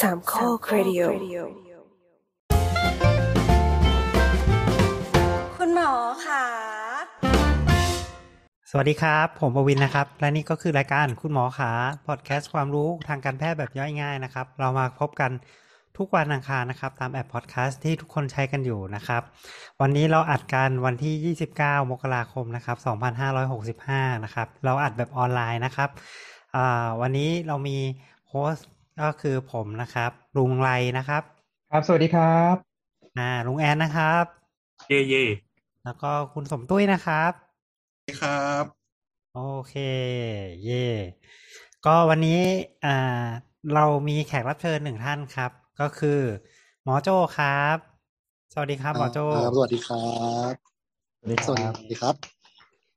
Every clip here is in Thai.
สามข้อครดิโอคุณหมอค่ะ สวัสดีครับ ผมประวินนะครับ และนี่ก็คือรายการคุณหมอขาพอดแคสต์ความรู้ทางการแพทย์แบบย่อยง่ายนะครับ เรามาพบกันทุกวันอังคารนะครับ ตามแอปพอดแคสต์ที่ทุกคนใช้กันอยู่นะครับ วันนี้เราอัดกันวันที่ 29 มกราคมนะครับ 2565 นะครับ เราอัดแบบออนไลน์นะครับอ่าวันนี้เรามีโฮสต์ ก็คือผมนะครับลุงไรนะครับ ครับสวัสดีครับ อ่าลุงแอนนะครับ เย่เย่แล้วก็คุณสมตุ้ยนะครับครับ โอเค เย่ก็วันนี้อ่าเรามีแขกรับเชิญหนึ่งท่านครับ ก็คือ หมอโจ้ครับ สวัสดีครับหมอโจ้ครับสวัสดีครับสวัสดีสวัสครับดีครับ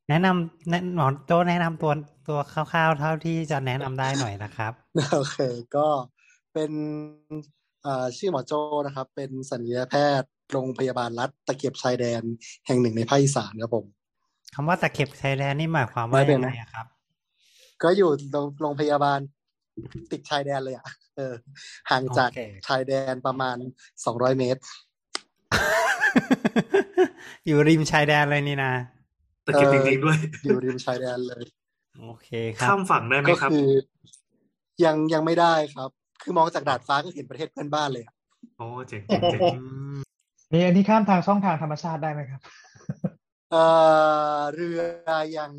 แนะนำแนะหมอโจ้แนะนำตัว ตัวคร่าวๆ เท่าที่จะแนะนำได้หน่อยนะครับ โอเค ก็เป็นอ่าชื่อหมอโจ้นะครับ เป็นสัญญาแพทย์โรงพยาบาลรัฐตะเกียบชายแดนแห่งหนึ่งในภาคอีสานครับผมคำว่าตะเข็บชายแดนนี่หมายความว่าไม่เป็ยันงไรไงอะครับ ก็อยู่โรงโรงพยาบาลติดชายแดนเลยอะเออ ห่างจากโอเคชายแดนประมาณสองร้อยเมตร อยู่ริมชายแดนเลยนี่นะตะเกียบจริงๆด้วย อยู่ริมชายแดนเลย โอเคครับข้ามฝั่งได้ไหมก็ครับคือ ยังยังไม่ได้ครับ คือมองจากดาดฟ้าก็เห็นประเทศเพื่อนบ้านเลยอะโอ้เจ๋งเจ๋งเจ๋งอืมนี่อันนี้ข้ามทางช่องทางธรรมชาติได้ไหมครับเอ่อเรือยัง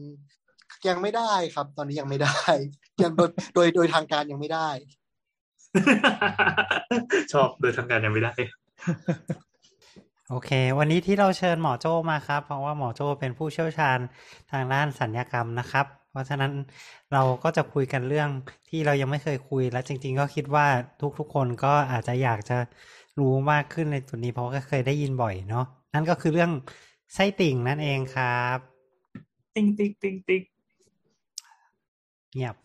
ยังไม่ได้ครับ ตอนนี้ยังไม่ได้ยังโดยโดยโดยทางการยังไม่ได้ ชอบโดยทางการยังไม่ได้โอเค วันนี้ที่เราเชิญหมอโจ้มาครับ เพราะว่าหมอโจ้เป็นผู้เชี่ยวชาญทางด้านสัญญกรรมนะครับ เพราะฉะนั้นเราก็จะคุยกันเรื่องที่เรายังไม่เคยคุยและจริง ๆ ก็คิดว่าทุกๆคนก็อาจจะอยากจะรู้มากขึ้นในจุดนี้เพราะก็เคยได้ยินบ่อยเนาะนั่นก็คือเรื่องไส้ติ่งนั่นเองครับติ๊งติ๊งติ๊งติ๊งเงียบ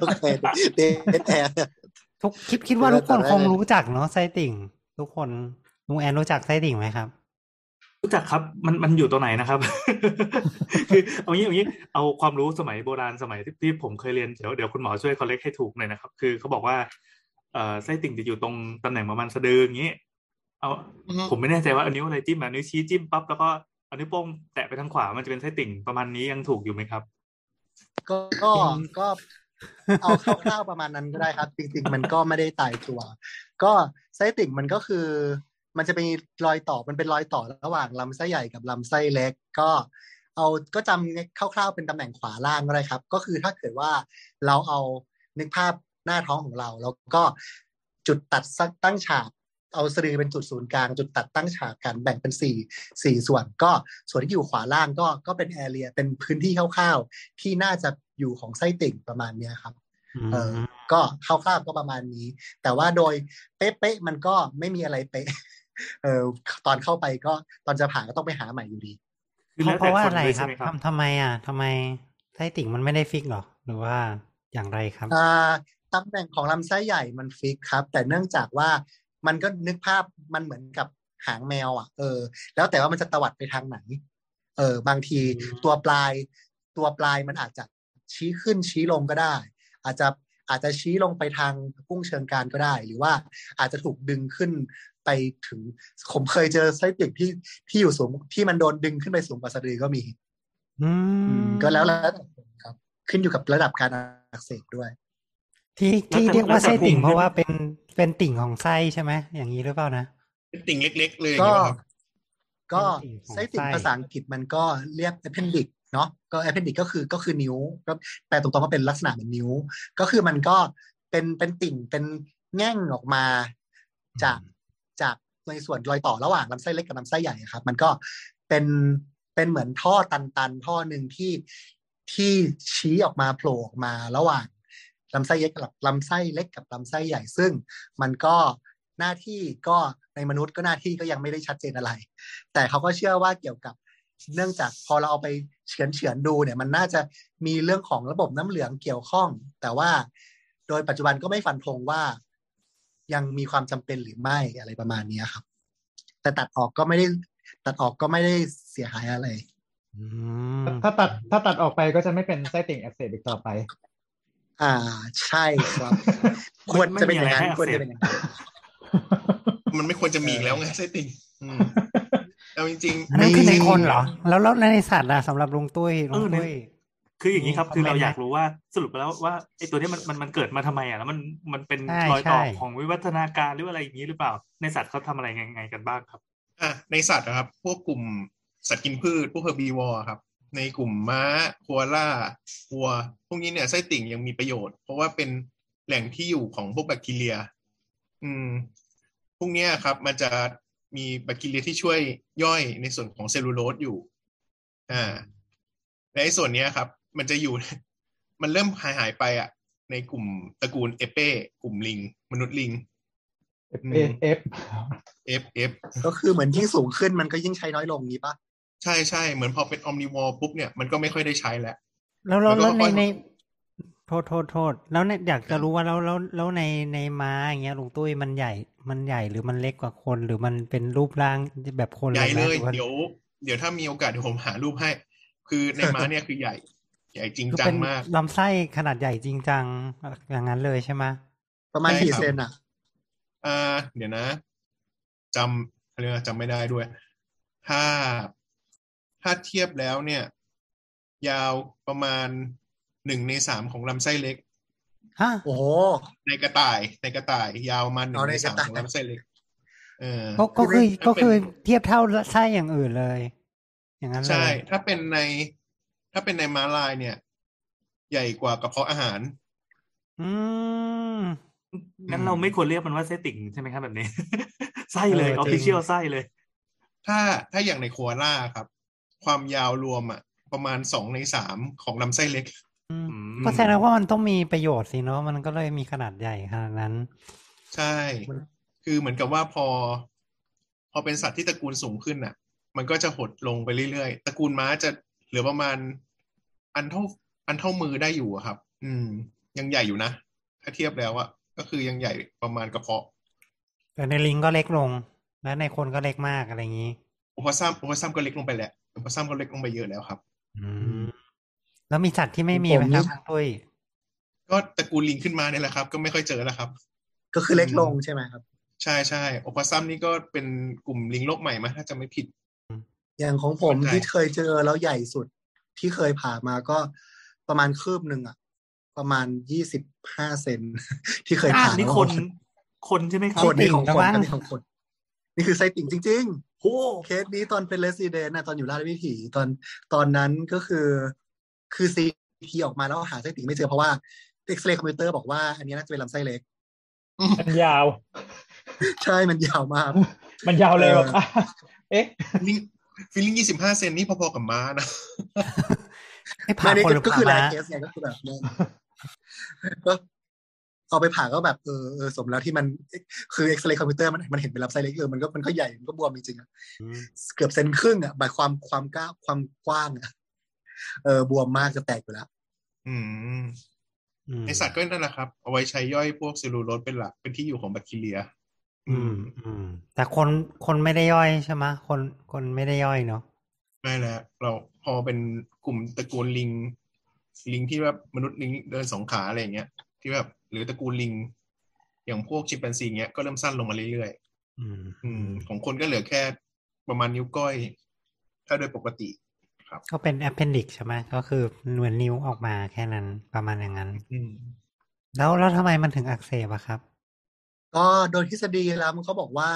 โอเค dead air ทุกคิดคิดว่าทุกคนคงรู้จักเนาะไส้ติ่ง ทุกคนลุงแอนรู้จักไส้ติ่งไหมครับ รู้จักครับมันมันอยู่ตรงไหนนะครับ คือเอางี้เอางี้เอาความรู้สมัยโบราณสมัยที่ที่ผมเคยเรียนเดี๋ยวเดี๋ยวคุณหมอช่วย correct ให้ถูกหน่อยนะครับ คือเขาบอกว่าเอ่อไส้ติ่งจะอยู่ตรงตำแหน่งประมาณสะดืออย่างนี้ เอาผมไม่แน่ใจว่าเอานิ้วอะไรจิ้มอะนิ้วชี้จิ้มปั๊บแล้วก็เอานิ้วโป้งแตะไปทางขวามันจะเป็นไส้ติ่งประมาณนี้ยังถูกอยู่ไหมครับ ก็ก็ก็เอาคร่าวๆประมาณนั้นก็ได้ครับจริงๆมันก็ไม่ได้ตายตัว ก็ไส้ติ่งมันก็คือ มันจะมีรอยต่อมันเป็นรอยต่อระหว่างลำไส้ใหญ่กับลำไส้เล็ก ก็เอาก็จำคร่าวๆเป็นตำแหน่งขวาล่างก็ได้ครับ ก็คือถ้าเกิดว่าเราเอานึกภาพหน้าท้องของเรา แล้วก็จุดตัดตั้งฉากเอาสะดือเป็นจุดศูนย์กลางจุดตัดตั้งฉากกันแบ่งเป็นสี่สี่ส่วน ก็ส่วนที่อยู่ขวาล่างก็ก็เป็นแอเรียเป็นพื้นที่คร่าวๆที่น่าจะอยู่ของไส้ติ่งประมาณเนี้ยครับเออก็คร่าวๆก็ประมาณนี้ แต่ว่าโดยเป๊ะๆมันก็ไม่มีอะไรเป๊ะ เออตอนเข้าไปก็ตอนจะผ่าก็ต้องไปหาใหม่อยู่ดีคือเพแล้ราะวเพแต่ราะว่าคนอะไรด้วยคใช่รับไหมครับทำทำไมอะทำไมไส้ติ่งมันไม่ได้ฟิกเหรอหรือว่าอย่างไรครับอ่าตำแหน่งของลำไส้ใหญ่มันฟิกครับ แต่เนื่องจากว่ามันก็นึกภาพมันเหมือนกับหางแมว อะ เออ แล้วแต่ว่ามันจะตวัดไปทางไหน เออ บางทีอืมตัวปลาย ตัวปลายมันอาจจะชี้ขึ้นชี้ลงก็ได้ อาจจะอาจจะชี้ลงไปทางกุ้งเชิงการก็ได้ หรือว่าอาจจะถูกดึงขึ้น ไปถึงผมเคยเจอไส้ติ่งที่ที่อยู่สูงที่มันโดนดึงขึ้นไปสูงกว่าสะดือก็มี อืมก็แล้วแล้วแต่คนครับ ขึ้นอยู่กับระดับการอักเสบด้วย ที่แล้วที่แต่เรียกว่าแล้วแต่ไส้ติ่งภูมิเพราะว่าเป็นเป็นติ่งของไส้ใช่ไหมอย่างนี้หรือเปล่านะเป็นติ่งเล็ก ๆ เลยก็อย่างเงี้ยครับก็เป็นติ่งของไส้ติ่งไส้ภาษาอังกฤษมันก็เรียก appendix เนาะก็ appendix ก็คือก็คือนิ้วก็แปลตรงๆก็เป็นลักษณะเหมือนนิ้ว ก็คือมันก็เป็นเป็นติ่งเป็นแง่งออกมาจาก จากในส่วนรอยต่อระหว่างลำไส้เล็กกับลำไส้ใหญ่ครับ มันก็เป็นเป็นเหมือนท่อตันๆ ท่อหนึ่งที่ที่ชี้ออกมาโผล่ออกมาระหว่างลำไส้เล็กกับลำไส้เล็กกับลำไส้ใหญ่ซึ่ง มันก็หน้าที่ก็ในมนุษย์ก็หน้าที่ก็ยังไม่ได้ชัดเจนอะไร แต่เขาก็เชื่อว่าเกี่ยวกับเนื่องจากพอเราเอาไปเฉือนเฉือนดูเนี่ยมันน่าจะมีเรื่องของระบบน้ำเหลืองเกี่ยวข้อง แต่ว่าโดยปัจจุบันก็ไม่ฟันธงว่า ยังมีความจำเป็นหรือไม่อะไรประมาณเนี้ยครับ แต่ตัดออกก็ไม่ได้ ตัดออกก็ไม่ได้เสียหายอะไรอืมถ้าตัดถ้าตัดออกไปก็จะไม่เป็นไส้ติ่งอักเสบอีกต่อไป อ่า ใช่ครับ ควรจะเป็นอย่างนั้นควรจะเป็นอย่างนั้นมันไม่ควรจะมีอีกแล้วไงไส้ติ่งอืมเอาจริงอันนั้นคือในคนเหรอ แล้วแล้วในสัตว์อะสำหรับลุงตุ้ยลุเองอในตุ้ย คืออย่างนี้ครับมีคือเราคอมเมนต์อยากรู้ว่าสรุปแล้วว่าไอ้ตัวเนี้ยมันมันมันเกิดมาทำไมอะแล้วมันมันเป็นใช่รอยต่อใช่ของวิวัฒนาการหรืออะไรอย่างนี้หรือเปล่า ในสัตว์เขาทำอะไรไงไงกันบ้างครับอะในสัตว์นะครับ พวกกลุ่มสัตว์กินพืช พวก herbivore ครับ ในกลุ่มม้าโคอาล่าวัว พวกนี้เนี่ยไส้ติ่งยังมีประโยชน์ เพราะว่าเป็นแหล่งที่อยู่ของพวกแบคทีเรีย อืม พวกเนี้ยครับ มันจะมีแบคทีเรียที่ช่วยย่อยในส่วนของเซลลูโลสอยู่ อ่าและไอ้ส่วนเนี้ยครับ มันจะอยู่ มันเริ่มหายหายไปอะ ในกลุ่มตระกูลเอเป้กลุ่มลิง มนุษย์ลิง F F F F F ก็คือเหมือนยิ่งสูงขึ้นมันก็ยิ่งใช้น้อยลงนี้ปะใช่ใช่เหมือนพอเป็นอ m มนิวอลปุ๊บเนี่ยมันก็ไม่ค่อยได้ใช้แล้ว แล้วแล้วมันก็แล้วในค่อยในโทษโทษโทษแล้วเนี่ยอยากจะรู้ว่าแล้วแล้วแล้วในในม้าอย่างเงี้ยลุงตุ้ยมันใหญ่มันใหญ่หรือมันเล็กกว่าคนหรือมันเป็นรูปร่างแบบคนใหญ่เลยไหมหรือว่าเดี๋ยว เดี๋ยวถ้ามีโอกาสเดี๋ยวผมหารูปให้ คือในม้าเนี่ยคือใหญ่ ใหญ่จริงคือจังเป็นมากลำไส้ขนาดใหญ่จริงจังอย่างนั้นเลยใช่ไหมประมาณใช่กี่ครับเซนอะอ่าเดี๋ยวนะจำอะไรนะจำไม่ได้ด้วย ถ้าถ้าเทียบแล้วเนี่ย ยาวประมาณหนึ่งในสามของลำไส้เล็กฮะโอ้โหในกระต่ายในกระต่าย ยาวประมาณหนึ่อ๋งอในในกสาระมต่ายของลำไส้เล็กเออก็ก็คือถ้าก็คือเป็นเทียบเท่าไส้อย่างอื่นเลย อย่างนั้นเลยใช่ ถ้าเป็นใน ถ้าเป็นในม้าลายเนี่ย ใหญ่กว่ากระเพาะอาหาร อืมงั้นอืมเราไม่ควรเรียกมันว่าไส้ติ่งใช่ไหมครับแบบนี้ ไส้เลยเออออฟจริฟิงเชียลไส้เลย ถ้าถ้าอย่างในโคอาล่าครับ ความยาวรวมอะ ประมาณสองในสามของลำไส้เล็กอืมอืมก็แสดงว่ามันต้องมีประโยชน์สิเนาะมันก็เลยมีขนาดใหญ่ขนาดนั้น ใช่ คือเหมือนกับว่าพอ พอเป็นสัตว์ที่ตระกูลสูงขึ้นน่ะ มันก็จะหดลงไปเรื่อยๆตระกูลม้าจะเหลือประมาณ อันเท่า อันเท่ามือได้อยู่อะครับ อืม ยังใหญ่อยู่นะ ถ้าเทียบแล้วอะก็คือยังใหญ่ประมาณกระเพาะ แต่ในลิงก็เล็กลง และในคนก็เล็กมากอะไรอย่างนี้ opossum opossum ก็เล็กลงไปแหละ opossum ก็เล็กลงไปเยอะแล้วครับ อืม แล้วมีสัตว์ที่ไม่มีผมไหมครับนี่ทางตุ้ยก็ตระกูลลิงขึ้นมาเนี่ยแหละครับ ก็ไม่ค่อยเจอแล้วครับ ก็คือเล็กลงใช่ไหมครับ ใช่ใช่ opossum นี่ก็เป็นกลุ่มลิงโลกใหม่มาถ้าจะไม่ผิด อย่างของผมเข้าใจที่เคยเจอแล้วใหญ่สุด ที่เคยผ่ามาก็ประมาณคืบหนึ่งอะประมาณยี่สิบห้าเซนที่เคยผ่านี่แล้วคน คนใช่ไหมครับคนนี่ของติ่งคนระวังครับนี่ของคน นี่คือไส้ติ่งจริงโอ้ๆเคสนี้ตอนเป็น resident นะตอนอยู่ราชวิถีตอนตอนนั้นก็คือคือซีทีออกมาแล้วหาไส้ติ่งไม่เจอเพราะว่าเอ็กซเรย์คอมพิวเตอร์บอกว่าอันนี้น่าจะเป็นลำไส้เล็ก มันยาว ใช่มันยาวมาก มันยาวเลยเออแบบอะเอ๊ะลิง ฟิลลิ่งยี่สิบห้าเซนนี่พอๆกับม้านะไม่ผ่าไม่นี่คนหรือก็ผ่าคือแรม้าเคสไงก็คือแบบเนี่ยก็เอาไปผ่าก็แบบเออเออสมแล้วที่มันคือเอ็กซเรย์คอมพิวเตอร์มันมันเห็นเป็นลำไส้เล็กเออมันก็มันก็ใหญ่มันก็บวมจริงๆอะอืมเกือบเซนครึ่งอะแบบความความก้าวความกว้างอะเออบวมมากจะแตกอยู่แล้วอืมอืมในสัตว์ก็นั่นแหละครับ เอาไว้ใช้ย่อยพวกเซลลูโลสเป็นหลักเป็นที่อยู่ของแบคทีเรีย อืม อืม แต่คนคนไม่ได้ย่อยใช่ไหมคนคนไม่ได้ย่อยเนาะไม่แล้วเราพอเป็นกลุ่มตระกูลลิง ลิงที่แบบมนุษย์ลิงเดินสองขาอะไรอย่างเงี้ย ที่แบบหรือตระกูลลิง อย่างพวกชิมแปนซีเงี้ยก็เริ่มสั้นลงมาเรื่อยอืมๆอืม ของคนก็เหลือแค่ประมาณนิ้วก้อย ถ้าโดยปกติก็เป็น appendix ใช่ไหมก็คือเหมือนนิ้วออกมาแค่นั้นประมาณอย่างนั้น อืม แล้วแล้วทำไมมันถึงอักเสบอะครับ ก็โดยทฤษฎีแล้วมันเขาบอกว่า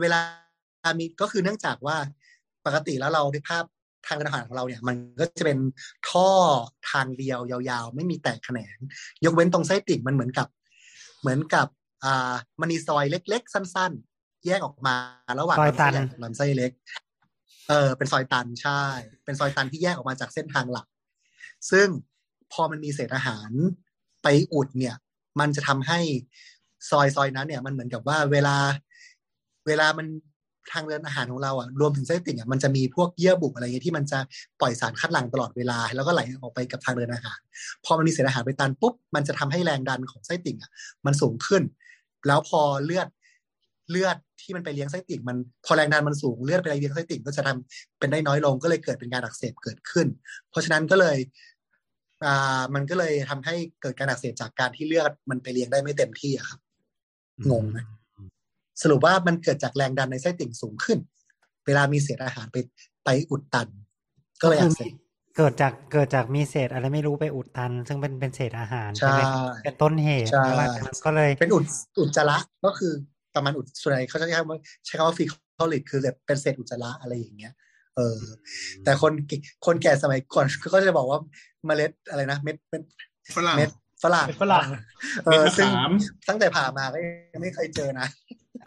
เวลามีก็คือเนื่องจากว่าปกติแล้วเราในภาพทางเดินอาหารของเราเนี่ย มันก็จะเป็นท่อทางเดียวยาวๆ ไม่มีแตกแขนง ยกเว้นตรงไส้ติ่งมันเหมือนกับ เหมือนกับอ่ามันมีซอยเล็ก ๆ สั้น ๆ แยกออกมาระหว่างซอยตันลำไส้ใหญ่กับลำไส้เล็กเออเป็นซอยตันใช่ เป็นซอยตันที่แยกออกมาจากเส้นทางหลัก ซึ่งพอมันมีเศษอาหารไปอุดเนี่ย มันจะทำให้ ซอยซอยนั้นเนี่ยมันเหมือนกับว่าเวลาเวลามันทางเดินอาหารของเราอะรวมถึงไส้ติ่งอะมันจะมีพวกเยื่อบุอะไรเงี้ยที่มันจะปล่อยสารคัดหลั่งตลอดเวลา แล้วก็ไหลออกไปกับทางเดินอาหารพอมันมีเศษอาหารไปตันปุ๊บมันจะทำให้แรงดันของไส้ติ่งอะมันสูงขึ้น แล้วพอเลือดเลือดที่มันไปเลี้ยงไส้ติ่งมันพอแรงดันมันสูงเลือดไปเลี้ยงไส้ติ่งก็จะทำเป็นได้น้อยลงก็เลยเกิดเป็นการอักเสบเกิดขึ้น เพราะฉะนั้นก็เลยอ่ามันก็เลยทำให้เกิดการอักเสบจากการที่เลือดมันไปเลี้ยงได้ไม่เต็มที่อะครับ งงไหมสรุปว่ามันเกิดจากแรงดันในไส้ติ่งสูงขึ้น เวลามีเศษอาหารไปไปอุดตัน ก็เลยอักเสบเกิดจากเกิดจากมีเศษอะไรไม่รู้ไปอุดตัน ซึ่งเป็นเป็นเศษอาหารใช่ไหมเป็นต้นเหตุใช่แล้วหลังจากนั้นก็เลยเป็นอุดอุจจาระก็คือประมาณอุดส่วนใหญ่เขาจะใช้คำว่าใช้คำว่าฟีคอลิดคือแบบเป็นเศษอุจจาระอะไรอย่างเงี้ย เออ แต่คนคนแก่สมัยก่อนก็จะบอกว่าเมล็ดอะไรนะเม็ดเม็ดฝรั่งเม็ด ฝรั่งเป็นฝรั่งเออซึ่งเม็ดมะขามตั้งแต่ผ่ามาก็ยังไม่เคยเจอนะ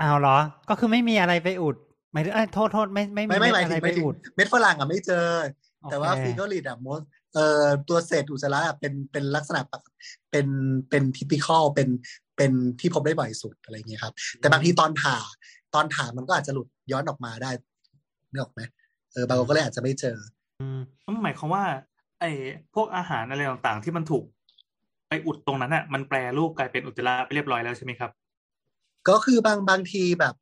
อ้าวเหรอ ก็คือไม่มีอะไรไปอุดหมายถึงเอ้ยโทษโทษไม่ไม่มีไม่ไม่หมายเม็ดถึอะงไรหมายไปถึงอุดเม็ดฝรั่งอะไม่เจอ แต่ว่าโอเคฟีคอลิดอะมดเอ่อตัวเศษอุจจาระอะเป็นเป็นลักษณะปกเป็นเป็นทิปิคอลเป็นเป็นที่พบได้บ่อยสุดอะไรอย่างเงี้ยครับ แต่บางทีตอนผ่าตอนผ่ามันก็อาจจะหลุดย้อนออกมาได้นึกออกไหมเออบางคนก็เลยอาจจะไม่เจอ อืมนั่นหมายความว่า ไอ้พวกอาหารอะไรต่างๆ ที่มันถูก ไปอุดตรงนั้นอะมันแปรรูปกลายเป็นอุจจาระไปเรียบร้อยแล้วใช่ไหมครับ ก็คือบางบางทีแบบ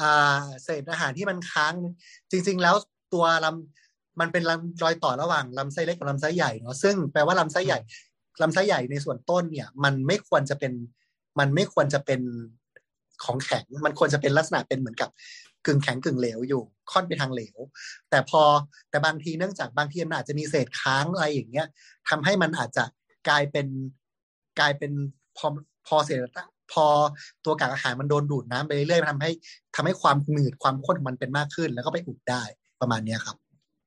อ่าเศษอาหารที่มันค้าง จริง ๆ แล้วตัวลำมันเป็นลำรอยต่อระหว่างลำไส้เล็กกับลำไส้ใหญ่เนาะซึ่งแปลว่าลำไส้ใหญ่ลำไส้ใหญ่ในส่วนต้นเนี่ย มันไม่ควรจะเป็นมันไม่ควรจะเป็นของแข็ง มันควรจะเป็นลักษณะเป็นเหมือนกับกึ่งแข็งกึ่งเหลวอยู่ค่อนไปทางเหลว แต่พอแต่บางทีเนื่องจากบางทีมันอาจจะมีเศษค้างอะไรอย่างเงี้ยทำให้มันอาจจะ กลายเป็นกลายเป็นพอพอเศษพอตัวกากอาหารมันโดนดูดน้ำไปเรื่อยๆมันทำให้ทำให้ความหนืดความข้นของมันเป็นมากขึ้น แล้วก็ไปอุดได้ประมาณเนี้ยครับ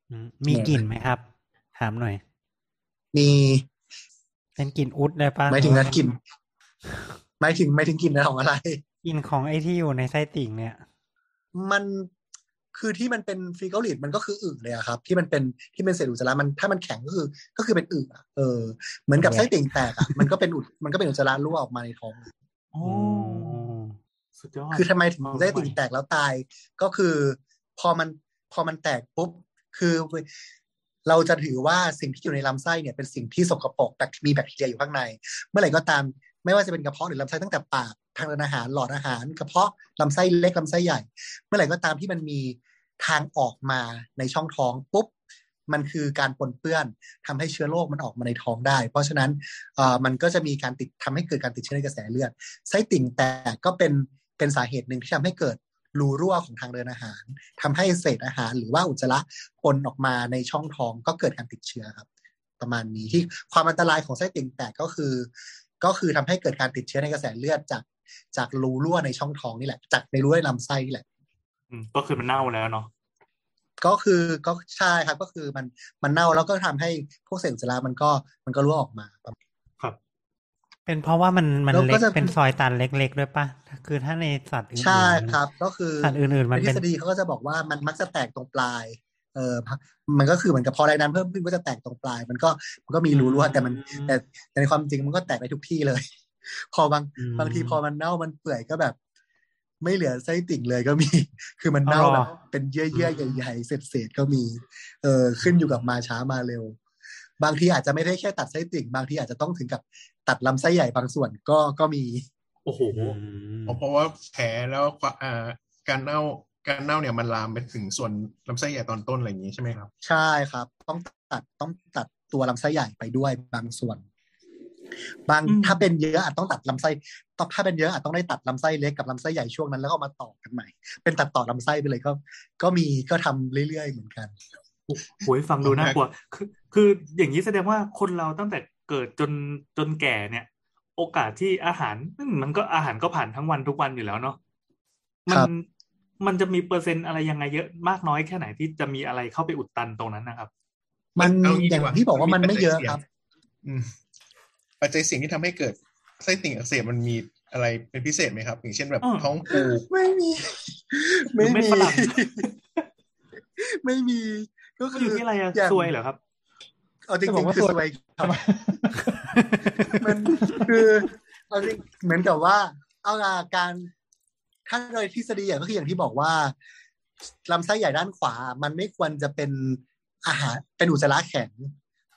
อืมมีกลิ่นไหมครับ ถามหน่อย มีเป็นกลิ่นอุดได้ปะหมายถึงนัดกลิ่นหมายถึงหมายถึงกลิ่นของอะไรกลิ่นของไอ้ที่อยู่ในไส้ติ่งเนี่ย มัน คือที่มันเป็นฟรีกอลิดมันก็คืออึเลยอะครับ ที่มันเป็นที่เป็นเศษอุจจาระมันถ้ามันแข็งก็คือก็คือเป็นอึอะเออ เหมือนกับไส้ติ่งแตกอะมันก็เป็นอุดมันก็เป็นอุจจาระรั่วออกมาในท้องโอ้อืมสุดยอดคือทำไมถึงไส้ติ่งแตกแล้วตาย ก็คือ พอมันพอมันแตกปุ๊บคือ เราจะถือว่าสิ่งที่อยู่ในลำไส้เนี่ยเป็นสิ่งที่สกปรกแต่มีแบคทีเรียอยู่ข้างใน เมื่อไหร่ก็ตาม ไม่ว่าจะเป็นกระเพาะหรือลำไส้ตั้งแต่ปากทางเดินอาหารหลอดอาหารกระเพาะลำไส้เล็กลำไส้ใหญ่ เมื่อไหร่ก็ตามที่มันมี ทางออกมาในช่องท้องปุ๊บมันคือการปนเปื้อนทำให้เชื้อโรคมันออกมาในท้องได้ เพราะฉะนั้นมันก็จะมีการติดทำให้เกิดการติดเชื้อในกระแสเลือดไส้ติ่งแตกก็เป็นเป็นสาเหตุหนึ่งที่ทำให้เกิดรูรั่วของทางเดินอาหารทำให้เศษอาหารหรือว่าอุจจาระปนออกมาในช่องท้องก็เกิดการติดเชื้อครับ ประมาณนี้ที่ความอันตรายของไส้ติ่งแตกก็คือ ก็คือทำให้เกิดการติดเชื้อในกระแสเลือดจากจากรูรั่วในช่องท้องนี่แหละ จากในรูในลำไส้นี่แหละ ก็คือมันเน่าแล้วเนาะก็คือก็ใช่ครับก็คือมันมันเน่าแล้วก็ทำให้พวกเศษอุจจาระมันก็มันก็รั่วออกมาครับ เป็นเพราะว่ามันมันแล้วเล็ก็กจะเป็นซอยตันเล็ก ๆ ด้วยปะคือถ้าในสัตว์อื่นๆใช่ครับ ก็คือสัตว์อื่นๆมันในทเป็ฤนษฎีเขาก็จะบอกว่ามันมักจะแตกตรงปลาย เออมันก็คือเหมือนกับพอแรงดันเพิ่มขึ้นก็จะแตกตรงปลาย มันก็มันก็มีรูรั่วแต่มันแต่แต่ในความจริงมันก็แตกไปทุกที่เลย พอบางอืมบางทีพอมันเน่ามันเปื่อยก็แบบ ไม่เหลือไส้ติ่งเลยก็มี คือมันเน่าอ๋อเหรแบอบเป็นเยื่อๆใหญ่ๆเศษๆก็มี เออขึ้นอยู่กับมาช้ามาเร็ว บางทีอาจจะไม่ได้แค่ตัดไส้ติ่ง บางทีอาจจะต้องถึงกับตัดลำไส้ใหญ่บางส่วนก็ก็มี โอ้โหอืมเพราะว่าแผลแล้วก็อ่าการเน่าการเน่าเนี่ยมันลามไปถึงส่วนลำไส้ใหญ่ตอนต้นอะไรอย่างนี้ใช่ไหมครับ ใช่ครับ ต้องตัดต้องตัดตัวลำไส้ใหญ่ไปด้วยบางส่วน บางอืมถ้าเป็นเยอะอาจต้องตัดลำไส้ ต้องถ้าเป็นเยอะอาจต้องได้ตัดลำไส้เล็กกับลำไส้ใหญ่ช่วงนั้น แล้วก็เอามาต่อกันใหม่ เป็นตัดต่อลำไส้ไปเลยก็ ก็มีก็ทำเรื่อยๆเหมือนกันโอ้ยฟังดูน่ากลัวคือคืออย่างนี้แสดงว่าคนเราตั้งแต่เกิดจนจนแก่เนี่ย โอกาสที่อาหารอืมมันก็อาหารก็ผ่านทั้งวันทุกวันอยู่แล้วเนาะมัครับมันจะมีเปอร์เซ็นต์อะไรยังไงเยอะมากน้อยแค่ไหนที่จะมีอะไรเข้าไปอุดตันตรงนั้นนะครับ มันเอางี้อย่างดีกว่าที่บอกว่ามันมันมีไม่เยอะปัจจัยครับอืมปัจจัยเสิ่งที่ทำให้เกิด ไส้ติ่งอักเสบมันมีอะไรเป็นพิเศษไหมครับ อย่างเช่นแบบอ้อท้องผูกไม่มีหรือเม็ดฝรั่งไม่มี ก็ก็คืออยู่ที่อะไรอะย่างซวยเหรอครับเอาจจะบริอกงๆว่าคือซสวยวยครับมันคือเอาจริงเหมือนกับว่า เอาละการถ้าโดยทฤษฎีอย่างก็คืออย่างที่บอกว่าลำไส้ใหญ่ด้านขวา มันไม่ควรจะเป็นอาหารเป็นอุจจาระแข็ง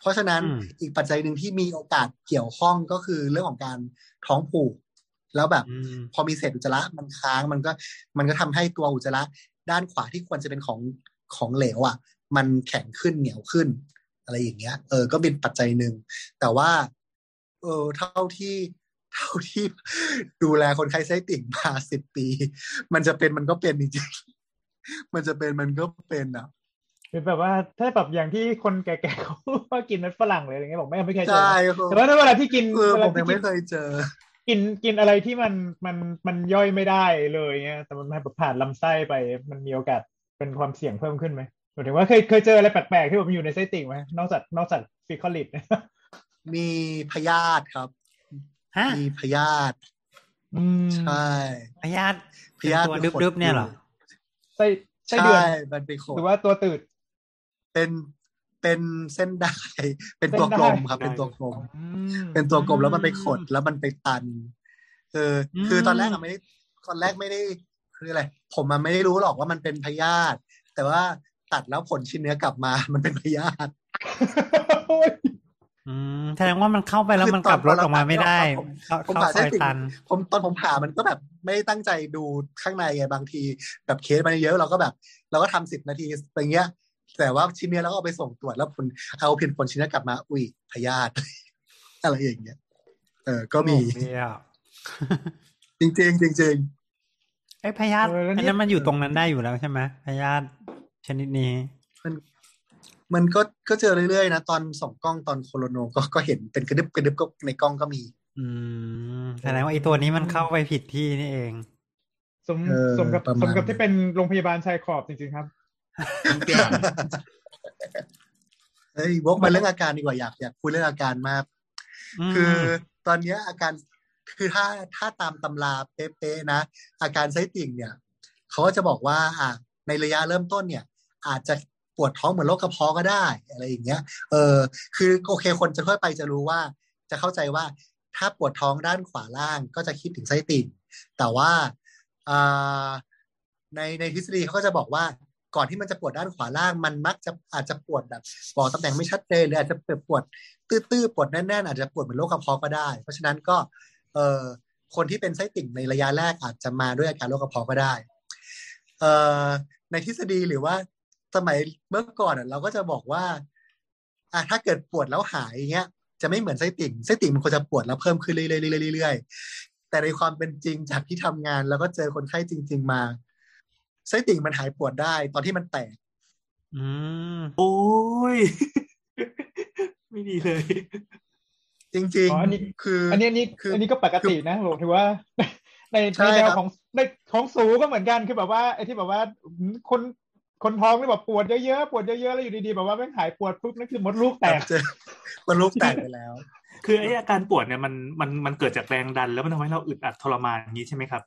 เพราะฉะนั้นอืมอีกปัจจัยหนึ่งที่มีโอกาสเกี่ยวข้องก็คือเรื่องของการท้องผูก แล้วแบบอืมพอมีเศษอุจจาระมันค้างมันก็มันก็ทำให้ตัวอุจจาระด้านขวาที่ควรจะเป็นของของเหลวอะ มันแข็งขึ้นเหนียวขึ้น อะไรอย่างเงี้ย เออ ก็เป็นปัจจัยหนึ่งแต่ว่า เออเท่าที่เท่าที่ดูแลคนไข้ไส้ติ่งมาสิบปี มันจะเป็นมันก็เป็นจริงๆมันจะเป็นมันก็เป็นอะ เป็นแบบว่าถ้าแบบอย่างที่คนแก่ๆเขาว่ากินมันฝรั่งเลยอะไรเงี้ยบอกไม่ไม่เคยเจอใช่แต่ว่าถ้าเวลาที่กินเออเวผลามที่ยังกิไม่นเคยเจอ กินกินอะไรที่มันมันมันย่อยไม่ได้เลยเงี้ยแต่มันแบบผ่านลำไส้ไปมันมีโอกาสเป็นความเสี่ยงเพิ่มขึ้นไหมหมายถึงว่าเคยเคยเจออะไรแปลกๆที่แบบมันอยู่ในไส้ติ่งไหมนอกจากนอกจากฟิคอลิตมีพยาธิครับฮะมีพยาธิอืมใช่พยาธิพยาธิตัวมันขดึบๆเนี่ยเหรอไส้ไส้ใช่เดือนมันไปขดหรือว่าตัวตืด เป็นเป็นเส้นได้ เป็นตัวเส้นกได้ลมครับ เป็นตัวกลมอืมเป็นตัวกลมแล้วมันไปขดแล้วมันไปตันเอออมคือตอนแรกอะไม่ได้ตอนแรกไม่ได้คืออะไรผมมันไม่ได้รู้หรอกว่ามันเป็นพยาธิแต่ว่าตัดแล้วผลชิ้นเนื้อกลับมา มันเป็นพยาธิโอ้ยอืมแสดงว่ามันเข้าไปแล้วมันกลับรถออกมาไม่ได้ ผมเข้าผมเข้าผ่าซไส้อยติ่งตันผมตอนผมผ่ามันก็แบบไม่ได้ตั้งใจดูข้างในไงบางที แบบเคสมันเยอะเราก็แบบ เราก็ทำสิบนาทีอย่างเงี้ย แต่ว่าชิ้นเนื้อเราก็เอาไปส่งตรวจแล้วผลเอาผลผลชิ้นเนื้อกลับมา อุ้ยพยาธิอะไรอย่างเงี้ย เออก็มีโอ้เดียวจริงๆจริงไอ้พยาธิเออแล้วอันนี่นั้นมันอยู่ตรงนั้นได้อยู่แล้วใช่ไหมพยาธิชนิดนี้ๆมันมันก็ก็เจอเรื่อยๆนะตอนส่องกล้องตอนโคโรโนก็ก็เห็นเป็นกระดึบกระดึบก็ในกล้องก็มี อืมแสดงว่าไอ้ตัวนี้มันเข้าไปผิดที่นี่เอง สมเออสมกับประมาณสมกับที่เป็นโรงพยาบาลชายขอบจริงๆครับ ทุกอย่างเฮ้ยวกมาเรื่องอาการดีกว่าอยากอยากคุยเรื่องอาการมากมคือตอนเนี้ยอาการคือถ้าถ้าตามตำราเป๊ะๆนะ อาการไส้ติ่งเนี่ยเขาก็จะบอกว่าอะในระยะเริ่มต้นเนี่ย อาจจะปวดท้องเหมือนโรคกระเพาะก็ได้ อะไรอย่างเงี้ย เออ คือโอเคคนจะค่อยไปจะรู้ว่า จะเข้าใจว่าถ้าปวดท้องด้านขวาล่างก็จะคิดถึงไส้ติ่งแต่ว่าอ่าในในทฤษฎีเขาก็จะบอกว่า ก่อนที่มันจะปวดด้านขวาล่าง มันมักจะอาจจะปวดแบบบอกตำแหน่งไม่ชัดเจนหรืออาจจะปวดตื้อๆปวดแน่นๆอาจจะปวดเหมือนโรคกระเพาะก็ได้ เพราะฉะนั้นก็เอ่อคนที่เป็นไส้ติ่งในระยะแรกอาจจะมาด้วยอาการโรคกระเพาะก็ได้เอ่อในทฤษฎีหรือว่าสมัยเมื่อก่อนเราก็จะบอกว่าอะถ้าเกิดปวดแล้วหายอย่างเงี้ย จะไม่เหมือนไส้ติ่งไส้ติ่งมันควรจะปวดแล้วเพิ่มขึ้นเรื่อยๆเรื่อยๆแต่ในความเป็นจริงจากที่ทำงาน แล้วก็เจอคนไข้จริง ๆ มา ไส้ติ่งมันหายปวดได้ ตอนที่มันแตก อืมโอ้ย ไม่ดีเลย จริงอ๋ออันนี้ๆคือ อันนี้อันนี้คืออัอันนี้ก็ปกตินะผมถือว่าในใช่ในแนวครับของในของสูก็เหมือนกันคือแบบว่าไอ้ที่แบบว่าคนคนท้องนี่แบบปวดเยอะๆปวดเยอะๆแล้วอยู่ดีๆแบบว่าแม่งหายปวดปุ๊บนั่นคือมดลูกแตกเจอมันลูกแตกไปแล้ว คือไอ้อาการปวดเนี่ยมันมันมันเกิดจากแรงดัน แล้วมันทำให้เราอึดอัดทรมานอย่างนี้ใช่ไหมครับ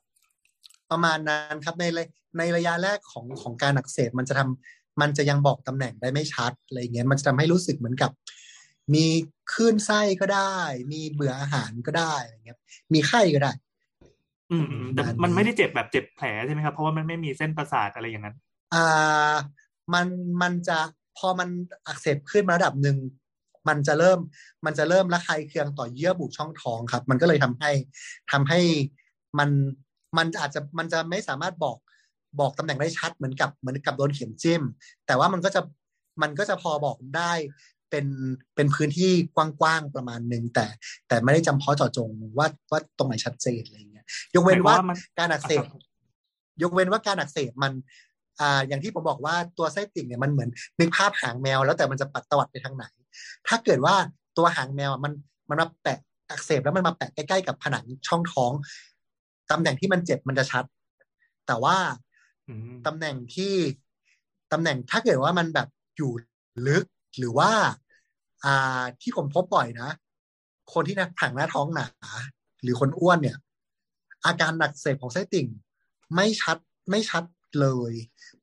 ประมาณนั้นครับในระในระยะแรกของของการอักเสบมันจะทำมันจะยังบอกตำแหน่งได้ไม่ชัดอะไรเงี้ยมันจะทำให้รู้สึกเหมือนกับ มีคลื่นไส้ก็ได้ มีเบื่ออาหารก็ได้อะไรเงี้ยมีไข้ก็ได้ อืมอืมแต่ประมาณนี้มันไม่ได้เจ็บแบบเจ็บแผลใช่ไหมครับเพราะว่ามันไม่มีเส้นประสาทอะไรอย่างนั้น อ่า มันมันจะพอมันอักเสบขึ้นมาระดับหนึ่งมันจะเริ่มมันจะเริ่มระคายเคืองต่อเยื่อบุช่องท้องครับ มันก็เลยทำให้ทำให้มัน มันอาจจะมันจะไม่สามารถบอกบอกตำแหน่งได้ชัดเหมือนกับเหมือนกับโดนเข็มจิ้ม แต่ว่ามันก็จะมันก็จะพอบอกได้เป็นเป็นพื้นที่กว้างๆประมาณหนึ่งแต่ แต่ไม่ได้จำเพาะเจาะจงว่าว่าตรงไหนชัดเจนอะไรอย่างเงี้ยยกเว้นว่าหมายความว่ามันการอักเสบอะครับยกเว้นว่าการอักเสบมันอ่าอย่างที่ผมบอกว่าตัวไส้ติ่งเนี่ยมันเหมือนนึกภาพหางแมว แล้วแต่มันจะปัดตวัดไปทางไหน ถ้าเกิดว่าตัวหางแมวอะมันมันมาแปะอักเสบแล้วมันมาแปะใกล้ๆกับผนังช่องท้อง ตำแหน่งที่มันเจ็บมันจะชัด แต่ว่าอืมตำแหน่งที่ตำแหน่งถ้าเกิดว่ามันแบบอยู่ลึกหรือว่า อ่าที่ผมพบบ่อยนะ คนที่หน้าผังหน้าท้องหนา หรือคนอ้วนเนี่ย อาการหนักเสบของไส้ติ่ง ไม่ชัดไม่ชัดเลย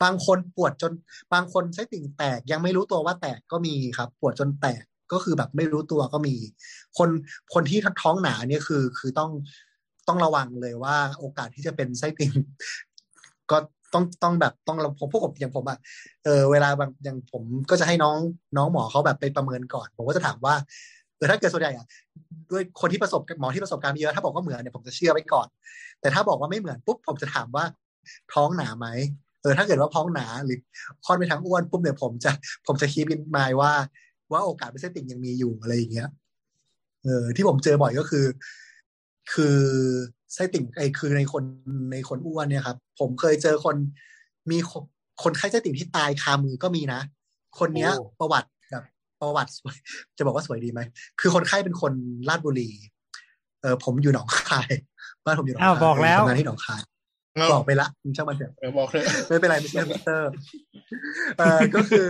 บางคนปวดจน บางคนไส้ติ่งแตกยังไม่รู้ตัวว่าแตกก็มีครับ ปวดจนแตกก็คือแบบไม่รู้ตัวก็มี คนคนที่ท้องหนาเนี่ยคือ คือต้อง ต้องระวังเลยว่าโอกาสที่จะเป็นไส้ติ่งก็ต้องต้องแบบต้องเราผมพวกผมอย่างผมอะเออเวลาบางอย่างผมก็จะให้น้องน้องหมอเขาแบบไปประเมินก่อน ผมก็จะถามว่าเออถ้าเกิดส่วนใหญ่อะด้วยคนที่ประสบหมอที่ประสบการณ์เยอะถ้าบอกว่าเหมือนเนี่ยผมจะเชื่อไว้ก่อน แต่ถ้าบอกว่าไม่เหมือนปุ๊บผมจะถามว่าท้องหนาไหมเออถ้าเกิดว่าท้องหนาหรือคลอดไปทางอ้วนปุ๊บเนี่ยผมจะผมจะคีบินมายว่า ว่าโอกาสเป็นไส้ติ่งยังมีอยู่อะไรอย่างเงี้ยเออที่ผมเจอบ่อยก็คือ คือไส้ติ่งไอ้คือในคนในคนอ้วนเนี่ยครับ ผมเคยเจอคนมีคนคนไข้ไส้ติ่งที่ตายคามือก็มีนะ คนเนี้ยโอ้ประวัติแบบประวัติสวยจะบอกว่าสวยดีไหม คือคนไข้เป็นคนลาดบุรี เออผมอยู่หนองคายบ้านผมอยู่หนองอ้าวคายบอกแล้วทำงานที่หนองคายเอาบอกไปละมึงช่างมันเถอะเออบอกเลยไม่เป็นไรไม่ใช่มิเตอร์เออก็คือ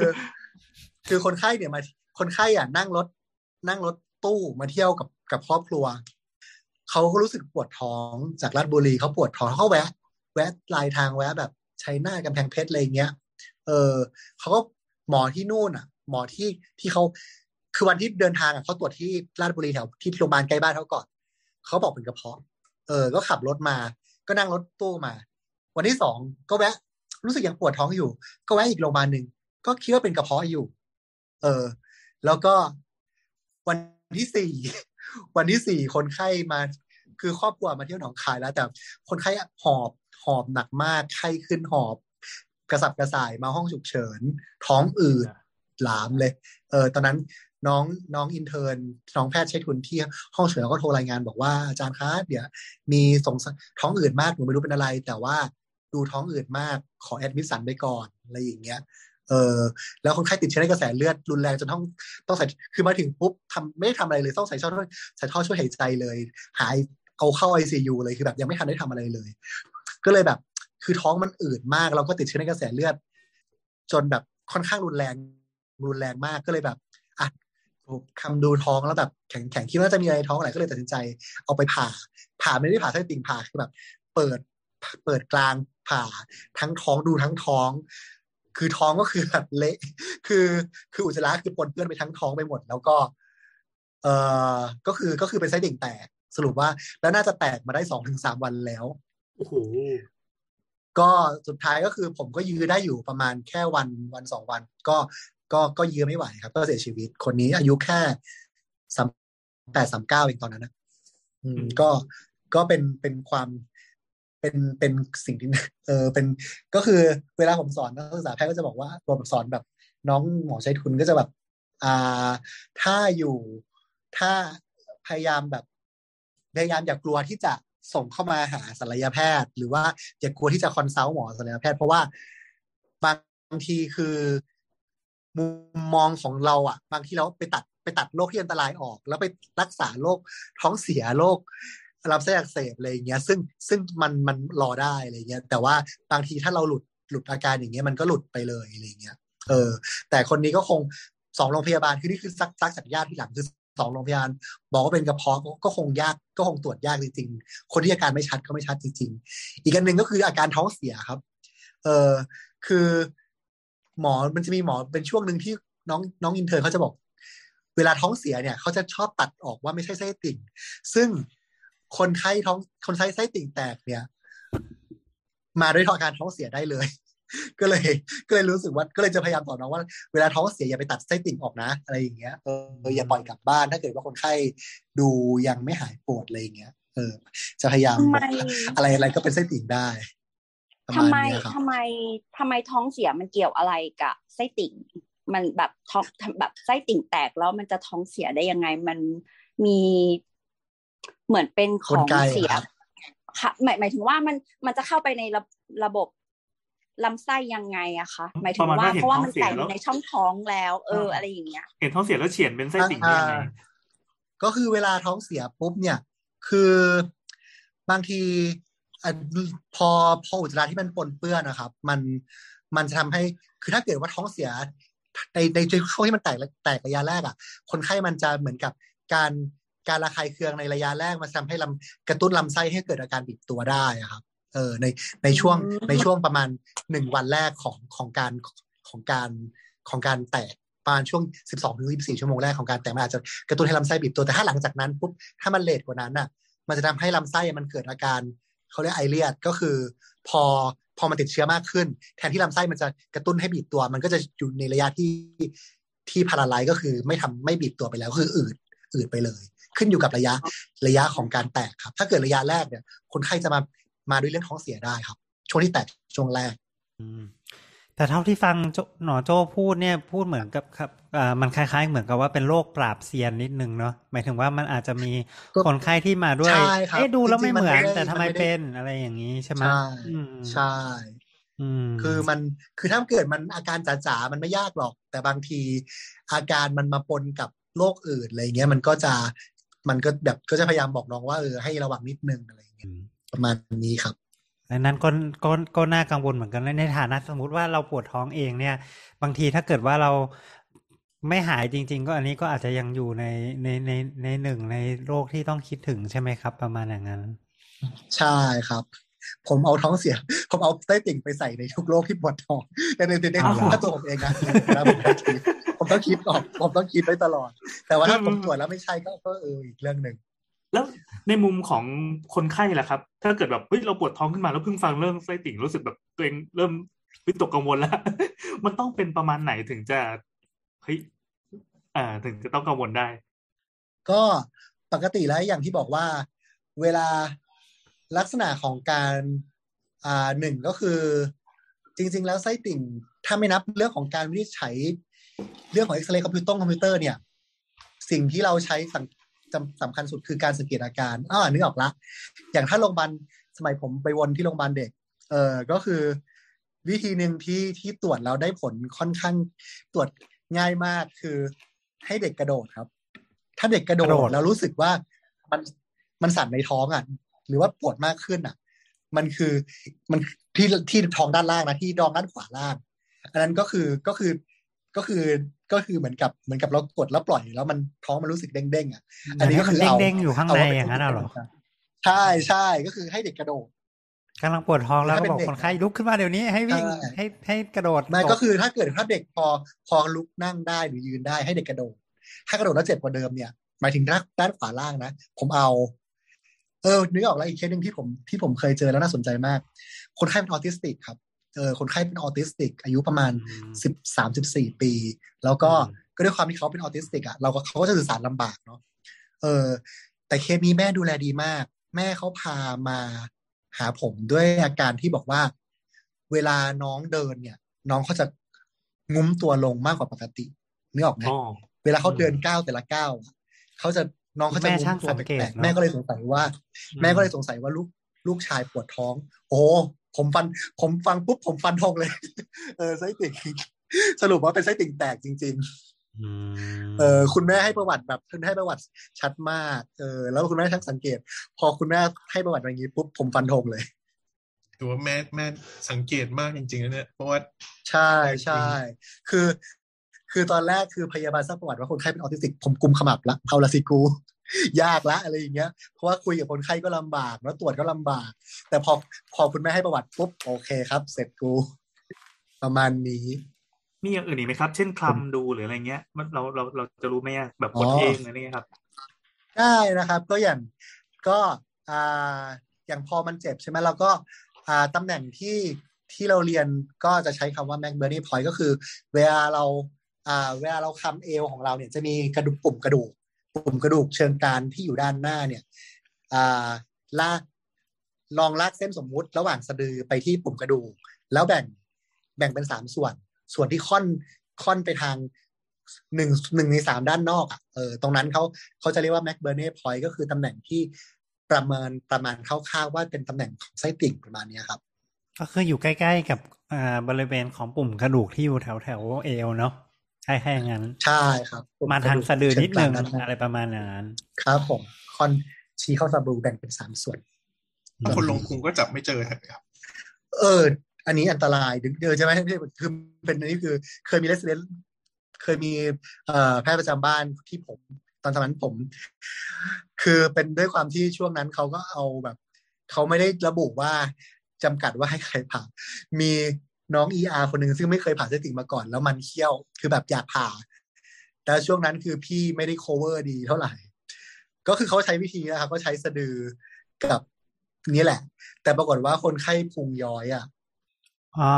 คือคนไข้เนี่ยมาคนไข้อะนั่งรถนั่งรถตู้มาเที่ยวกับกับครอบครัว เขาก็รู้สึกปวดท้องจากราชบุรีเขาปวดท้องเขาแวะ แวะลายทางแวะแบบชัยนาทกำแพงเพชรอะไรเงี้ย เออเขาก็หมอที่นู่นอะ หมอที่ที่เขาคือวันที่เดินทางอะเขาตรวจที่ราชบุรีแถวที่โรงพยาบาลใกล้บ้านเขาก่อนเขาบอกเป็นกระเพาะ เออ ก็ขับรถมา ก็นั่งรถตู้มา วันที่สองก็แวะ รู้สึกยังปวดท้องอยู่ ก็แวะอีกโรงพยาบาลหนึ่งก็คิดว่าเป็นกระเพาะอยู่ เออ แล้วก็วันที่สี่ วันที่สี่คนไข้มา คือครอบครัวมาเที่ยวหนองคายแล้ว แต่คนไข้หอบหอบหนักมากไข้ขึ้นหอบกระสับกระส่ายมาห้องฉุกเฉิน ท้องอืดหลามเลย เออ ตอนนั้นน้องน้องอินเทอร์นน้องแพทย์ใช้ทุนที่ห้องฉุกเฉินแล้วก็โทรรายงานบอกว่าอาจารย์คะเดี๋ยวมีสงสัยท้องอืดมากหนูไม่รู้เป็นอะไร แต่ว่าดูท้องอืดมากขอแอดมิสสันไปก่อนอะไรอย่างเงี้ย เออแล้วคนไข้ติดเชื้อในกระแสเลือดรุนแรงจนต้องต้องใส่คือมาถึงปุ๊บทำไม่ได้ทำอะไรเลยต้องใส่ท่อใส่ท่อช่วยหายใจเลย หายเอาเข้าไอซียูเลยคือแบบยังไม่ทันได้ทำอะไรเลย ก็เลยแบบ คือท้องมันอืดมากเราก็ติดเชื้อในกระแสเลือด จนแบบค่อนข้างรุนแรงรุนแรงมากก็เลยแบบอะคำดูท้องแล้วแบบแข็งแข็งคิดว่าจะมีอะไรท้องอะไรก็เลยตัดสินใจเอาไปผ่า ผ่าไม่ได้ผ่าไส้ติ่งผ่าคือแบบ เปิดเปิดกลางผ่าทั้งท้องดูทั้งท้อง คือท้องก็คือแบบเละคือคืออุจจาระคือปนเปื้อนไปทั้งท้องไปหมด แล้วก็ เอ่อก็คือก็คือเป็นไส้ติ่งแตกสรุปว่าแล้วน่าจะแตกมาได้สองถึงสามวันแล้วโอ้โหก็สุดท้ายก็คือผมก็ยื้อได้อยู่ประมาณแค่วันวันสองวัน ก็ก็ก็ยื้อไม่ไหวครับ ก็เสียชีวิตคนนี้อายุแค่สามแปดสามเก้าเองตอนนั้นนะอืมก็ก็เป็นเป็นความ เป็นเป็นสิ่งที่เออเป็นก็คือเวลาผมสอนนักศึกษาแพทย์ก็จะบอกว่าผมสอนแบบน้องหมอใช้ทุนก็จะแบบอ่าถ้าอยู่ถ้าพยายามแบบพยายามอย่ากลัวที่จะส่งเข้ามาหาศัลยแพทย์ หรือว่าอย่ากลัวที่จะคอนซัลท์หมอศัลยแพทย์ เพราะว่าบางทีคือมุมมองของเราอะ บางทีเราไปตัดไปตัดโรคที่อันตรายออก แล้วไปรักษาโรคท้องเสียโรค ลำไส้อักเสบอะไรอย่างเงี้ย ซึ่งซึ่งมันมันรอได้อะไรเงี้ย แต่ว่าบางทีถ้าเราหลุดหลุดอาการอย่างเงี้ยมันก็หลุดไปเลยอะไรเงี้ย เออ แต่คนนี้ก็คงสองโรงพยาบาลคือนี่คือซักซักจากญาติที่หลังคือสองโรงพยาบาลบอกว่าเป็นกระเพาะก็คงยากก็คงตรวจยากจริงๆ คนที่อาการไม่ชัดก็ไม่ชัดจริง ๆ อีกอันหนึ่งก็คืออาการท้องเสียครับ เออคือหมอมันจะมีหมอเป็นช่วงหนึ่งที่น้องน้องอินเทอร์เขาจะบอก เวลาท้องเสียเนี่ยเขาจะชอบตัดออกว่าไม่ใช่ไส้ติ่ง ซึ่ง คนไข้ท้องคนไข้ไส้ติ่งแตกเนี่ย มาด้วยอาการท้องเสียได้เลย ก็เลย ก็เลยรู้สึกว่าก็เลยจะพยายามสอนน้องว่าเวลาท้องเสียอย่าไปตัดไส้ติ่งออกนะ อะไรอย่างเงี้ยเอออย่าปล่อยกลับบ้านถ้าเกิดว่าคนไข้ดูยังไม่หายปวดอะไรอย่างเงี้ยเออ จะพยายามทำไมอะไรอะไรก็เป็นไส้ติ่งได้ประทำมาณไมเนี้ยครับทำไมทำไมท้องเสียมันเกี่ยวอะไรกับไส้ติ่ง มันแบบท้องแบบไส้ติ่งแตกแล้วมันจะท้องเสียได้ยังไง มันมี เหมือนเป็นขกลองไกเสียครับค่ะหมายหมายถึงว่ามันมันจะเข้าไปในระระบบลำไส้ยังไงอะคะหมายถึประงมาณว่าว่าเห็นเพราะว่าท้องมันเสียแตกอแล้วยู่ในช่องท้องแล้ว เอออะไรอย่างเงี้ยเห็นท้องเสียแล้วเฉียนเป็นไส้ติ่งได้ยังไงอ่าก็คือเวลาท้องเสียปุ๊บเนี่ย คือบางทีอะพอพออุจจาระที่มันปนเปื้อนนะครับ มันมันจะทำให้คือถ้าเกิดว่าท้องเสียในในช่วงที่มันแตกแตกระยะแรกอะ คนไข้มันจะเหมือนกับการ การระคายเคืองในระยะแรกมันทำให้ลำกระตุ้นลำไส้ให้เกิดอาการบิดตัวได้อะครับ เออในในช่วงอืมในช่วงประมาณหนึ่งวันแรกของของการของการของการแตกประมาณช่วง 12ถึง24 ชั่วโมงแรกของการแตกมันอาจจะกระตุ้นให้ลำไส้บีบตัวแต่ถ้าหลังจากนั้นปุ๊บถ้ามันเลทกว่านั้นน่ะ มันจะทำให้ลำไส้มันเกิดอาการเขาเรียกไอเลียดก็คือ พอพอมันติดเชื้อมากขึ้น แทนที่ลำไส้มันจะกระตุ้นให้บีบตัว มันก็จะอยู่ในระยะที่ที่พาราไลก็คือไม่ทำไม่บีบตัวไปแล้วก็คืออืดอืดไปเลย ขึ้นอยู่กับระยะระยะของการแตกครับ ถ้าเกิดระยะแรกเนี่ย คนไข้จะมามาด้วยเรื่องท้องเสียได้ครับ ช่วงที่แตกช่วงแรกอืมแต่เท่าที่ฟังโจหนอโจพูดเนี่ยพูดเหมือนกับครับอ่ามันคล้ายๆ เหมือนกับว่าเป็นโรคปราบเซียนนิดนึงเนาะหมายถึงว่ามันอาจจะมีก็คนไข้ที่มาด้วยใช่ครับเอ๊ะดูแล้วไม่จริงๆเหมือนมันไม่ได้แต่ทำไมมันไม่ได้เป็นอะไรอย่างนี้ใช่ไหมใช่อืมใช่อืมคือมันคือถ้าเกิดมันอาการจ๋าๆมันไม่ยากหรอก แต่บางทีอาการมันมาปนกับโรคอื่นอะไรเงี้ยมันก็จะ มันก็แบบก็จะพยายามบอกน้องว่าเออให้ระวังนิดนึงอะไรเงี้ยประมาณนี้ครับดังนั้นก็ก็ก็น่ากังวลเหมือนกันนะในฐานะสมมติว่าเราปวดท้องเองเนี่ย บางทีถ้าเกิดว่าเราไม่หายจริง ๆ ก็อันนี้ก็อาจจะยังอยู่ในในในในหนึ่งในโรคที่ต้องคิดถึงใช่ไหมครับ ประมาณอย่างนั้น ใช่ครับ ผมเอาท้องเสีย ผมเอาไส้ติ่งไปใส่ในทุกโรคที่ปวดท้องแต่ในในเอาเหรอถ้าตัวผมเองนะนะผมต้องคิดผม ต้องคิดออกผมต้องคิดไว้ตลอด แต่ว่าถ้าผมตรวจแล้วไม่ใช่ก็ก็เอออีกเรื่องหนึ่งแล้วในมุมของคนไข้ล่ะครับ ถ้าเกิดแบบเฮ้ยเราปวดท้องขึ้นมาแล้วเพิ่งฟังเรื่องไส้ติ่งรู้สึกแบบตัวเองเริ่มวิตกกังวลแล้ว มันต้องเป็นประมาณไหนถึงจะเฮ้ยอ่าถึงจะต้องกังวลได้ ก็ปกติแล้วอย่างที่บอกว่า เวลาลักษณะของการอ่าหนึ่งก็คือ จริง ๆ แล้วไส้ติ่ง ถ้าไม่นับเรื่องของการวินิจฉัย เรื่องของเอ็กซเรย์คอมพิวเตอร์คอมพิวเตอร์เนี่ย สิ่งที่เราใช้สังจำสำคัญสุดคือการสังเกตอาการอ่านึกออกละอย่างถ้าโรงพยาบาลสมัยผมไปวนที่โรงพยาบาลเด็ก เออก็คือ วิธีหนึ่งที่ที่ตรวจแล้วได้ผลค่อนข้างตรวจง่ายมากคือให้เด็กกระโดดครับ ถ้าเด็กกระโดกระโดดดแล้วรู้สึกว่ามันมันสั่นในท้องอะ หรือว่าปวดมากขึ้นอะ มันคือมันที่ที่ท้องด้านล่างนะที่ดองด้านขวาล่าง อันนั้นก็คือก็คือ ก็คือก็คือเหมือนกับเหมือนกับเรากดแล้วปล่อยแล้วมันท้องมันรู้สึกเด้งๆอะอันนี้ก็คือเด้งเอาเด้งๆอยู่ข้างในเว่เป็อย่างนั้นน่ะเหรอใช่ใช่ก็คือให้เด็กกระโดดกำลังปวดท้องแล้วถ้าก็เป็นบอกเด็กคนไข้ลุกขึ้นมาเดี๋ยวนี้ให้วิ่งใช่ให้ให้กระโดดไม่ตก็คือถ้าเกิดถ้าเด็กพอพอลุกนั่งได้หรือยืนได้ให้เด็กกระโดด ถ้ากระโดดแล้วเจ็บกว่าเดิมเนี่ยหมายถึงด้านด้านขวาล่างนะ ผมเอา เออนึกออกแล้วอีกเคสหนึ่งที่ผมที่ผมเคยเจอแล้วน่าสนใจมาก คนไข้เป็นออทิสติกครับ เออคนไข้เป็นออทิสติก อายุประมาณอืมสิบสามสิบสี่ปี แล้วก็อืมก็ด้วยความที่เขาเป็นออทิสติกอะเราก็เขาก็จะสื่อสารลำบากเนาะเออ แต่เคสนี้แม่ดูแลดีมาก แม่เขาพามาหาผมด้วยอาการที่บอกว่า เวลาน้องเดินเนี่ย น้องเขาจะงุ้มตัวลงมากกว่าปกตินึกออกไหมอ๋อเวลาเขาเดินก้าวแต่ละก้าวอะเขาจะน้องเขาจะแม่งุ้ช่างมตัวสังแปเกตลกๆเนอะแม่ก็เลยสงสัยว่า แม่ก็เลยสงสัยว่าลูกลูกชายปวดท้อง โอ้ ผมฟันผมฟังปุ๊บผมฟันทงเลย เออไส้ติ่งสรุปว่าเป็นไส้ติ่งแตกจริงๆอืมเออคุณแม่ให้ประวัติแบบคุณให้ประวัติชัดมาก เออ แล้วคุณแม่ช่างสังเกต พอคุณแม่ให้ประวัติอย่างนี้ปุ๊บผมฟันธงเลยถือว่าแม่แม่สังเกตมากจริงๆนะเนี่ยเพราะว่าใช่ใช่คือ คือตอนแรกคือพยาบาลทราบประวัติว่าคนไข้เป็นออทิสติก ผมกุมขมับละเอาละสิกู ยากละอะไรอย่างเงี้ย เพราะว่าคุยกับคนไข้ก็ลำบากแล้วตรวจก็ลำบาก แต่พอพอคุณแม่ให้ประวัติปุ๊บโอเคครับ เสร็จกู ประมาณนี้ มีอย่างอื่นอีกไหมครับ เช่นคลำดูหรืออะไรเงี้ยมันเราเราเราจะรู้ไหมอะแบบกดอ๋อเองอะไรเงี้ยครับ ได้นะครับ ก็อย่างก็อ่าอย่างพอมันเจ็บใช่ไหมเราก็อ่าตำแหน่งที่ที่เราเรียนก็จะใช้คำว่า m a c b u r n y point ก็คือ เวลาเราอ่าเวลาเราคำเอวของเราเนี่ยจะมีกระดูกปุ่มกระดูก ปุ่มกระดูกเชิงกรานที่อยู่ด้านหน้าเนี่ยอ่าลากลองลากเส้นสมมุติ ระหว่างสะดือไปที่ปุ่มกระดูก แล้วแบ่งแบ่งเป็นสามส่วน ส่วนที่ค่อนค่อนไปทางหนึ่งหนึ่งในสามด้านนอกอะเออตรงนั้นเขาเขาจะเรียกว่า m a c b u r n y point ก็คือตำแหน่งที่ประเมินประมาณคร่าวๆว่าเป็นตำแหน่งของไส้ติ่งประมาณนี้ครับ ก็คืออยู่ใกล้ๆกับอ่าบริเวณของปุ่มกระดูกที่อยู่แถวแถวเอวเนาะ ใช่แค่อย่างนั้น ใช่ครับ มาทางสะดือนิดนึงเชิกรานอะไรประมาณอย่างนั้น ครับผมค่อนชี้เข้าสะดือแบ่งเป็นสามส่วนถ้าคนลงพุงก็จับไม่เจอครับ เออ อันนี้อันตรายดึงเดินใช่ไหมคือเป็นอันนี้คือ เคยมีเลสเดนเคยมีเอ่อแพทย์ประจำบ้านที่ผม ตอนสมัยนั้นผม คือเป็นด้วยความที่ช่วงนั้นเขาก็เอาแบบเขาไม่ได้ระบุว่าจำกัดว่าให้ใครผ่ามี น้องเออาคนหนึ่งซึ่งไม่เคยผ่าไส้ติ่งมาก่อน แล้วมันเคี้ยวคือแบบอยากผ่า แต่ช่วงนั้นคือพี่ไม่ได้ cover ดีเท่าไหร่ ก็คือเขาใช้วิธีนะครับ ก็ใช้สะดือกับนี่แหละ แต่ปรากฏว่าคนไข้พุงย้อยอะอ๋อ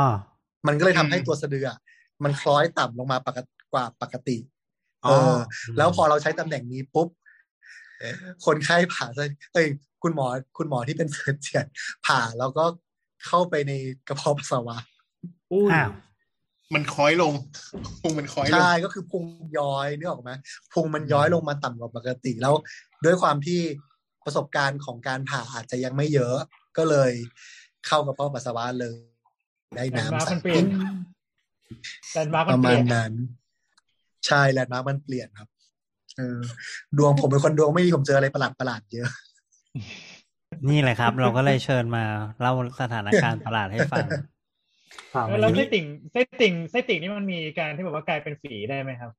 มันก็เลยทำให้อืมตัวสะดืออะมันคล้อยต่ำลงมาปกติกว่าปกติอ๋เอออ แล้วพอเราใช้ตำแหน่งนี้ปุ๊บคนไข้ผ่าไส้เอ้ยคุณหมอคุณหมอที่เป็น surgeon ผ่าแล้วก็เข้าไปในกระเพาะปัสสาวะ อุ้ยอ้าวมันคล้อยลงพุงมันคล้อยลงใช่ก็คือพุงย้อยนึกออกไหมพุงมันย้อยลงมาต่ำกว่าปกติแล้ว ด้วยความที่ประสบการณ์ของการผ่าอาจจะยังไม่เยอะ ก็เลยเข้ากระเพาะปัสสาวะเลย ได้น้ำใส่มันเปลี่ยน landmark มันเปลี่ยนประมาณนั้นใช่แลนด์มาร์คมันเปลี่ยนครับเออดวงผมเป็นคนดวงไม่ดีผมเจออะไรประหลาดประหลาดๆเยอะ นี่แหละครับ เราก็เลยเชิญมาเล่าสถานการณ์ประหลาดให้ฟังถาม แล้วอันไส้นี้ติ่งไส้ติ่งไส้ติ่งนี่มันมีการที่แบบว่ากลายเป็นฝีได้ไหมครับ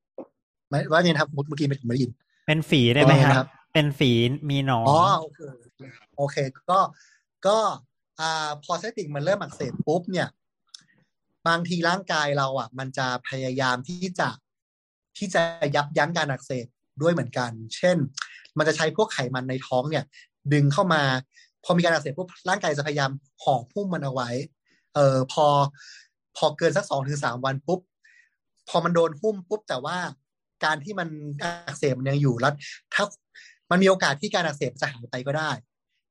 ไม่ว่าไงนะครับเมื่อกี้ไม่ไม่ได้ยิน เป็นฝีได้ไหมอ๋อคครัรับบเป็นฝีมีหนองอ๋อโอเคโอเค ก็ก็อ่าพอไส้ติ่งมันเริ่มอักเสบปุ๊บเนี่ย บางทีร่างกายเราอะ มันจะพยายามที่จะที่จะยับยั้งการอักเสบด้วยเหมือนกัน เช่น มันจะใช้พวกไขมันในท้องเนี่ย ดึงเข้ามา พอมีการอักเสบปุ๊บร่างกายจะพยายามห่อหุ้มมันเอาไว้ เออพอ พอเกินสักสองถึงสามวันปุ๊บ พอมันโดนหุ้มปุ๊บแต่ว่าการที่มันอักเสบมันยังอยู่แล้วถ้ามันมีโอกาสที่การอักเสบจะหายไปก็ได้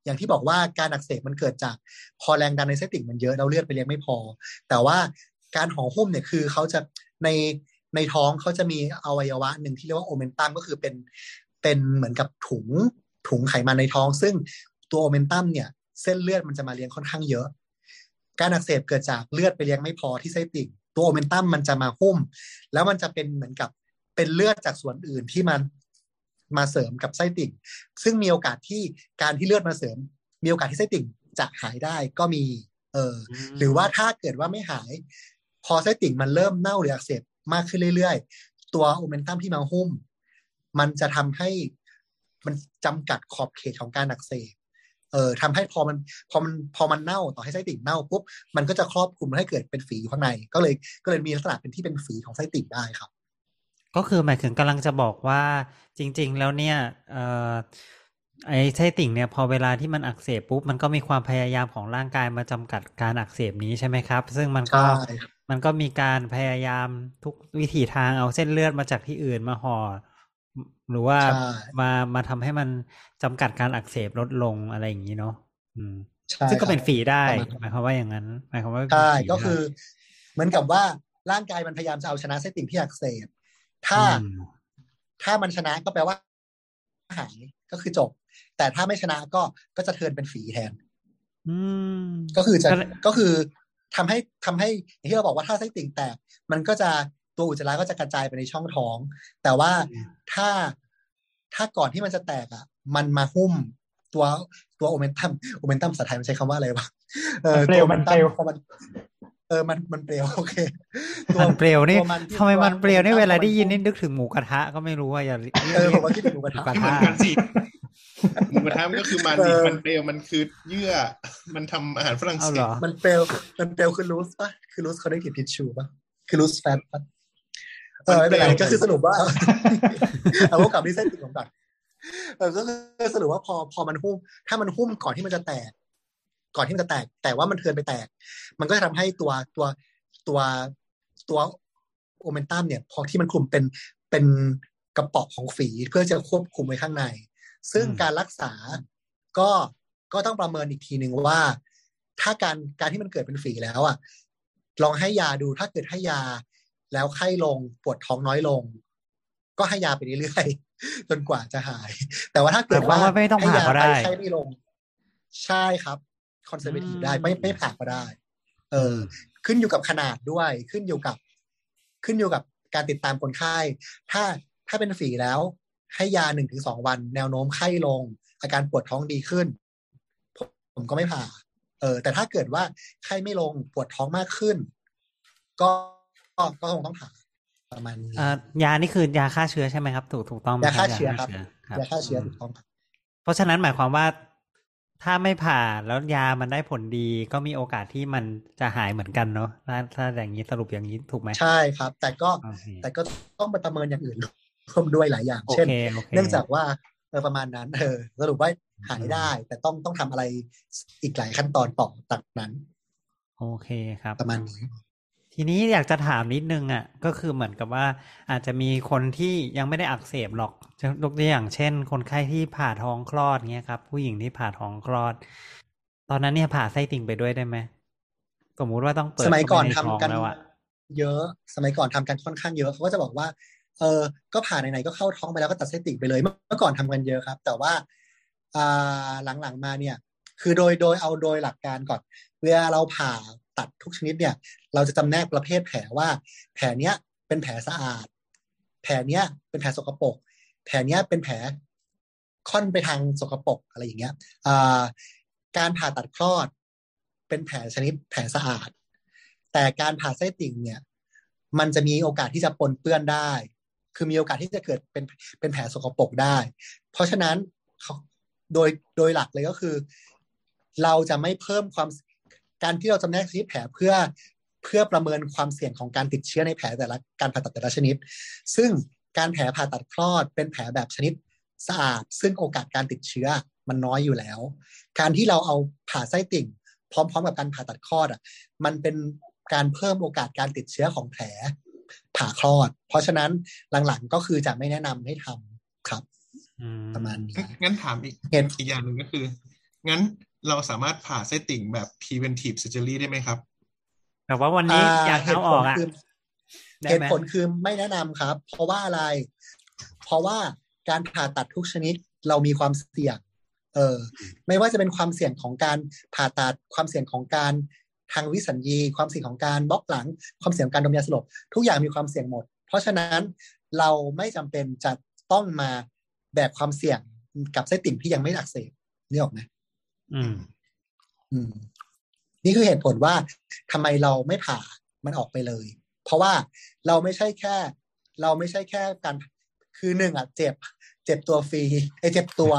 อย่างที่บอกว่าการอักเสบมันเกิดจากพอแรงดันในเส้นติ่งมันเยอะเราเลือดไปเลี้ยงไม่พอ แต่ว่าการห่อหุ้มเนี่ยคือเขาจะในในท้องเขาจะมีอวัยวะหนึ่งที่เรียกว่าโอเมนตัมก็คือเป็นเป็นเหมือนกับถุงถุงไขมันในท้อง ซึ่งตัวโอเมนตัมเนี่ย เส้นเลือดมันจะมาเลี้ยงค่อนข้างเยอะ การอักเสบเกิดจากเลือดไปเลี้ยงไม่พอที่ไส้ติ่ง ตัวโอเมนตัมมันจะมาหุ้ม แล้วมันจะเป็นเหมือนกับเป็นเลือดจากส่วนอื่นที่มันมาเสริมกับไส้ติ่ง ซึ่งมีโอกาสที่การที่เลือดมาเสริม มีโอกาสที่ไส้ติ่งจะหายได้ก็มี เออ หรือว่าถ้าเกิดว่าไม่หาย พอไส้ติ่งมันเริ่มเน่าหรืออักเสบมากขึ้นเรื่อยๆ ตัวโอเมนตัมที่มาหุ้ม มันจะทำให้มันจำกัดขอบเขตของการอักเสบ เอ่อทำให้พอมันพอมันพอมันเน่าต่อให้ไส้ติ่งเน่าปุ๊บมันก็จะครอบคลุมให้เกิดเป็นฝีอยู่ข้างใน ก็เลยก็เลยมีลักษณะเป็นที่เป็นฝีของไส้ติ่งได้ครับ ก็คือหมายถึงกำลังจะบอกว่าจริง ๆ แล้วเนี่ยเอ่อไอ้ไส้ติ่งเนี่ยพอเวลาที่มันอักเสบปุ๊บมันก็มีความพยายามของร่างกายมาจำกัดการอักเสบนี้ใช่ไหมครับ ซึ่งมันก็ใช่ครับมันก็มีการพยายามทุกวิถีทางเอาเส้นเลือดมาจากที่อื่นมาห่อ หรือว่าใช่มามาทำให้มันจำกัดการอักเสบลดลงอะไรอย่างนี้เนาะอืมใช่ซึ่งก็เป็นครับฝีได้ประมาณนั้นหมายความว่าอย่างนั้นหมายความว่าเป็นใช่ฝีก็คือได้เหมือนกับว่าร่างกายมันพยายามจะเอาชนะไส้ติ่งที่อักเสบ ถ้าอืมถ้ามันชนะก็แปลว่า หายก็คือจบ แต่ถ้าไม่ชนะก็ก็จะเทิร์นเป็นฝีแทนอืมก็คือจะก็เลยก็คือทำให้ทำให้อย่างที่เราบอกว่าถ้าไส้ติ่งแตก มันก็จะ ตัวอุจจาระก็จะกระจายไปในช่องท้อง แต่ว่าถ้าถ้าก่อนที่มันจะแตกอะ มันมาหุ้มตัวตัวโอเมนตัมโอเมนตัมภาษาไทยมันใช้คำว่าอะไรวะเออมันเปลตัววโอเมนตัมันเปลวพอมัน เออมันมันเปลวโอเคตัวมันเปลวนี่ตัวที่ทำไมมันเปลวนี่ตัเวลาได้ยินมันี่นึกถึงหมูกระทะก็ไม่รู้ว่าอย่าเออผมว่าคิดถึงหมูกระหมูทะกระเหมืทะอนกันสิหมูกระทะมันก็คือมันดิเออมันเปรี้ยวมันคือเยื่อ มันทำอาหารฝรั่งเอาเศเหรสอมันเปลวมันเปลวคือรูสปะคือรูสคอนเนคทีฟทิชชูปะคือรูสแฟตปะ เออไม่เป็นไรก็คือสรุปว่าเอาพวกกลับที่เส้นติ่งของก่อนเออก็คือสรุปว่าพอพอมันหุ้ม ถ้ามันหุ้มก่อนที่มันจะแตก ก่อนที่มันจะแตก แต่ว่ามันเทือนไปแตก มันก็จะทำให้ตัวตัวตัวตัวโอเมนตัมเนี่ย พอที่มันคลุมเป็นเป็นกระเป๋อของฝีเพื่อจะควบคุมไว้ข้างใน ซึ่งอืมการรักษาก็ก็ต้องประเมินอีกทีหนึ่งว่า ถ้าการการที่มันเกิดเป็นฝีแล้วอะลองให้ยาดูถ้าเกิดให้ยา แล้วไข้ลงปวดท้องน้อยลง ก็ให้ยาไปเรื่อยๆจนกว่าจะหาย แต่ว่าถ้าเกิดว่าแต่ว่าไม่ต้องให้ผ่ายาก็ไปได้ไข้ไม่ลง ใช่ครับคอนเซอร์เวทีฟได้ไม่ไม่ผ่าก็ได้ เออ ขึ้นอยู่กับขนาดด้วย ขึ้นอยู่กับ ขึ้นอยู่กับการติดตามคนไข้ ถ้าถ้าเป็นฝีแล้ว ให้ยาหนึ่งถึงสองวัน แนวโน้มไข้ลง อาการปวดท้องดีขึ้น ผมผมก็ไม่ผ่า เออ แต่ถ้าเกิดว่าไข้ไม่ลงปวดท้องมากขึ้น ก็ ก็ก็คงต้องผ่าประมาณนี้เอ่อยานี่คือยาฆ่าเชื้อใช่ไหมครับ ถูกถูกต้องไหมยาฆ่ารับเชื้อครับครับยาฆ่าเชื้อถูกต้องครับเพราะฉะนั้นหมายความว่าถ้าไม่ผ่าแล้วยามันได้ผลดีก็มีโอกาสที่มันจะหายเหมือนกันเนาะถ้าถ้าอย่างนี้สรุปอย่างนี้ถูกไหมใช่ครับ แต่ก็โอเคแต่ก็ต้องไปประเมินอย่างอื่นร่วมด้วยหลายอย่างโอเช่นเคโอเคเนื่องจากว่าเออประมาณนั้น เออสรุปว่าหายได้ แต่ต้องต้องทำอะไรอีกหลายขั้นตอนต่อจากนั้น โอเคครับ ประมาณนี้ ทีนี้อยากจะถามนิดนึงอะก็คือเหมือนกับว่า อาจจะมีคนที่ยังไม่ได้อักเสบหรอกยกตัวอย่างเช่น คนไข้ที่ผ่าท้องคลอดเงี้ยครับ ผู้หญิงที่ผ่าท้องคลอด ตอนนั้นเนี่ยผ่าไส้ติ่งไปด้วยได้ไหมสมมุติว่าต้องเปิดสมัยก่อนเข้าไปทำในท้องกันแล้วอะเยอะ สมัยก่อนทำกันค่อนข้างเยอะเขาก็จะบอกว่า เออก็ผ่าไหนๆก็เข้าท้องไปแล้วก็ตัดไส้ติ่งไปเลยเมื่อก่อนทำกันเยอะครับ แต่ว่าอ่าหลังๆมาเนี่ย คือโดยโดยเอาโดยหลักการก่อน เวลาเราผ่า ตัดทุกชนิดเนี่ยเราจะจำแนกประเภทแผลว่า แผลเนี้ยเป็นแผลสะอาด แผลเนี้ยเป็นแผลสกปรกแผลเนี้ยเป็นแผลค่อนไปทางสกปรกอะไรอย่างเงี้ยการผ่าตัดคลอด เป็นแผลชนิดแผลสะอาด แต่การผ่าไส้ติ่งเนี่ย มันจะมีโอกาสที่จะปนเปื้อนได้ คือมีโอกาสที่จะเกิดเป็นเป็นแผลสกปรกได้ เพราะฉะนั้นเขาโดยโดยหลักเลยก็คือ เราจะไม่เพิ่มความ การที่เราจำแนกชนิดแผลเพื่อเพื่อประเมินความเสี่ยงของการติดเชื้อในแผลแต่ละการผ่าตัดแต่ละชนิด ซึ่งการแผลผ่าตัดคลอดเป็นแผลแบบชนิดสะอาด ซึ่งโอกาสการติดเชื้อมันน้อยอยู่แล้ว การที่เราเอาผ่าไส้ติ่ง พร้อม ๆ กับการผ่าตัดคลอดอะ มันเป็นการเพิ่มโอกาสการติดเชื้อของแผลผ่าคลอด เพราะฉะนั้นหลังๆก็คือจะไม่แนะนำให้ทำครับอืมประมาณนี้งั้นถามอีกเห็นอีกอย่างหนึ่งก็คือ งั้น เราสามารถผ่าไส้ติ่งแบบ preventive surgery ได้ไหมครับ แต่ว่าวันนี้อยากเอาออกอะได้เหตุไหมผลคือไม่แนะนำครับ เพราะว่าอะไร เพราะว่าการผ่าตัดทุกชนิดเรามีความเสี่ยง เออ ไม่ว่าจะเป็นความเสี่ยงของการผ่าตัดความเสี่ยงของการทางวิสัญญี ความเสี่ยงของการบล็อกหลัง ความเสี่ยงของการดมยาสลบ ทุกอย่างมีความเสี่ยงหมด เพราะฉะนั้นเราไม่จำเป็นจะต้องมาแบกความเสี่ยงกับไส้ติ่งที่ยังไม่อักเสบนี่ออกไหม อืม อืม นี่คือเหตุผลว่าทำไมเราไม่ผ่ามันออกไปเลย เพราะว่าเราไม่ใช่แค่ เราไม่ใช่แค่การคือหนึ่งอะ เจ็บ เจ็บตัวฟรีไอ้เจ็บตัว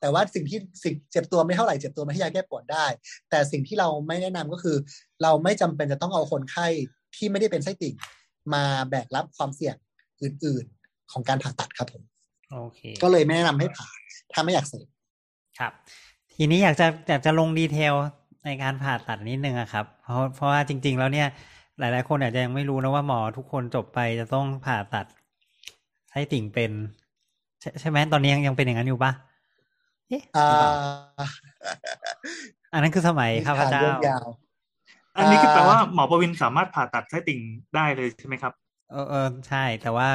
แต่ว่าสิ่งที่สิ่งเจ็บตัวไม่เท่าไหร่เจ็บตัวไม่ให้ยาแก้ปวดได้ แต่สิ่งที่เราไม่แนะนำก็คือ เราไม่จำเป็นจะต้องเอาคนไข้ที่ไม่ได้เป็นไส้ติ่งมาแบกรับความเสี่ยงอื่น ๆ ของการผ่าตัดครับผม โอเค ก็เลยไม่แนะนำให้ผ่า ถ้าไม่อยากเสพครับ ทีนี้อยากจะอยากจะลงดีเทลในการผ่าตัดนิดนึงอะครับ เพราะเพราะว่าจริง ๆ แล้วเนี่ย หลาย ๆ คนอาจจะยังไม่รู้นะว่าหมอทุกคนจบไปจะต้องผ่าตัดไส้ติ่งเป็น ใช่ใช่ไหมตอนนี้ยังยังเป็นอย่างนั้นอยู่ปะเอ๊ะอ่าอันนั้นคือสมัยข้าพเจ้าเรื่องยาวอันนี้คือแปลว่าหมอประวินสามารถผ่าตัดไส้ติ่งได้เลยใช่ไหมครับ เออเออใช่ แต่ว่า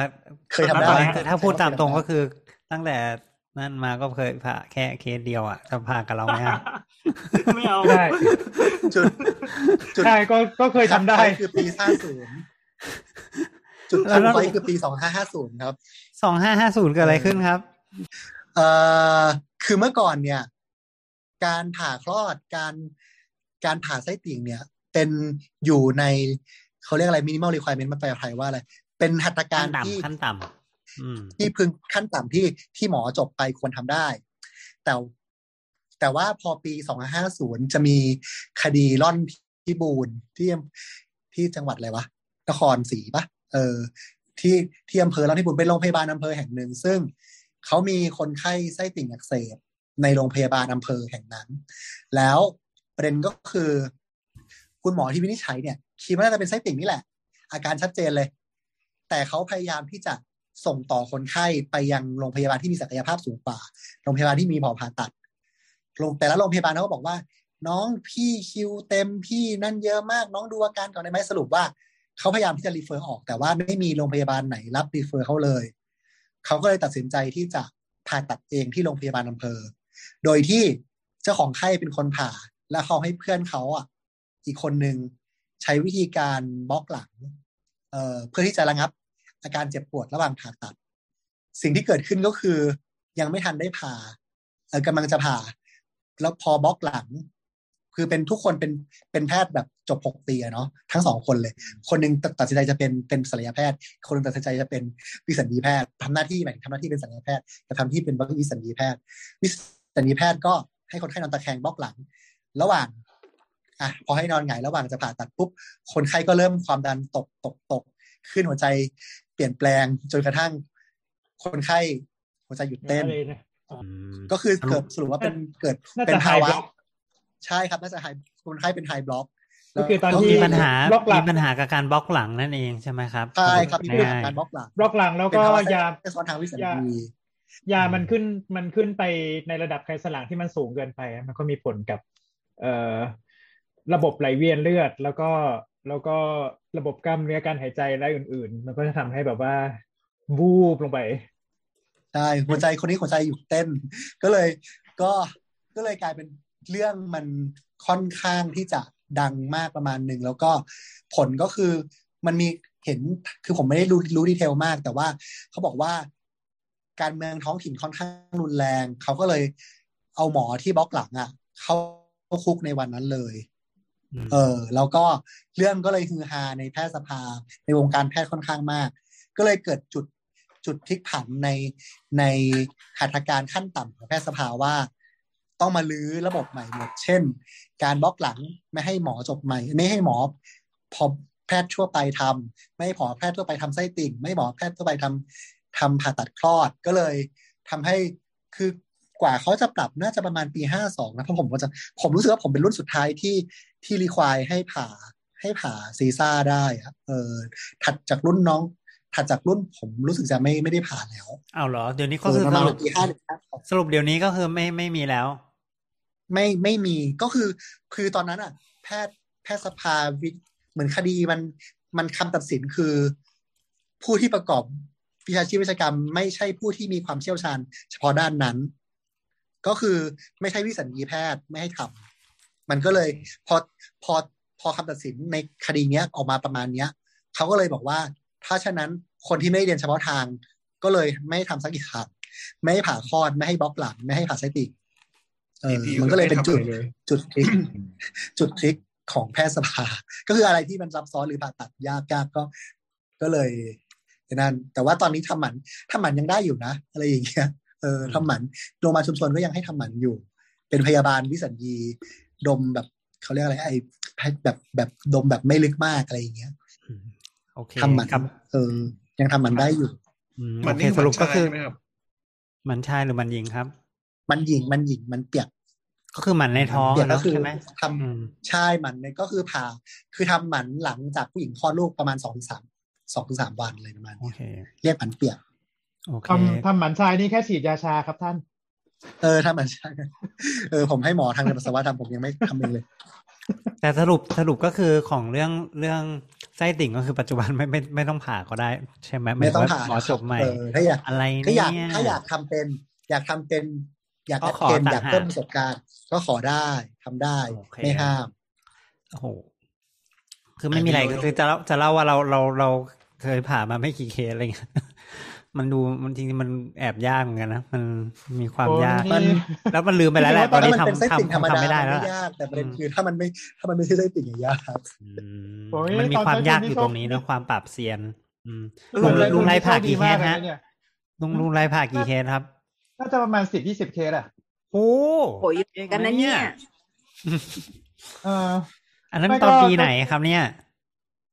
เคยทำได้ตอนหมนั้นถ้าพูดตามตรงก็คือตั้งแต่ นั่นมาก็เคยผ่าแค่เคสเดียวอะจะผ่ากับเราไหมอะไม่เอาได้จุดจุดใช่ก็ก็เคยทำได้คัฟคือปีห้าศูนย์จุดคันไฟคือปีสองห้าห้าศูนย์ครับสองห้าห้าศูนย์เกิดอะไรขึ้นครับ เอ่อคือเมื่อก่อนเนี่ย การผ่าคลอดการการผ่าไส้ติ่งเนี่ย เป็นอยู่ในเขาเรียกอะไรมินิมอลรีคว i เมนต์มันแปลไทยว่าอะไร เป็นหัตถกาขั้รนที่ต่ำขั้นต่ำอืม ที่พึงขั้นต่ำที่ที่หมอจบไปควรทำได้ แต่แต่ว่าพอปี 2550 จะมีคดีร่อนพิบูลที่ที่จังหวัดอะไรวะ นครศรีปะเออ ที่ที่อำเภอร่อนพิบูลเป็นโรงพยาบาลอำเภอแห่งหนึ่ง ซึ่งเขามีคนไข้ไส้ติ่งอักเสบในโรงพยาบาลอำเภอแห่งนั้น แล้วประเด็นก็คือ คุณหมอที่วินิจฉัยเนี่ยคิดว่าน่าจะเป็นไส้ติ่งนี่แหละ อาการชัดเจนเลย แต่เขาพยายามที่จะ ส่งต่อคนไข้ไปยังโรงพยาบาลที่มีศักยภาพสูงกว่า โรงพยาบาลที่มีหมอผ่าตัดโรงแต่ละโรงพยาบาลเขาก็บอกว่า น้องพี่คิวเต็มพี่นั่นเยอะมาก น้องดูอาการก่อนได้ไหมสรุปว่าเขาพยายามที่จะ refer ออก แต่ว่าไม่มีโรงพยาบาลไหนรับ refer เขาเลยเขาก็เลยตัดสินใจที่จะผ่าตัดเองที่โรงพยาบาลอำเภอ โดยที่เจ้าของไข้เป็นคนผ่า แล้วเขาให้เพื่อนเขาอะ อีกคนหนึ่งใช้วิธีการบล็อกหลังเอ่อเพื่อที่จะระงับ อาการเจ็บปวดระหว่างผ่าตัด สิ่งที่เกิดขึ้นก็คือยังไม่ทันได้ผ่าเออกำลังจะผ่า แล้วพอบล็อกหลัง คือเป็นทุกคนเป็นเป็นแพทย์แบบจบหกปีเนาะทั้งสองคนเลย คนหนึ่งตัดสินใจจะเป็นเป็นศัลยแพทย์ คนหนึงตัดสินใจจะเป็นวิสัญญีแพทย์ทำหน้าที่ใหม่ทำหน้าที่เป็นศัลยแพทย์จะทำที่เป็นวิสัญญีแพทย์ วิสัญญีแพทย์ก็ให้คนไข้นอนตะแคงบล็อกหลัง ระหว่างอะพอให้นอนหงายระหว่างจะผ่าตัดปุ๊บคนไข้ก็เริ่มความดันตกตกตกขึ้นหัวใจ เปลี่ยนแปลงจนกระทั่งคนไข้หัวใจหยุดเต้นอะไรนะอืมก็คือเกิดสรุปว่าเป็นเกิดน่าจะเป็นภาวะ high block ใช่ครับน่าจะไฮคนไข้เป็นไฮบล็อกก็คือตอนก็ที่มีปัญหาบล็อกหลัมีงปัญหากับการบล็อกหลังนั่นเองใช่ไหมครับใช่ครับมีปัญหาง่ายการบล็อกหลังบล็อกหลังแล้วเป็นก็ภาวะยาแทรกซ้อนทางวิสัญยาญียามันขึ้นมันขึ้นไปในระดับไขสันหลังที่มันสูงเกินไป มันก็มีผลกับ เอ่อระบบไหลเวียนเลือด แล้วก็ แล้วก็ระบบกล้ามเนื้อการหายใจและอื่น ๆ มันก็จะทำให้แบบว่าวูบลงไปใช่หัวใจคนนี้หัวใจหยุดเต้น ก็เลยก็ก็เลยกลายเป็นเรื่องมันค่อนข้างที่จะดังมากประมาณหนึ่งแล้วก็ผลก็คือมันมีเห็นคือผมไม่ได้รู้รู้ดีเทลมาก แต่ว่าเขาบอกว่าการเมืองท้องถิ่นค่อนข้างรุนแรง เขาก็เลยเอาหมอที่บล็อกหลังอะ เข้าคุกในวันนั้นเลย เออ แล้วก็เรื่องก็เลยฮือฮาในแพทยสภา ในวงการแพทย์ค่อนข้างมาก ก็เลยเกิดจุดจุดพลิกผันในในหัตถการขั้นต่ำของแพทยสภาว่า ต้องมาลื้อระบบใหม่หมด เช่น การบล็อกหลังไม่ให้หมอจบใหม่ ไม่ให้หมอพอแพทย์ทั่วไปทำไม่ให้หมอแพทย์ทั่วไปทำไส้ติ่ง ไม่ให้หมอแพทย์ทั่วไปทำทำผ่าตัดคลอดก็เลยทำให้คือกว่าเขาจะปรับน่าจะประมาณปีห้าสองนะเพราะผมก็จะผมรู้สึกว่าผมเป็นรุ่นสุดท้ายที่ ที่รีควายให้ผ่าให้ผ่าซีซ่าได้อะเออถัดจากรุ่นน้อง ถัดจากรุ่นผมรู้สึกจะไม่ไม่ได้ผ่าแล้วเอาเหรอ เดี๋ยวนี้ก็เออคือประสมาณรุปปีห้าหนึ่งห้าสองสรุปเดี๋ยวนี้ก็คือไม่ไม่มีแล้ว ไม่ไม่มีก็คือคือตอนนั้นอะ แพทย์แพทยสภาวิเหมือนคดีมันมันคำตัดสินคือ ผู้ที่ประกอบวิชาชีพวิชาการไม่ใช่ผู้ที่มีความเชี่ยวชาญ เฉพาะด้านนั้น ก็คือไม่ใช่วิสัญญีแพทย์ไม่ให้ทำ มันก็เลยพอพอพอคำตัดสินในคดีเนี้ยออกมาประมาณเนี้ยเขาก็เลยบอกว่า ถ้าฉะนั้นคนที่ไม่ได้เรียนเฉพาะทาง ก็เลยไม่ให้ทำสักอีกทาง ไม่ให้ผ่าคลอดไม่ให้บล็อกหลังไม่ให้ผ่าไส้ติ่งเออพี่มันก็เลยเป็นจุดไม่ทำอะไรเลยจุดพลิกจุดพลิกของแพทยสภา ก็คืออะไรที่มันซับซ้อนหรือผ่าตัดยากยากก็ ก็เลยนั่นแต่ว่าตอนนี้ทำหมันทำหมันยังได้อยู่นะ อะไรอย่างเงี้ยเออทำหมันโรงพยาบาลชุมชนก็ยังให้ทำหมันอยู่ เป็นพยาบาลวิสัญญี ดมแบบเขาเรียกอะไรไอ้แบบแบบดมแบบไม่ลึกมากอะไรอย่างเงี้ยโอเคทำหมันครับเออ ยังทำหมันได้อยู่อืมมัโอนเคนี่สรุปก็คือใช่ไหมครับมันชายหรือมันหญิงครับ มันหญิงมันหญิงมันเปียก ก็คือหมันในท้องเปียกอะก็เนาะคือใช่ไหมทำอืมใช่หมันเนี่ยก็คือผ่า คือทำหมันหลังจากผู้หญิงคลอดลูกประมาณสองถึงสามสองถึงสามวันเลยประมาณโอนี้เคเรียกหมันเปียกโอเคทำทำหมันชายนี่แค่ฉีดยาชาครับท่าน เออถ้ามันใช่เออผมให้หมอทางเดินปัสสาวะทำผมยังไม่ทำเองเลย แต่สรุปสรุปก็คือของเรื่องเรื่องไส้ติ่งก็คือปัจจุบันไม่ไม่ไม่ต้องผ่าก็ได้ ใช่ไหมไม่ต้องหยถึผ่าหมอจบใหม่เออถ้าอยากอะไรถ้าเนี่อยากยถ้าอยากทำเป็น อยากทำเป็น อยากก็ขอเป็นต่างอยากเพิ่มหากประสบการณ์ ก็ขอได้ทำได้โอเคไม่ห้ามโอ้โหคือไม่มีอะไรก็คือจะเล่าจะเล่าว่าเราเราเราเคยผ่ามาไม่กี่เคสอะไรเงี้ย มันดูมันจริงๆมันแอบยากเหมือนกันนะมันมีความโอ้ยากนี่แล้วมันลืมไปแล้วแหละจตริอนงๆนี้ว่ามันเป็นไส้ทำติ่งธรรมทำดาทำไม่ได้แล้วไม่ล่ะยากแต่ประเด็นอืมคือถ้ามันไม่ถ้ามันไม่ใช่ไส้ติ่งอะยากอืมโอ้ยมันมีตอนความยากตอนอที่ยู่โชคตรงนี้นะความปรับเซียนอืมเออลุงเลยลุงไรผ่าโชคดีกี่เคสมากเลยฮะเนี่ยลุงลุงไรผ่ากี่เคสครับน่าจะประมาณสิบยี่สิบเคสอะโอ้โอ้ยกันนะเนี่ยเอออันนั้นไม่ตอนก็ปีไหนครับเนี่ย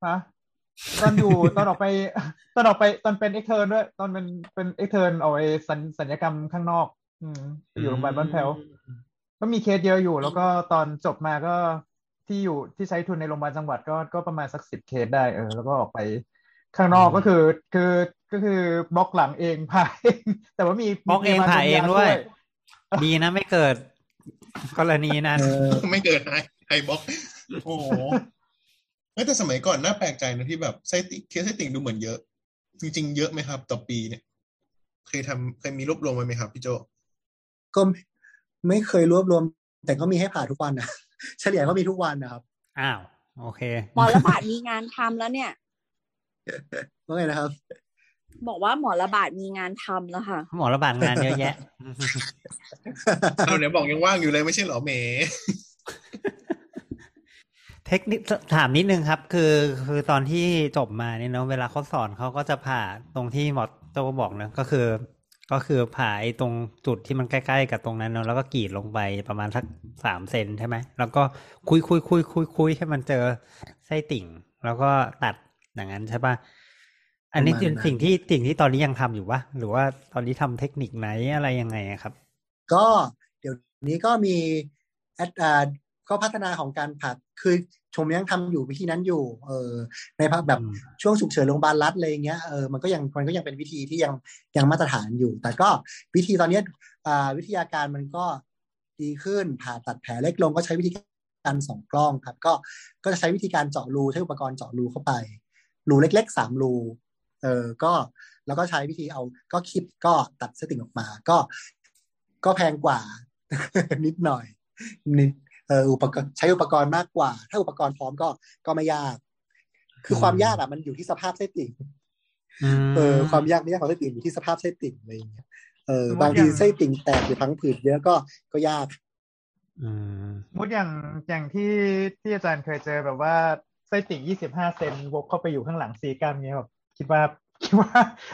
ฮะ ตอนอยู่ตอนออกไป ตอนออกไปตอนเป็นเอ็กเทิร์นด้วย ตอนเป็นเป็น extern เอาไอ้ศัลย์ศัลยกรรมข้างนอก อืมอยู่โรงพยาบาลบ้านแพ้วก็มีเคสเยอะอยู่ แล้วก็ตอนจบมาก็ที่อยู่ที่ใช้ทุนในโรงพยาบาลจังหวัดก็ก็ประมาณสักสิบเคสได้เออแล้วก็ออกไปข้างนอกอืมก็คือคือก็คือบล็อกหลังเองผ่าเองแต่ว่ามีบล็เองผ่าเองมีพยาบาลดมด้วย ดีนะไม่เกิด กรณีนั้นเออไมเกิด high high block โอ้โหเฮ้ย แต่สมัยก่อนน่าแปลกใจนะที่แบบไส้ติ่งเคสไส้ติ่งดูเหมือนเยอะ จริง ๆ เยอะไหมครับ ต่อปีเนี่ย เคยทำเคยมีรวบรวมไว้ไหมครับพี่โจก็ไม่ไม่เคยรวบรวม แต่ก็มีให้ผ่าทุกวันนะเฉลี่ยก็มีทุกวันนะครับ อ้าว โอเคหมอระบาดมีงานทำแล้วเนี่ยว่าไงนะครับ บอกว่าหมอระบาดมีงานทำแล้วค่ะ หมอระบาดงานเยอะแยะเอาเนี่ยบอกยังว่างอยู่เลยไม่ใช่เหรอเมเทคนิคถามนิดนึงครับ คือคือตอนที่จบมาเนี่ยเนาะเวลาเขาสอนเขาก็จะผ่าตรงที่หมอโจบอกนะก็คือ ก็คือผ่าไอ้ตรงจุดที่มันใกล้ๆกับตรงนั้นเนาะแล้วก็กรีดลงไปประมาณสักสามเซนใช่ไหมแล้วก็คุยคุยคุยคุยคุยให้มันเจอไส้ติ่ง แล้วก็ตัดอย่างนั้นใช่ปะอันนี้ประมาณเป็นนั้นสิ่งที่สิ่งที่ตอนนี้ยังทำอยู่ปะหรือว่าตอนนี้ทำเทคนิคไหนอะไรยังไงอะครับ ก็เดี๋ยวนี้ก็มีแอดอ่าก็พัฒนาของการผ่าคือ ชมยังทำอยู่วิธีนั้นอยู่ เออในภาคแบบอืมช่วงฉุกเฉินโรงพยาบาลรัฐอะไรอย่างเงี้ยเออมันก็ยังมันก็ยังเป็นวิธีที่ยังยังมาตรฐานอยู่ แต่ก็วิธีตอนเนี้ยอ่าวิทยาการมันก็ดีขึ้นผ่าตัดแผลเล็กลงก็ใช้วิธีการสองกล้องครับ ก็ก็จะใช้วิธีการเจาะรูใช้อุปกรณ์เจาะรูเข้าไปรูเล็กๆสามรูเออก็แล้วก็ใช้วิธีเอาก็คิดก็ตัดเส้นติ่งออกมา ก็ ก็แพงกว่า นิดหน่อยนิดเอออุปกรณ์ใช้อุปกรณ์มากกว่า ถ้าอุปกรณ์พร้อมก็ก็ไม่ยาก คือความยากอะมันอยู่ที่สภาพเส้นติ่งเออความยากไม่ยากของไส้ติ่งอยู่ที่สภาพไส้ติ่งอะไรอย่างเงี้ยเออบางทีไส้ติ่งแตกหรือพังผืดเยอะก็ก็ยากอืมมุดอย่างอย่างที่ที่อาจารย์เคยเจอแบบว่าไส้ติ่งยี่สิบห้าเซนวกเข้าไปอยู่ข้างหลังซีกล้ามเงี้ยแบบคิดว่าคิดว่า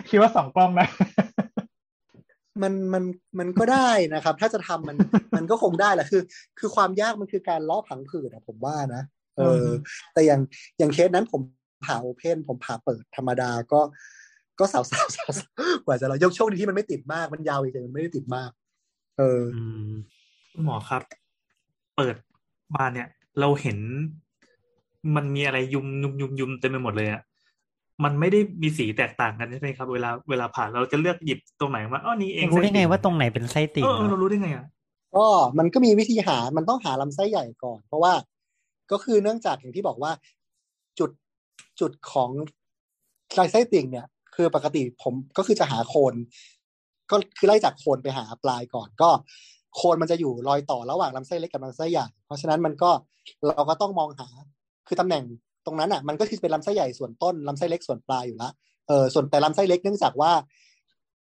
คิดว่าสองกล้องนะ มันมันมันก็ได้นะครับ ถ้าจะทำมันมันก็คงได้แหละคือ คือความยากมันคือการล้อผังผืดอะผมว่านะเออ แต่อย่างอย่างเคสนั้นผมผ่าโอเพนผมผ่าเปิดธรรมดาก็ก็สาวสาวสาวกว่าจะเรายกโชคดีที่มันไม่ติดมากมันยาวอีกแต่มันไม่ได้ติดมาก เอออืมคุณหมอครับ เปิดมาเนี่ย เราเห็นมันมีอะไรยุมยุมยุมยุมเต็มไปหมดเลยอะ มันไม่ได้มีสีแตกต่างกันใช่ไหมครับ เวลาเวลาผ่าเราจะเลือกหยิบตรงไหนว่าอ๋อนี่เองรู้ได้ไงส้ติ่ว่าตรงไหนเป็นไส้ติ่งเออเออเรารู้ได้ไงอะก็มันก็มีวิธีหา มันต้องหาลำไส้ใหญ่ก่อน เพราะว่าก็คือเนื่องจากอย่างที่บอกว่าจุดจุดของลายไส้ติ่งเนี่ย คือปกติผมก็คือจะหาโคน ก็คือไล่จากโคนไปหาปลายก่อน ก็โคนมันจะอยู่รอยต่อระหว่างลำไส้เล็กกับลำไส้ใหญ่ เพราะฉะนั้นมันก็เราก็ต้องมองหาคือตำแหน่ง ตรงนั้นอะมันก็คือเป็นลำไส้ใหญ่ส่วนต้นลำไส้เล็กส่วนปลายอยู่ละเออส่วนแต่ลำไส้เล็กเนื่องจากว่า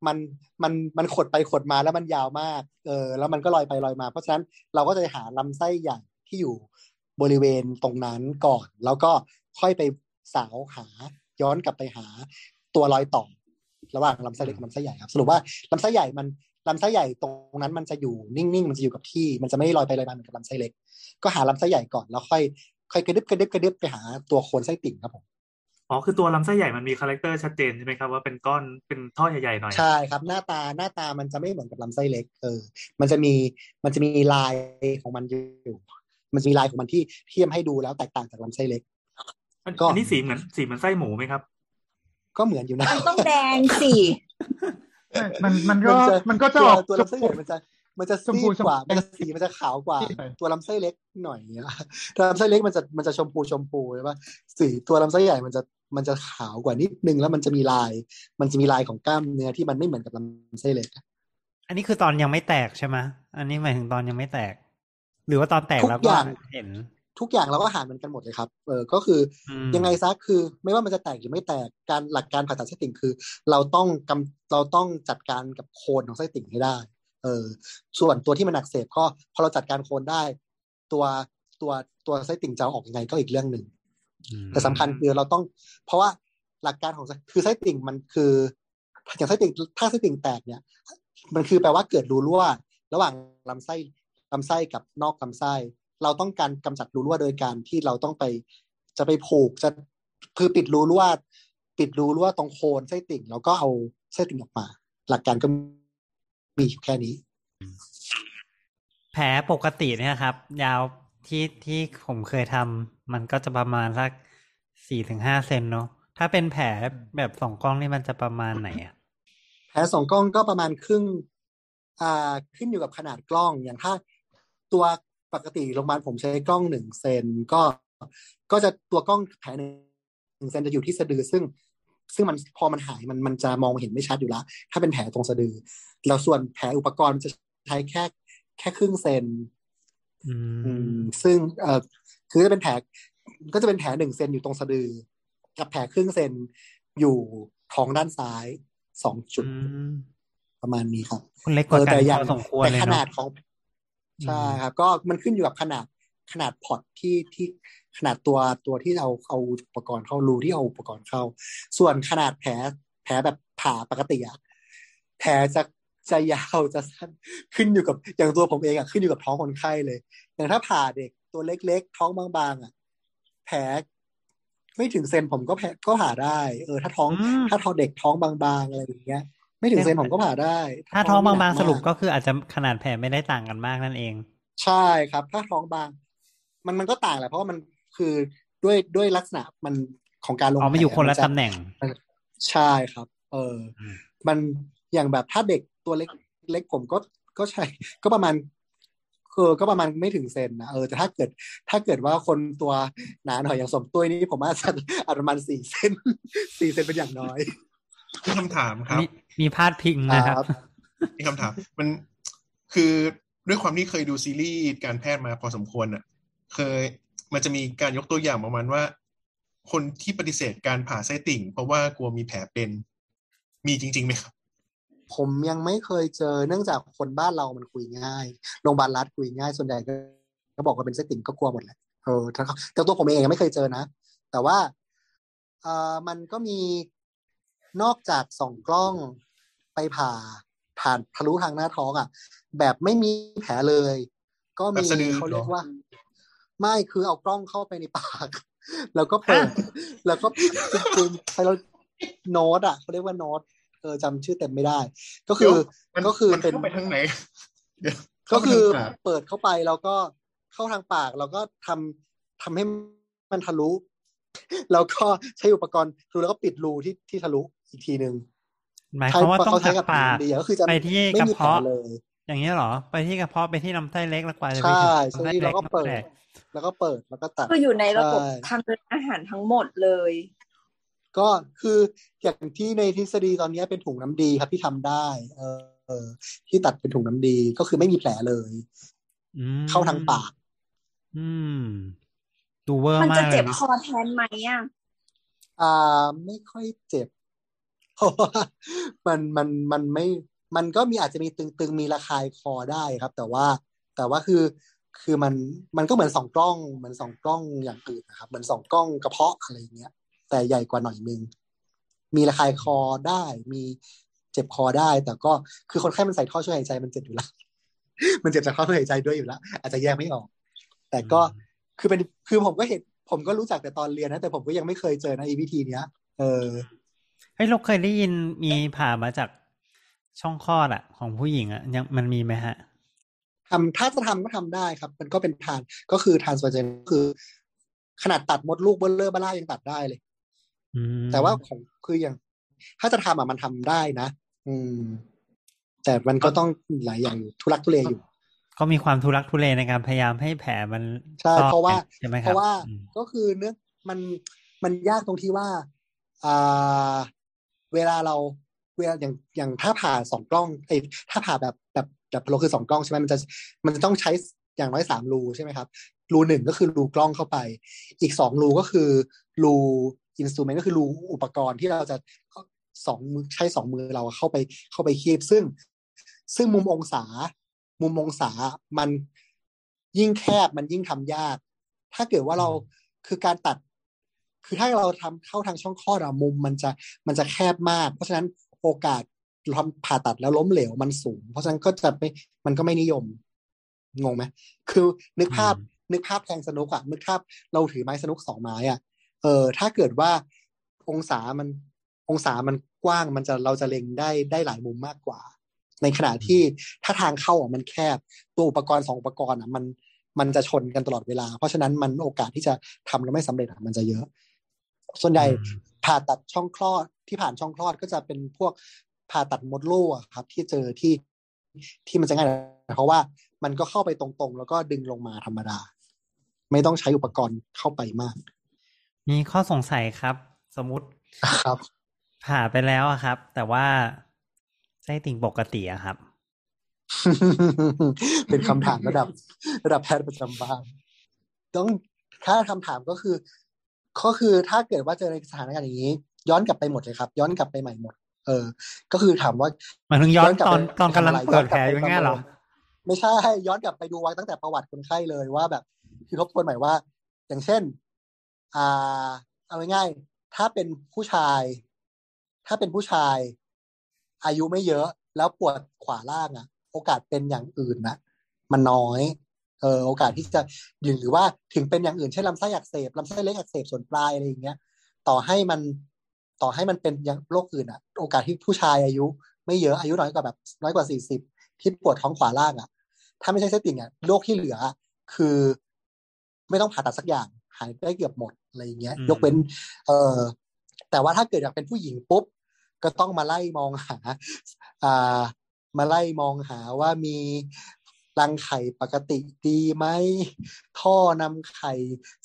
มันมันมันขดไปขดมาแล้วมันยาวมาก เออ แล้วมันก็ลอยไปลอยมา เพราะฉะนั้นเราก็จะหาลำไส้ใหญ่ที่อยู่บริเวณตรงนั้นก่อน แล้วก็ค่อยไปสาวหาย้อนกลับไปหาตัวรอยต่อ ระหว่างลำไส้เล็กกับลำไส้ใหญ่ครับสรุปว่าลำไส้ใหญ่มันลำไส้ใหญ่ตรงนั้นมันจะอยู่นิ่งๆ มันจะอยู่กับที่ มันจะไม่ลอยไปลอยมาเหมือนกับลำไส้เล็ก ก็หาลำไส้ใหญ่ก่อนแล้วค่อย ค่อยกระดึบกระดึบกระดึบไปหาตัวโคนไส้ติ่งครับผมอ๋อคือตัวลำไส้ใหญ่มันมี character ชัดเจนใช่ไหมครับว่าเป็นก้อนเป็นท่อใหญ่ๆหน่อยใช่ครับ หน้าตาหน้าตามันจะไม่เหมือนกับลำไส้เล็กเออ มันจะมีมันจะมีลายของมันอยู่ มันจะมีลายของมันที่ที่ทำให้ดูแล้วแตกต่างจากลำไส้เล็กอันก็อันนี้สีเหมือนสีเหมือนไส้หมูไหมครับ ก็เหมือนอยู่นะมันต้องแดงสิมันมันก็จะมันก็จะตัวออกตัวลำไส้ใหญ่มันจะ มันจะชมพูซีดกว่าชมพูมันจะสีมันจะขาวกว่าซีดหน่อยตัวลำไส้เล็กหน่อยเนี้ยตัวลำไส้เล็กมันจะมันจะชมพูชมพูใช่ปะสีตัวลำไส้ใหญ่มันจะมันจะขาวกว่านิดนึงแล้วมันจะมีลาย มันจะมีลายของกล้ามเนื้อที่มันไม่เหมือนกับลำไส้เล็ก อันนี้คือตอนยังไม่แตกใช่ไหมอันนี้หมายถึงตอนยังไม่แตก หรือว่าตอนแตกทุกแล้วอก็ย่างเห็นทุกอย่างเราก็หารมันกันหมดเลยครับ เออ ก็คืออมยังไงซะคือ ไม่ว่ามันจะแตกหรือไม่แตก การหลักการผ่าตัดไส้ติ่งคือ เราต้องกำเราต้องจัดการกับโคนของไส้ติ่งให้ได้ เออส่วนตัวที่มันอักเสบก็พอเราจัดการโคนได้ ตัวตัวตัวไส้ติ่งจะเอาออกยังไงก็อีกเรื่องหนึ่งอืมแต่สำคัญคือเราต้อง เพราะว่าหลักการของไส้คือไส้ติ่งมันคืออย่างไส้ติ่งถ้าไส้ติ่งแตกเนี่ย มันคือแปลว่าเกิดรูรั่ว ระหว่างลำไส้ลำไส้กับนอกลำไส้ เราต้องการกำจัดรูรั่วโดยการที่เราต้องไปจะไปผูกจะคือปิดรูรั่วปิดรูรั่วตรงโคนไส้ติ่ง แล้วก็เอาไส้ติ่งออกมา หลักการก็ มีอยู่แค่นี้ แผลปกติเนี่ยครับ ยาวที่ที่ผมเคยทำมันก็จะประมาณสักสี่ถึงห้าเซนเนาะถ้าเป็นแผลแบบสองกล้องนี่มันจะประมาณไหนอะแผลสองกล้องก็ประมาณครึ่งอ่าขึ้นอยู่กับขนาดกล้องอย่างถ้าตัวปกติโรงพยาบาลผมใช้กล้องหนึ่งเซนก็ก็จะตัวกล้องแผลหนึ่งเซนจะอยู่ที่สะดือซึ่ง ซึ่งมันพอมันหายมันมันจะมองเห็นไม่ชัดอยู่แล้วถ้าเป็นแผลตรงสะดือ แล้วส่วนแผลอุปกรณ์มันจะใช้แค่แค่ครึ่งเซนอืออืมซึ่งเอ่อคือจะเป็นแผลก็จะเป็นแผลหนึ่งเซนอยู่ตรงสะดือ กับแผลครึ่งเซนอยู่ท้องด้านซ้ายสองจุดอืมประมาณนี้ครับคุณเล็กกว่าเออกันแต่อย่างพอสมควรแต่เลยขนาเนาะดของอืมใช่ครับ ก็มันขึ้นอยู่กับขนาดขนาด port ที่ที่ ขนาดตัวตัวที่เอาเอาอุปกรณ์เข้ารูที่เอาอุปกรณ์เข้า ส่วนขนาดแผลแผลแบบผ่าปกติอะแผลจะจะยาวจะสั้นขึ้นอยู่กับอย่างตัวผมเองอะขึ้นอยู่กับท้องคนไข้เลย อย่างถ้าผ่าเด็กตัวเล็กๆ ท้องบางๆอะแผลไม่ถึงเซนผมก็แผลก็ผ่าได้ เออ ถ้าท้องอืมถ้าท้องเด็กท้องบางๆอะไรอย่างเงี้ย ไม่ถึงเซนผมก็ผ่าได้ ถ้าท้องไม่หนับางกๆสรุปมากก็คืออาจจะขนาดแผลไม่ได้ต่างกันมากนั่นเอง ใช่ครับ ถ้าท้องบาง มันมันก็ต่างแหละเพราะว่ามัน คือด้วยด้วยลักษณะมันของการลงอ๋อมาอยู่แผลคนละจตำแหน่ง ใช่ครับ เอออมมันอย่างแบบถ้าเด็กตัวเล็กเล็กผมก็ก็ใช้ก็ประมาณคือก็ประมาณไม่ถึงเซนนะเออแต่ถ้าเกิด ถ้าเกิดว่าคนตัวหนาหน่อยอย่างสมตุ้ยนี่ผมว่าจะประมาณสี่เซนสี่เซนเป็นอย่างน้อยมีคำถามครับมีมีพาดพิงนะครับมีคำถาม มันคือด้วยความที่เคยดูซีรีส์การแพทย์มาพอสมควรอะ เคย มันจะมีการยกตัวอย่างประมาณว่า คนที่ปฏิเสธการผ่าไส้ติ่ง เพราะว่ากลัวมีแผลเป็น มีจริงๆไหมครับ ผมยังไม่เคยเจอเนื่องจากคนบ้านเรามันคุยง่ายโรงพยาบาลรัฐคุยง่ายส่วนใหญ่ก็ก็บอกว่าเป็นไส้ติ่งก็กลัวหมดแหละเออแต่แต่ตัวผมเองยังไม่เคยเจอนะ แต่ว่าเอ่อมันก็มีนอกจากส่องกล้องไปผ่าผ่านทะลุทางหน้าท้องอะ แบบไม่มีแผลเลย ก็มีแบบสะดือเขาเรียกเหรอว่า ไม่คือเอากล้องเข้าไปในปาก แล้วก็เปิด แล้วก็จริงๆใช้เราโน้ตอะเขาเรียกว่าโน้ตเออจำชื่อเต็มไม่ได้ ก็คือมันก็คือมันเป็นเข้าไปทางไหนเดี๋ยวก็คือเข้าไปทางปากเปิดเข้าไปแล้วก็เข้าทางปาก แล้วก็ทำทำให้มันทะลุ แล้วก็ใช้อุปกรณ์รูแล้วก็ปิดรูที่ที่ทะลุอีกทีหนึ่งหมายความว่าต้องเขาใช้จากกับปากดีก็คือจะไปที่ไม่กระมีแผลเพาะเลย อย่างนี้ยเหรอ ไปที่กระเพาะไปที่ลำไส้เล็กแล้วกว่าจะไปใช่ถึงใช่ลำไส้แล้วก็เปิด แตกแล้วก็เปิดแล้วก็ตัดคืออยู่ในระบบใช่ทางเดินอาหารทั้งหมดเลย ก็คืออย่างที่ในทฤษฎีตอนนี้เป็นถุงน้ำดีครับที่ทำได้เออเออที่ตัดเป็นถุงน้ำดีก็คือไม่มีแผลเลยอืมเข้าทางปาก อืม ดูเวอร์มันมาจะกเลเจ็ยบเนอะคอแทนไหมอะอ่า ไม่ค่อยเจ็บเพราะว่ามันมันมันไม่ มันก็มีอาจจะมีตึงๆมีระคายคอได้ครับ แต่ว่าแต่ว่าคือ คือมันมันก็เหมือนสองกล้องเหมือนสองกล้องอย่างอื่นนะครับ เหมือนสองกล้องกระเพาะอะไรอย่างเงี้ย แต่ใหญ่กว่าหน่อยนึงมีระคายคอได้ มีเจ็บคอได้ แต่ก็คือคนไข้มันใส่ท่อช่วยหายใจมันเจ็บอยู่แล้วมันเจ็บจากท่อช่วยหายใจด้วยอยู่แล้วอาจจะแยกไม่ออก แต่ก็คือเป็นคือผมก็เห็นผมก็รู้จักแต่ตอนเรียนนะ แต่ผมก็ยังไม่เคยเจอนะอีวิธีเนี้ย เออเฮ้ยเราเคยได้ยินมีผ่ามาจากช่องคลอดอะของผู้หญิงอะยังมันมีไหมฮะ ทำถ้าจะทำก็ทำได้ครับ มันก็เป็นทานก็คือทานสวาเจนคือ ขนาดตัดมดลูกเบลเลอร์บ้าล่ายังตัดได้เลยอืมแต่ว่าของคืออย่าง ถ้าจะทำอะมันทำได้นะ อืม แต่มันก็ต้องหลายอย่างอยู่ทุลักทุเลอยู่ ก็มีความทุรักทุเลในการพยายามให้แผลมันใช่ซอกเพราะว่าใช่ไหมคเพรับราะว่าอืมก็คือเนื้อมันมันยากตรงที่ว่าอ่าเวลาเราเวลาอย่างอย่างถ้าผ่าสองกล้องไอ้ยถ้าผ่าแบบแบบ แบบเราคือสองกล้องใช่ไหมมันจะมันจะต้องใช้อย่างน้อยสามรูใช่ไหมครับรูหนึ่งก็คือรูกล้องเข้าไป อีกสองรูก็คือรูอินสตูเมนต์ก็คือรูอุปกรณ์ที่เราจะสองมือใช้สองมือเราเข้าไปเข้าไปคีบซึ่ง ซึ่งมุมองศา มุมองศามันยิ่งแคบมันยิ่งทำยาก ถ้าเกิดว่าเราคือการตัด คือถ้าเราทำเข้าทางช่องคลอดอะมุมมันจะมันจะแคบมาก เพราะฉะนั้นโอกาส ทำผ่าตัดแล้วล้มเหลวมันสูง เพราะฉะนั้นก็จะไม่มันก็ไม่นิยมงงไหมคือนึกภาพนึกภาพแทงสนุกอะนึกภาพเราถือไม้สนุกสองไม้อะเออถ้าเกิดว่าองศามันองศามันกว้างมันจะเราจะเล็งได้ได้หลายมุมมากกว่า ในขณะที่ถ้าทางเข้าอะมันแคบ ตัวอุปกรณ์สองอุปกรณ์อะมันมันจะชนกันตลอดเวลา เพราะฉะนั้นมันโอกาสที่จะทำแล้วไม่สำเร็จอะมันจะเยอะ ส่วนใหญ่อืมผ่าตัดช่องคลอดที่ผ่านช่องคลอดก็จะเป็นพวก ผ่าตัดมดลูกอะครับ ที่เจอที่ที่มันจะง่ายเพราะว่ามันก็เข้าไปตรงๆ แล้วก็ดึงลงมาธรรมดา ไม่ต้องใช้อุปกรณ์เข้าไปมาก มีข้อสงสัยครับ สมมติครับ ผ่าไปแล้วอะครับ แต่ว่าไส้ติ่งปกติอะครับ เป็นคำถามระดับ ระดับแพทย์ประจำบ้านต้องถ้าคำถามก็คือ ก็คือถ้าเกิดว่าเจอในสถานการณ์อย่างนี้ ย้อนกลับไปหมดเลยครับ ย้อนกลับไปใหม่หมด เออ ก็คือถามว่าหมายถึงย้อนกลับตอนไปตอนกำลังทำะไรเปิดแผลย้อยู่กบไปเงี้ยเหรอประมินไม่ใช่ย้อนกลับไปดูไว้ตั้งแต่ประวัติคนไข้เลยว่าแบบคือทบทวนใหม่ว่า อย่างเช่น อ่า เอาง่ายๆถ้าเป็นผู้ชาย ถ้าเป็นผู้ชาย อายุไม่เยอะแล้วปวดขวาล่างอะโอกาสเป็นอย่างอื่นนะมันน้อยเออโอกาสที่จะหรือหรือว่าถึงเป็นอย่างอื่นเช่นลำไส้อักเสบลำไส้เล็กอักเสบส่วนปลายอะไรอย่างเงี้ย ต่อให้มัน ต่อให้มันเป็นอย่างโรคอื่นอะโอกาสที่ผู้ชายอายุ ไม่เยอะอายุน้อยกว่าแบบน้อยกว่าสี่สิบที่ปวดท้องขวาล่างอะถ้าไม่ใช่ไส้ติ่งอะโรคที่เหลืออะคือ ไม่ต้องผ่าตัดสักอย่างหายได้เกือบหมดอะไรอย่างเงี้ยอืมยกเว้น เออแต่ว่าถ้าเกิดอยากเป็นผู้หญิงปุ๊บ ก็ต้องมาไล่มองหา อ่า มาไล่มองหาว่ามี รังไข่ปกติดีไหม ท่อนำไข่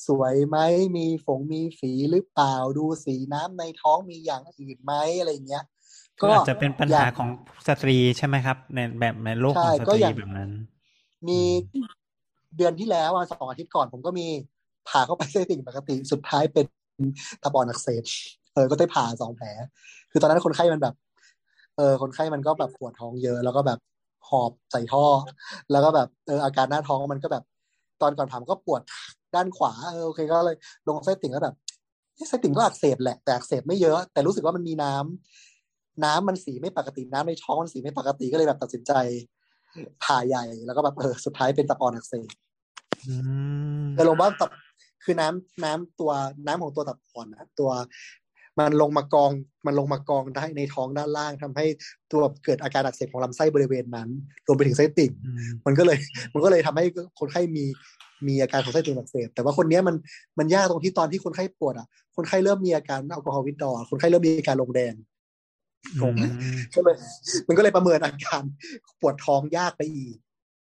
สวยไหม มีฝงมีฝีหรือเปล่า ดูสีน้ำในท้องมีอย่างอื่นไหมอะไรเงี้ย ก็อาจจะเป็นปัญหาของสตรีใช่ไหมครับ ในแบบในโลกของสตรีแบบนั้น มีเดือนที่แล้วสองอาทิตย์ก่อนผมก็มีผ่าเข้าไปไส้ติ่งปกติ สุดท้ายเป็นตะบอนอักเสบเออก็ได้ผ่าสองแผล คือตอนนั้นคนไข้มันแบบ เออคนไข้มันก็แบบปวดท้องเยอะ แล้วก็แบบ หอบใส่ท่อ แล้วก็แบบเอออาการหน้าท้องมันก็แบบ ตอนก่อนผ่าก็ปวดด้านขวาเออโอเคก็เลยลงไส้ติ่งแล้วแบบไส้ติ่งก็อักเสบแหละแต่อักเสบไม่เยอะ แต่รู้สึกว่ามันมีน้ำน้ำมันสีไม่ปกติน้ำในท้องมันสีไม่ปกติก็เลยแบบตัดสินใจผ่าใหญ่แล้วก็แบบเออสุดท้ายเป็นตะปอนอักเสบแต่ลงว่าตับคือน้ำน้ำตัวน้ำของตัวตับอ่อนนะตัว มันลงมากองมันลงมากองได้ในท้องด้านล่างทำให้ตัวเกิดอาการอักเสบของลำไส้บริเวณนั้นรวมไปถึงไส้ติ่ง มันก็เลยมันก็เลยทำให้คนไข้มีมีอาการของไส้ติ่งอักเสบแต่ว่าคนนี้มันมันยากตรงที่ตอนที่คนไข้ปวดอะ คนไข้เริ่มมีอาการ alcohol withdrawal คนไข้เริ่มมีอาการลงแดงงงก็เลยมันก็เลยประเมินอาการปวดท้องยากไปอีก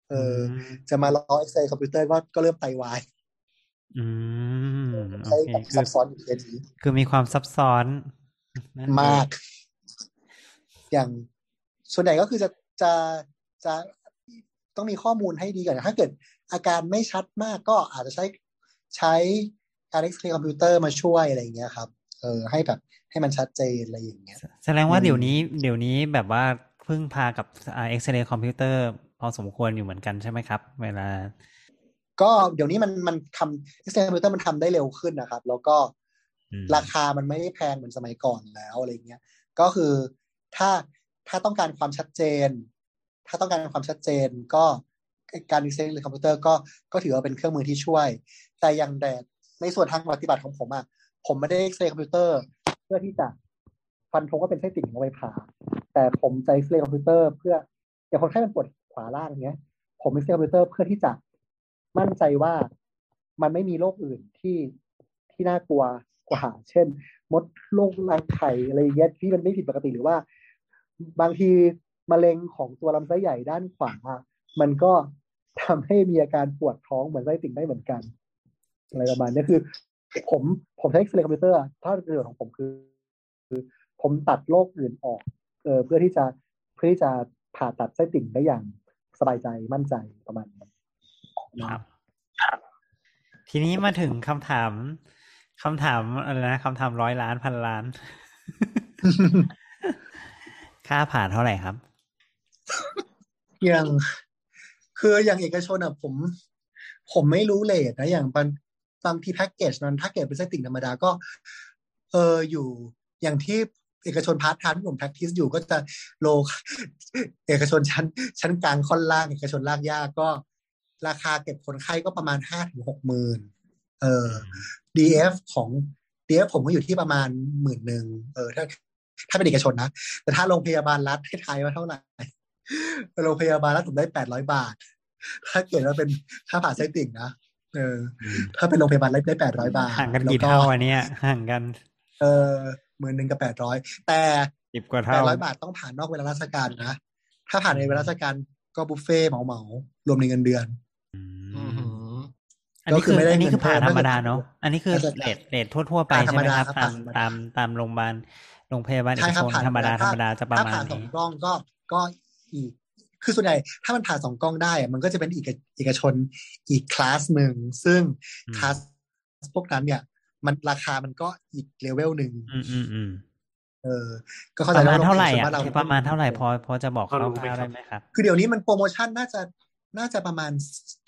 เออ จะมารอเอ็กซเรย์คอมพิวเตอร์ก็ก็เริ่มไตวาย อืมโอใช้เคแบบคืซัอบซ้อนอยู่ทีนี้คือมีความซับซ้อนนั่นเองมาก อย่างส่วนใหญ่ก็คือจะจะจะต้องมีข้อมูลให้ดีก่อนถ้าเกิดอาการไม่ชัดมากก็อาจจะใช้ใช้การเอ็กซเรย์คอมพิวเตอร์มาช่วยอะไรอย่างเงี้ยครับเออให้แบบให้มันชัดเจนอะไรอย่างเงี้ย แสดงว่าอืมเดี๋ยวนี้เดี๋ยวนี้แบบว่าพึ่งพากับเอ็กซเรย์คอมพิวเตอร์พอสมควรอยู่เหมือนกันใช่ไหมครับ เวลา ก็เดี๋ยวนี้มันมันทำเอ็กซเรย์คอมพิวเตอร์มันทำได้เร็วขึ้นนะครับ แล้วก็อืมราคามันไม่ได้แพงเหมือนสมัยก่อนแล้วอะไรเงี้ย ก็คือถ้าถ้าต้องการความชัดเจน ถ้าต้องการความชัดเจนก็การเอ็กซเรย์คอมพิวเตอร์ก็ก็ถือว่าเป็นเครื่องมือที่ช่วย แต่อย่างแดดในส่วนทางปฏิบัติของผมอะผมไม่ได้เอ็กซเรย์คอมพิวเตอร์เพื่อที่จะฟันธงว่าเป็นไส้ติ่งเอาไว้ผ่าแต่ผมจะเอ็กซเรย์คอมพิวเตอร์เพื่ออย่างคนไข้มันปวดขวาล่างอย่างเงี้ย ผมเอ็กซเรย์คอมพิวเตอร์เพื่อที่จะ มั่นใจว่ามันไม่มีโรคอื่นที่ที่น่ากลัวกว่า เช่น มดลูกรังไข่อะไรเงี้ยที่มันไม่ผิดปกติหรือว่า บางทีมะเร็งของตัวลำไส้ใหญ่ด้านขวา มันก็ทำให้มีอาการปวดท้องเหมือนไส้ติ่งได้เหมือนกันอะไรประมาณนี้คือ ผมผมใช้เอ็กซเรย์คอมพิวเตอร์ถ้าประโยชน์ของผมคือ คือผมตัดโรคอื่นออกเออเพื่อที่จะเพื่อที่จะผ่าตัดไส้ติ่งได้อย่างสบายใจมั่นใจประมาณนี้ ครับทีนี้มาถึงคำถามคำถามอะไรนะคำถามร้อยล้านพันล้าน ค่าผ่าเท่าไหร่ครับ อย่างคืออย่างเอกชนอะ ผม ผมไม่รู้เลทนะอย่างบางบางที่แพ็กเกจนั้นถ้าเกิดเป็นไส้ติ่งธรรมดาก็ เอออยู่อย่างที่เอกชนพาร์ทไทม์ที่ผม practice อยู่ก็จะโล เอกชนชั้น ชั้นกลางค่อนล่าง เอกชนล่างยากก็ ราคาเก็บคนไข้ก็ประมาณห้าถึงหกหมื่นเออ DF ของ DF ผมก็อยู่ที่ประมาณหมื่นหนึ่งเออถ้าถ้าเป็นเอกชนนะ แต่ถ้าโรงพยาบาลรัฐให้ทายว่าเท่าไหร่โรงพยาบาลรัฐผมได้แปดร้อยบาท ถ้าเกิดว่าเป็นค่าผ่าไส้ติ่งนะเออ ถ้าเป็นโรงพยาบาลรัฐได้แปดร้อยบาทห่างกันแล้วกี่เท่าอันเนี้ยห่างกัน เออหมื่นหนึ่งกับแปดร้อยแต่สิบกว่าแปเท่าดร้อยบาทต้องผ่านนอกเวลาราชการนะถ้าผ่านในเวลาราชการก็บุฟเฟ่เหมาเหมาๆรวมในเงินเดือน อือืมอหืออันนี้คือก็คือไม่ได้อันนี้คือเงินผ่าเพิ่มธรรมดาเนาะอันนี้คือน่าจะเรทเรททั่ว ๆ ไปผ่าใช่ไหมครับธรรมดาตามครับตามตามโรงพยาบาลโรงพยาบาลเอใช่กคชรับนผ่านธรรมดาธรถ้รมดาจะประถ้ามาณผ่าสองนี้กล้องก็ก็อีกคือส่วนใหญ่ถ้ามันผ่าสองกล้องได้อะมันก็จะเป็นอีกเอกชนอีกคลาสหนึ่งซึ่งอืมคลาสพวกนั้นเนี่ย มันราคามันก็อีกเลเวลหนึ่งอืมอืมอืมเออ ก็ปเข้าใจระมาณว่เท่าไหร่โงพยอะบลบ้นคือประมาณเท่าไหร่พอพอจะบอกพอรู้คไหมร่าวๆครับได้ไหมครับ คือเดี๋ยวนี้มันโปรโมชั่นน่าจะ น่าจะประมาณ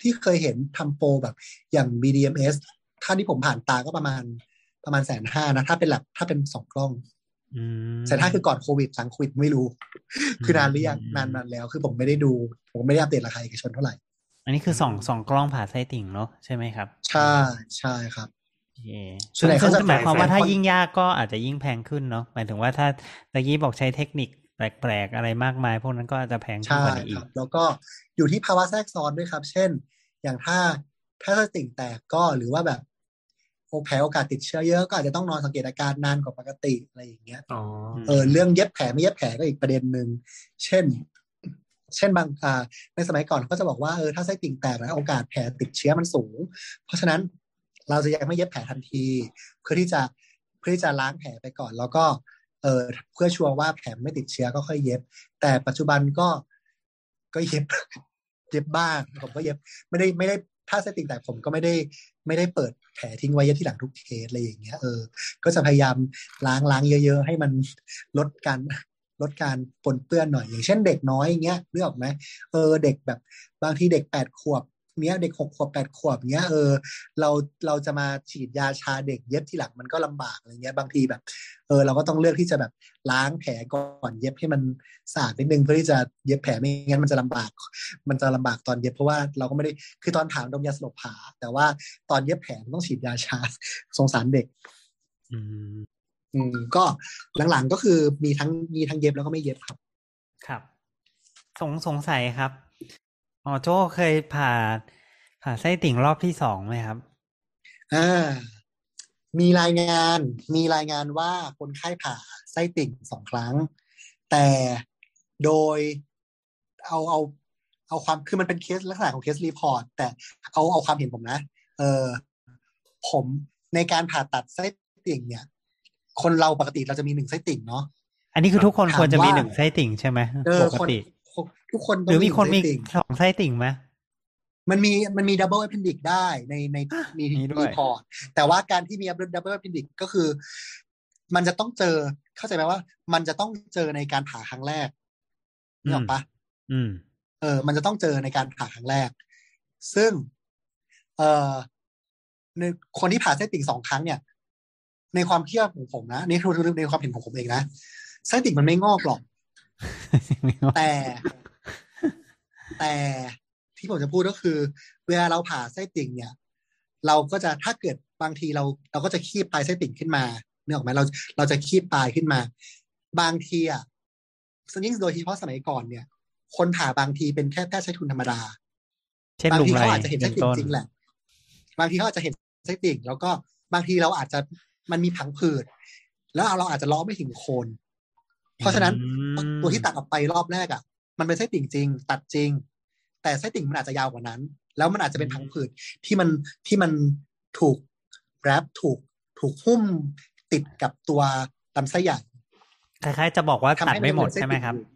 ที่เคยเห็นทำโปรแบบอย่าง BDMS ถ้าที่ผมผ่านตาก็ประมาณประมาณแสนห้านะ ถ้าเป็นหลักถ้าเป็นสองกล้องอืมแสนห้าคือก่อนโควิดหลังโควิดไม่รู้ คือนานหรือยังอืมนานนานแล้ว คือผมไม่ได้ดู ผมไม่ได้อัปเดตราคาเอกชนเท่าไหร่ อันนี้คือสองสองกล้องผ่าไส้ติ่งเนาะใช่ไหมครับ ใช่ใช่ครับโอเคส่วนใหญ่ซึ่งเขาจะซึ่งหมายความว่าจ่ายแสนถ้าคนยิ่งยากก็อาจจะยิ่งแพงขึ้นเนาะหมายถึงว่าถ้าตะกี้บอกใช้เทคนิค แปลกๆอะไรมากมาย พวกนั้นก็อาจจะแพงขึ้นใช่กว่านี้อีคกรับแล้วก็อยู่ที่ภาวะแทรกซ้อนด้วยครับ เช่น อย่างถ้าถ้าสติ่งแตกก็หรือว่าแบบโอแผลโอกาสติดเชื้อเยอะก็อาจจะต้องนอนสังเกตอาการนานกว่าปกติอะไรอย่างเงี้ยอ๋อเออเรื่องเย็บแผลไม่เย็บแผลก็อีกประเด็นหนึ่งเช่น เช่นบางอ่าในสมัยก่อนเขาก็จะบอกว่าเออถ้าไส้ติ่งแตกแล้วโอกาสแผลติดเชื้อมันสูง เพราะฉะนั้นเราจะยังไม่เย็บแผลทันที เพื่อที่จะเพื่อที่จะล้างแผลไปก่อน แล้วก็ เออเพื่อชัวร์ว่าแผลไม่ติดเชื้อก็ค่อยเย็บ แต่ปัจจุบันก็ก็เย็บเย็บบ้างผมก็เย็บไม่ได้ไม่ได้ถ้าไส้ติ่งแตกผมก็ไม่ได้ไม่ได้เปิดแผลทิ้งไว้เย็บที่หลังทุกเคสอะไรอย่างเงี้ยเออ ก็จะพยายามล้างล้างเยอะ ๆ ให้มันลดการลดการปนเปื้อนหน่อยอย่างเช่นเด็กน้อยอย่างเงี้ยนึกออกไหมเออเด็กแบบบางทีเด็กแปดขวบ เนี้ยเด็กหกขวบแปดขวบเนี้ยเออเราเราจะมาฉีดยาชาเด็กเย็บทีหลังมันก็ลำบากอะไรเงี้ยบางทีแบบ เออ เราก็ต้องเลือกที่จะแบบล้างแผลก่อนเย็บให้มันสะอาดนิดนึงเพื่อที่จะเย็บแผลไม่งั้นมันจะลำบาก มันจะลำบากตอนเย็บเพราะว่าเราก็ไม่ได้คือตอนผ่าดมยาสลบผ่าแต่ว่าตอนเย็บแผลมันต้องฉีดยาชาสงสารเด็ก อืมอืมก็หลังๆก็คือมีทั้งมีทั้งเย็บแล้วก็ไม่เย็บครับ ครับ สงสงสัยครับ อ๋อโจเคยผ่า ผ่าไส้ติ่งรอบที่สองไหมครับอ่ามีรายงานมีรายงานว่าคนไข้ผ่าไส้ติ่งสองครั้ง แต่โดยเอาเอาเอาความคือมันเป็นเคสลักษณะของ case report แต่เอาเอาความเห็นผมนะ เออผมในการผ่าตัดไส้ติ่งเนี่ย คนเราปกติเราจะมีหนึ่งไส้ติ่งเนาะอันนี้คือทุกคนถามควรจะมีว่าหนึ่งไส้ติ่งใช่ไหมเออปกคนติ ทุกคนหรือมีคนมีไส้ติ่งสองไส้ติ่งไหมมันมีมันมี double appendix ได้ในใน report อะมีมีด้วยแต่ว่าการที่มีดับเบิล p อ p พ n นดิกก็คือ มันจะต้องเจอเข้าใจไหมว่า มันจะต้องเจอในการผ่าครั้งแรกนึกออกปะอืม เออ มันจะต้องเจอในการผ่าครั้งแรก ซึ่ง เออในคนที่ผ่าไส้ติ่งสองครั้งเนี่ย ในความเชื่อของผมนะนี่คือในความเห็นของผมเองนะไส้ติ่งมันไม่งอกหรอก แต่ แต่ที่ผมจะพูดก็คือ เวลาเราผ่าไส้ติ่งเนี่ย เราก็จะถ้าเกิดบางทีเรา เราก็จะคีบปลายไส้ติ่งขึ้นมาเนื้อออกไหมเราเราจะคีบปลายขึ้นมา บางทีอะยิ่งโดยเฉพาะสมัยก่อนเนี่ย คนผ่าบางทีเป็นแค่แพทย์ใช้ทุนธรรมดาเช่นบางลุงทีไรเขาอาจจะเห็นเป็ไส้นติ่งต้นจริงแหละบางทีเขาอาจจะเห็นไส้ติ่ง แล้วก็บางทีเราอาจจะมันมีผังผืดแล้วเราอาจจะล้อไม่ถึงโคน เพราะฉะนั้นอืมตัวที่ตัดออกไปรอบแรกอะ มันเป็นไส้ติ่งจริง ตัดจริง แต่ไส้ติ่งมันอาจจะยาวกว่านั้น แล้วมันอาจจะเป็นผังผืดที่มันที่มันถูกแรปถูกถูกหุ้มติดกับตัวลำไส้ใหญ่คล้ายๆจะบอกว่าทำให้ตัดไม่หมดมันเป็นไส้ใช่ไหมครับติ่ง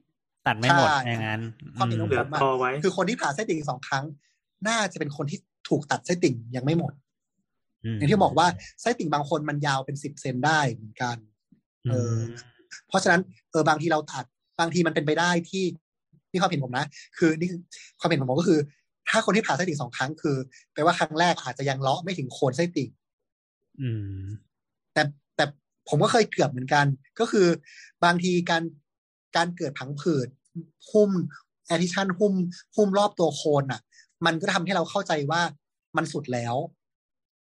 ตัดไม่หมดใช่อย่างนั้นความเห็นของเหลืผอมอะพอไว้คือคนที่ผ่าไส้ติ่งสองครั้ง น่าจะเป็นคนที่ถูกตัดไส้ติ่งยังไม่หมดมอย่างที่บอกว่าไส้ติ่งบางคนมันยาวเป็นสิบเซนได้เหมือนกัน เออม เพราะฉะนั้นเออบางทีเราตัดบางทีมันเป็นไปได้ที่นี่ความเห็นผมนะ คือนี่คือความเห็นของผมก็คือ ถ้าคนที่ผ่าไส้ติ่งสองครั้งคือแปลว่าครั้งแรกอาจจะยังเลาะไม่ถึงโคนไส้ติ่งอืมแต่แต่ผมก็เคยเกือบเหมือนกัน ก็คือบางทีการการเกิดผังผืดหุ้มแอทิชันหุ้มหุ้มรอบตัวโคนอะ มันก็ทำให้เราเข้าใจว่ามันสุดแล้ว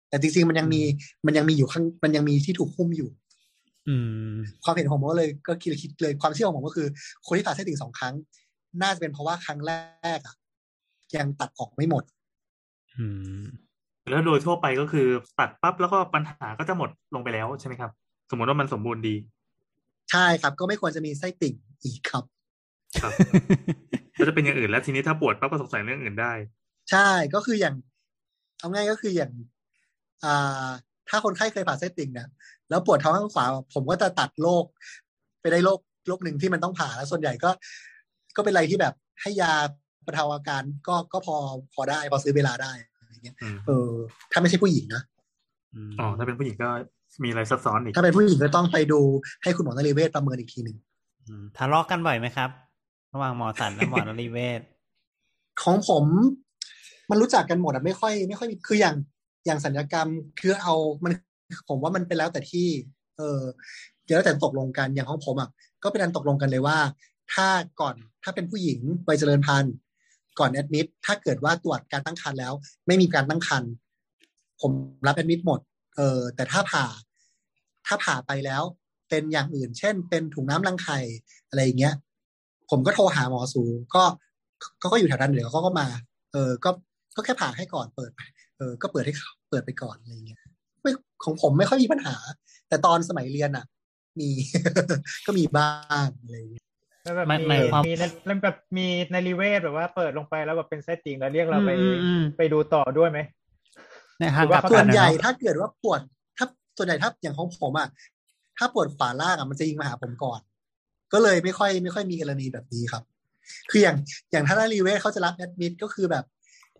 แต่จริงๆมันยังมีมันยังมีอยู่ข้างมันยังมีที่ถูกหุ้มอยู่อืม ความเห็นของผมก็เลยก็คิดคิดเลยความเชื่อของผมก็คือ คนที่ผ่าไส้ติ่งสองครั้ง น่าจะเป็นเพราะว่าครั้งแรกอะยังตัดออกไม่หมด อืม แล้วโดยทั่วไปก็คือตัดปั๊บแล้วก็ปัญหาก็จะหมดลงไปแล้วใช่ไหมครับ สมมติว่ามันสมบูรณ์ดี ใช่ครับ ก็ไม่ควรจะมีไส้ติ่งอีกครับ ครับก็จะเป็นอย่างอื่นแล้วทีนี้ถ้าปวดปั๊บก็สงสัยเรื่องอื่นได้ ใช่ก็คืออย่าง เอาง่ายก็คืออย่าง อ่า ถ้าคนไข้เคยผ่าไส้ติ่งเนี่ย แล้วปวดท้องข้างขวา ผมก็จะตัดโรคไปได้โรคโรคหนึ่งที่มันต้องผ่าแล้วส่วนใหญ่ก็ ก็เป็นอะไรที่แบบให้ยาบรรเทาอาการก็ก็พอพอได้พอซื้อเวลาได้อะไรเงี้ยอืมเออ ถ้าไม่ใช่ผู้หญิงนะมอ๋อถ้าเป็นผู้หญิงก็มีอะไรซับซ้อนอีกถ้าเป็นผู้หญิงก็ต้องไปดูให้คุณหมอนรีเวชประเมินอีกทีหนึ่งอืมทะเลาะกันบ่อยไหมครับ ระหว่างหมอสันและหมอนรีเวชของผมมันรู้จักกันหมดอะไม่ค่อย ไม่ค่อยมีคืออย่างอย่างสัญญกรรมคือเอามัน ผมว่ามันเป็นแล้วแต่ที่ เออเดี๋ยวแล้วแต่ตกลงกันอย่างของผมอะก็เป็นอันตกลงกันเลยว่า ถ้าก่อนถ้าเป็นผู้หญิงวัยเจริญพันธุ์ก่อนแอดมิดถ้าเกิดว่าตรวจการตั้งครรภ์แล้ว ไม่มีการตั้งครรภ์ผมรับแอดมิดหมด เออแต่ถ้าผ่า ถ้าผ่าไปแล้ว เป็นอย่างอื่น เช่น เป็นถุงน้ำรังไข่อะไรอย่างเงี้ย ผมก็โทรหาหมอสูก็ก็ก็อยู่แถวนั้นเดี๋ยวเขาก็มา เออก็ก็แค่ผ่าให้ก่อนเปิดไปเออก็เปิดให้เขาเปิดไปก่อนอะไรเงี้ย ไม่ของผมไม่ค่อยมีปัญหา แต่ตอนสมัยเรียนอะ มี ก็มีบ้างอะไรเงี้ยสแล้วแบบหมายมีหมายความมีในแล้วแบบมีในรีเวทแบบว่าเปิดลงไปแล้วแบบเป็นไส้ติ่งแล้วเรียกเราไปอืมอืมไปดูต่อด้วยไหมในทางหรือกว่าลับส่กัวนนนะใหญ่เนาะถ้าเกิดว่าปวด ถ้าส่วนใหญ่ถ้าอย่างของผมอะถ้าปวดขวาล่างอะมันจะยิงมาหาผมก่อน ก็เลยไม่ค่อยไม่ค่อยมีกรณีแบบนี้ครับ คืออย่างอย่างถ้าได้รีเวทเขาจะรับแอดมิดก็คือแบบ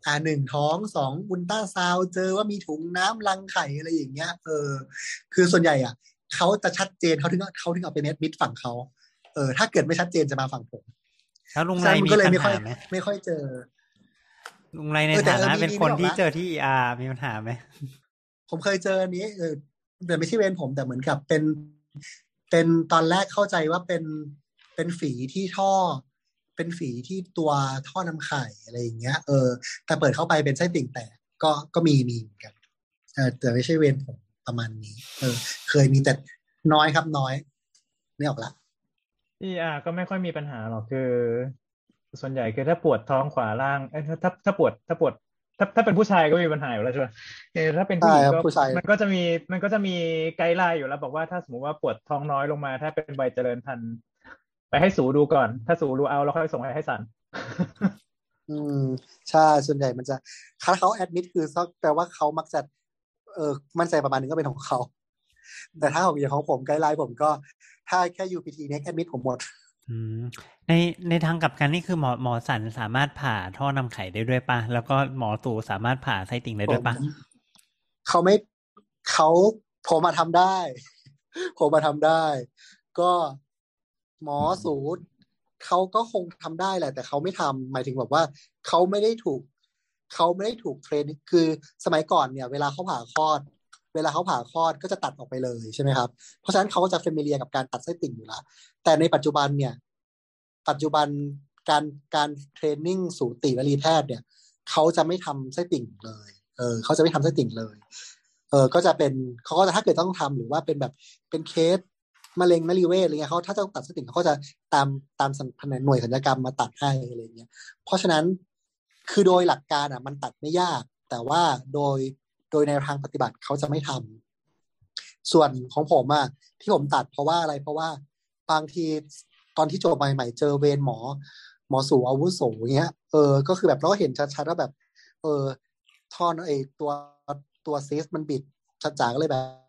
อ่าหนึ่งท้องสองอุลตราซาวด์เจอว่ามีถุงน้ำรังไข่อะไรอย่างเงี้ย เออ คือส่วนใหญ่อะเขาจะชัดเจนเขาถึงเขาถึงเอาเป็นแอดมิดฝั่งเขาเออ ถ้าเกิดไม่ชัดเจนจะมาฝั่งผมแล้วลุงฉะไรนั้นมีก็เลยปัญไม่ค่อยหาไหมไม่ค่อยเจอลุงไรในเออแต่ฐาเออนะมีเป็นมีคนนึกออกที่ละเจอที่เออามีปัญหาไหมผมเคยเจออันนี้เออแต่ไม่ใช่เวรผมแต่เหมือนกับเป็นเป็นตอนแรกเข้าใจว่าเป็นเป็นฝีที่ท่อ เป็นฝีที่ตัวท่อนำไข่อะไรอย่างเงี้ย เออ แต่เปิดเข้าไปเป็นไส้ติ่งแตกก็ก็มีมีเหมือนกันเออแต่ไม่ใช่เวรผมประมาณนี้ เออ เคยมีแต่น้อยครับน้อยไม่ออกละที่อ่าก็ไม่ค่อยมีปัญหาหรอกคือ ส่วนใหญ่คือถ้าปวดท้องขวาล่างเอ้ยถ้าถ้าถ้าปวดถ้าปวดถ้าถ้าเป็นผู้ชายก็ไม่มีปัญหาอยู่แล้วใช่ไหมเออถ้าเป็นผู้หญิงใช่คก็รับผู้ชายมันก็จะมีมันก็จะมี guideline อยู่แล้ว บอกว่าถ้าสมมติว่าปวดท้องน้อยลงมา ถ้าเป็นวัยเจริญพันธุ์ ไปให้สูดูก่อน ถ้าสูดูเอาแล้วค่อยส่งไปให้ศัลย์อืมใช่ส่วนใหญ่มันจะถ้าเขา admit คือแปลว่าเขามักจะเออมั่นใจประมาณนึงก็เป็นของเขา แต่ถ้าของอย่างของผม guideline ผมก็ ถ้าแค่ UPT เนี้ยแอดมิดผมหมดอืมในในทางกลับกันนี่คือหมอหมอสันสามารถผ่าท่อนำไข่ได้ด้วยปะแล้วก็หมอตู่สามารถผ่าไส้ติ่งได้ด้วยปะผมเขาไม่เขาผมมาทำได้ ผมมาทำได้ ก็ หมอสูตรเขาก็คงทำได้แหละ แต่เขาไม่ทำหมายถึงแบบว่าเขาไม่ได้ถูกเขาไม่ได้ถูกเทรนคือสมัยก่อนเนี่ย เวลาเขาผ่าคลอด เวลาเขาผ่าคลอดก็จะตัดออกไปเลยใช่ไหมครับ เพราะฉะนั้นเขาก็จะ familiar กับการตัดไส้ติ่งอยู่แล้วแต่ในปัจจุบันเนี่ย ปัจจุบันการการ training สูติวรีแพทย์เนี่ยเขาจะไม่ทำไส้ติ่งเลย เออเขาจะไม่ทำไส้ติ่งเลย เออก็จะเป็นเขาก็จะถ้าเกิดต้องทำหรือว่าเป็นแบบเป็นเคส มะเร็งมะเร็งนรีเวชอะไรเงี้ยเขาถ้าจะตัดไส้ติ่งเขาก็จะตามตามแผนหน่วยศัลยกรรมมาตัดให้อะไรเงี้ยเพราะฉะนั้นคือโดยหลักการอะ มันตัดไม่ยาก แต่ว่าโดยโดยในทางปฏิบัติเขาจะไม่ทำส่วนของผมอะที่ผมตัดเพราะว่าอะไรเพราะว่าบางทีตอนที่จบใหม่ๆเจอเวรหมอ หมอสูอาวุโสเงี้ยเออก็คือแบบเราก็เห็นชัดๆว่าแบบ เออท่อนไอตัวตัวซีสมันบิดชัดจ๋าก็เลยแบบ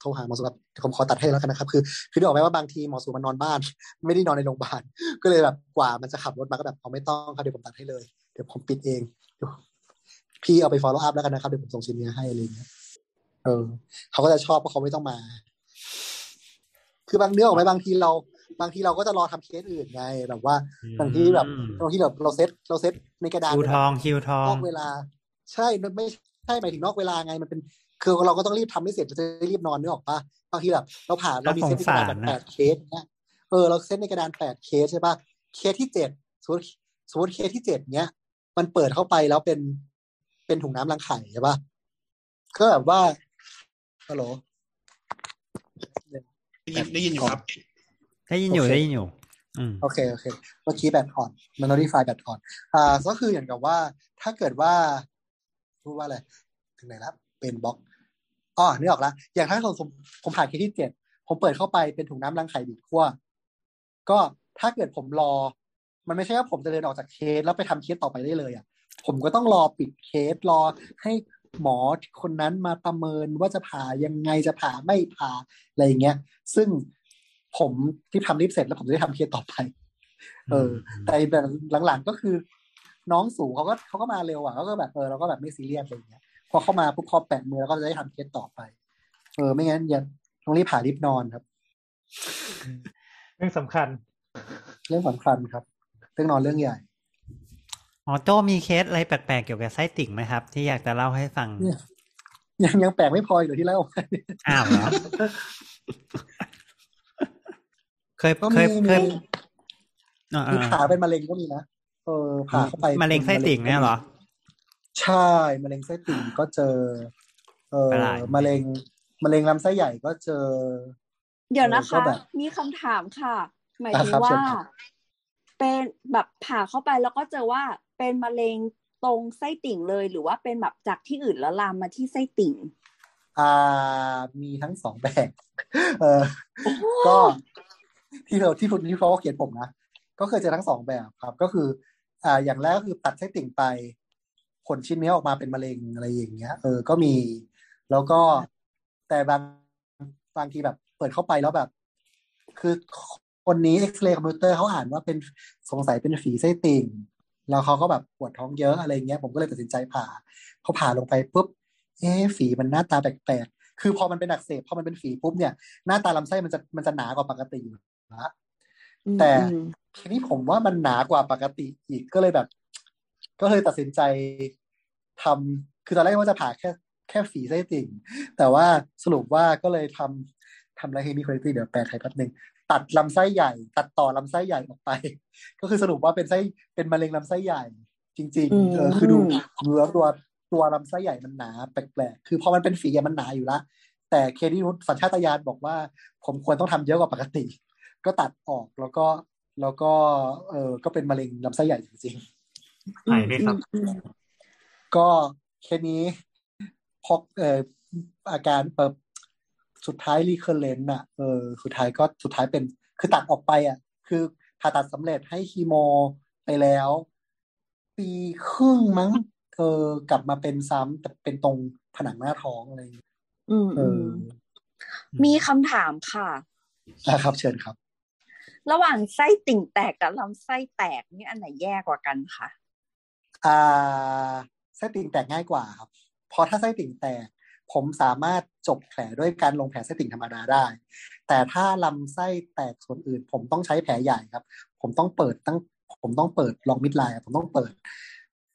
โทรหาหมอสูแบบผมขอตัดให้แล้วกันนะครับ คือคือได้ออกไหมว่าบางทีหมอสูมันนอนบ้าน ไม่ได้นอนในโรงพยาบาลก็เลยแบบกว่ามันจะขับรถมาก็แบบเอาไม่ต้องครับเดี๋ยวผมตัดให้เลย เดี๋ยวผมปิดเองเดี๋ยวพี่เอาไป follow up แล้วกันนะครับเดี๋ยวผมส่งชิ้นนี้ให้อะไรเงี้ยเออเขาก็จะชอบเพราะเขาไม่ต้องมา คือบางเนื้อออกไหมบางทีเรา บางทีเราก็จะรอทำเคสอื่นไงแบบว่าบางทีแบบอืมบางทีแบบเราเซตเราเซตในกระดานคิวทองคิวทอนองกเวลา ใช่มันไม่ใช่หมายถึงนอกเวลาไงมันเป็น คือเราก็ต้องรีบทำให้เสร็จเราจะได้รีบนอนนึกออกปะบางทีแบบเราผ่านเรามีเซตในกระดานแบบแปดเคสเนี้ยเออเราเซตในกระดานแปดเคสใช่ปะเคสที่เจ็ดสมมติสมมติเคสที่เจ็ดเนี้ยมันเปิดเข้าไปแล้วเป็นเป็นถุงน้ำรังไข่ใช่ปะก็แบบว่าฮัลโหลได้ยินได้ยินอยู่ครับได้ยินอยู่โอเคได้ยินอยู่อืมโอเคโอเคเมื่อกี้แบตอ่อนมัน notify แบตอ่อนอ่าก็คืออย่างกับว่าถ้าเกิดว่าพูดว่าอะไรถึงไหนแล้วเป็นบล็อก อ๋อนึกออกแล้วอย่างถ้าผมผมผมผ่านเคสที่เจ็ดผมเปิดเข้าไปเป็นถุงน้ำรังไข่บีบขั้วก็ถ้าเกิดผมรอ มันไม่ใช่ว่าผมจะเดินออกจากเคสแล้วไปทำเคสต่อไปได้เลยอะ ผมก็ต้องรอปิดเคสรอให้หมอคนนั้นมาประเมินว่าจะผ่ายังไงจะผ่าไม่ผ่าอะไรอย่างเงี้ย ซึ่งผมที่ทำรีบเสร็จแล้วผมจะได้ทำเคสต่อไป เออ แต่แบบหลังๆก็คือ น้องสูงเขาก็เขาก็มาเร็วอะเขาก็แบบเออเราก็แบบไม่ซีเรียสอะไรอย่างเงี้ย พอเข้ามาปุ๊บพอแปะมือแล้วก็จะได้ทำเคสต่อไป เออ ไม่งั้นอย่าต้องรีบผ่ารีบนอนครับ เรื่องสำคัญ เรื่องสำคัญครับ เรื่องนอนเรื่องใหญ่อ๋อโจมีเคสอะไรแปลกๆเกี่ยวกับไส้ติ่งไหมครับ ที่อยากจะเล่าให้ฟังเนี่ยยังยังแปลกไม่พออีกเหรอที่เล่าอ้าวเหรอเคยก็เคมียเคยมีอ่าคือผ่าเป็นมะเร็งก็มีนะเออผ่าเข้าไปมะเร็งไส้ติ่งเนี่ยเหรอ ใช่มะเร็งไส้ติ่งก็เจอ เออประหลาด มะเร็งมะเร็งลำไส้ใหญ่ก็เจอ เดี๋ยวนะเออก็คะ แบบมีคำถามค่ะ หมายอะถึงครับว่า เชิญครับ เป็นแบบผ่าเข้าไปแล้วก็เจอว่าเป็นมะเร็งตรงไส้ติ่งเลย หรือว่าเป็นแบบจากที่อื่นแล้วลามมาที่ไส้ติ่ง อ่ามีทั้งสองแบบ เออ ก็ที่เราที่คุณที่เขาเขียนผมนะ ก็เคยเจอทั้งสองแบบครับ ก็คือ อ่าอย่างแรกก็คือตัดไส้ติ่งไป ผลชิ้นเนี้ยออกมาเป็นมะเร็งอะไรอย่างเงี้ย เออก็มี แล้วก็แต่บางบางทีแบบ เปิดเข้าไปแล้วแบบ คือคนนี้เอ็กซเรย์คอมพิวเตอร์เขาอ่านว่าเป็นสงสัยเป็นฝีไส้ติ่งแล้วเขาก็แบบปวดท้องเยอะอะไรเงี้ย ผมก็เลยตัดสินใจผ่าพอผ่าลงไปปุ๊บเอ๊ะฝีมันหน้าตาแปลกๆ คือพอมันเป็นอักเสบพอมันเป็นฝีปุ๊บเนี่ย หน้าตาลำไส้มันจะมันจะหนากว่าปกติอยู่นะแต่อืมทีนี้ผมว่ามันหนากว่าปกติอีกก็เลยแบบ ก็เลยตัดสินใจ ทำคือตอนแรกว่าจะผ่าแค่แค่ฝีไส้ติ่ง แต่ว่าสรุปว่าก็เลยทำทำอะไรให้มีคุณภาพเดี๋ยวแปลไทยแป๊บนึงตัดลำไส้ใหญ่ ตัดต่อลำไส้ใหญ่ออกไป ก็คือสรุปว่าเป็นไส้เป็นมะเร็งลำไส้ใหญ่ จริงอืมๆเออคือดูดูแล้วตัวตัวลำไส้ใหญ่มันหนาแปลกๆคือพอมันเป็นฝีอะมันหนาอยู่ละแต่เคที่นุชสัญชาตญาณบอกว่า ผมควรต้องทำเยอะกว่าปกติ ก็ตัดออกแล้วก็แล้วก็ เออก็เป็นมะเร็งลำไส้ใหญ่จริงหายไหมครับอืมๆ ก็แค่นี้พอเอ่ออาการเปิดสุดท้ายรีเคอร์เรนต์อะเออสุดท้ายก็สุดท้ายเป็นคือตัดออกไปอะ คือผ่าตัดสำเร็จให้คีโมไปแล้ว ปีครึ่งมั้งเออกลับมาเป็นซ้ำแต่เป็นตรงผนังหน้าท้องอะไรอย่างเงี้ยอืมเออือมมีคำถามค่ะนะครับ เชิญครับ ระหว่างไส้ติ่งแตกกับลำไส้แตกนี่อันไหนแย่กว่ากันคะอ่า ไส้ติ่งแตกง่ายกว่าครับเพราะถ้าไส้ติ่งแตก ผมสามารถจบแผลด้วยการลงแผลไส้ติ่งธรรมดาได้ แต่ถ้าลำไส้แตกส่วนอื่น ผมต้องใช้แผลใหญ่ครับ ผมต้องเปิดตั้ง ผมต้องเปิดลองมิดไลน์ผมต้องเปิด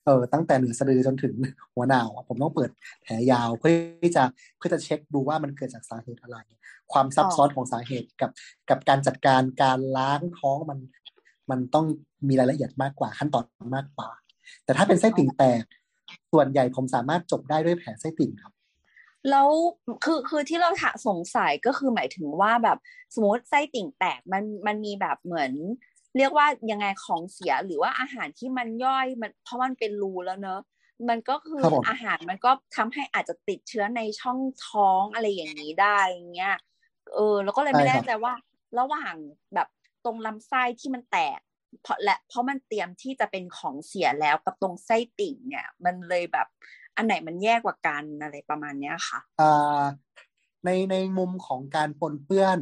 เออตั้งแต่เหนือสะดือจนถึงหัวหนาวผมต้องเปิดแผลยาวเพื่อที่จะเพื่อจะเช็คดูว่ามันเกิดจากสาเหตุอะไร ความซับซ้อนของสาเหตุกับ กับการจัดการการล้างท้องมัน มันต้องมีรายละเอียดมากกว่าขั้นตอนมากกว่า แต่ถ้าเป็นไส้ติ่งแตก ส่วนใหญ่ผมสามารถจบได้ด้วยแผลไส้ติ่งครับ แล้วคือคือที่เราถาสงสัยก็คือหมายถึงว่าแบบสมมติไส้ติ่งแตกมันมันมีแบบเหมือน เรียกว่ายังไงของเสียหรือว่าอาหารที่มันย่อยมันเพราะมันเป็นรูแล้วเนอะมันก็คือครับผมอาหารมันก็ทำให้อาจจะติดเชื้อในช่องท้องอะไรอย่างนี้ได้อย่างเงี้ยเออ แล้วก็เลยไม่แน่ใจว่า ระหว่างแบบตรงลำไส้ที่มันแตก เพราะและเพราะมันเตรียมที่จะเป็นของเสียแล้วกับตรงไส้ติ่งเนี่ย มันเลยแบบอันไหนมันแย่กว่ากันอะไรประมาณเนี้ยค่ะอ่าในในมุมของการปนเปื้อน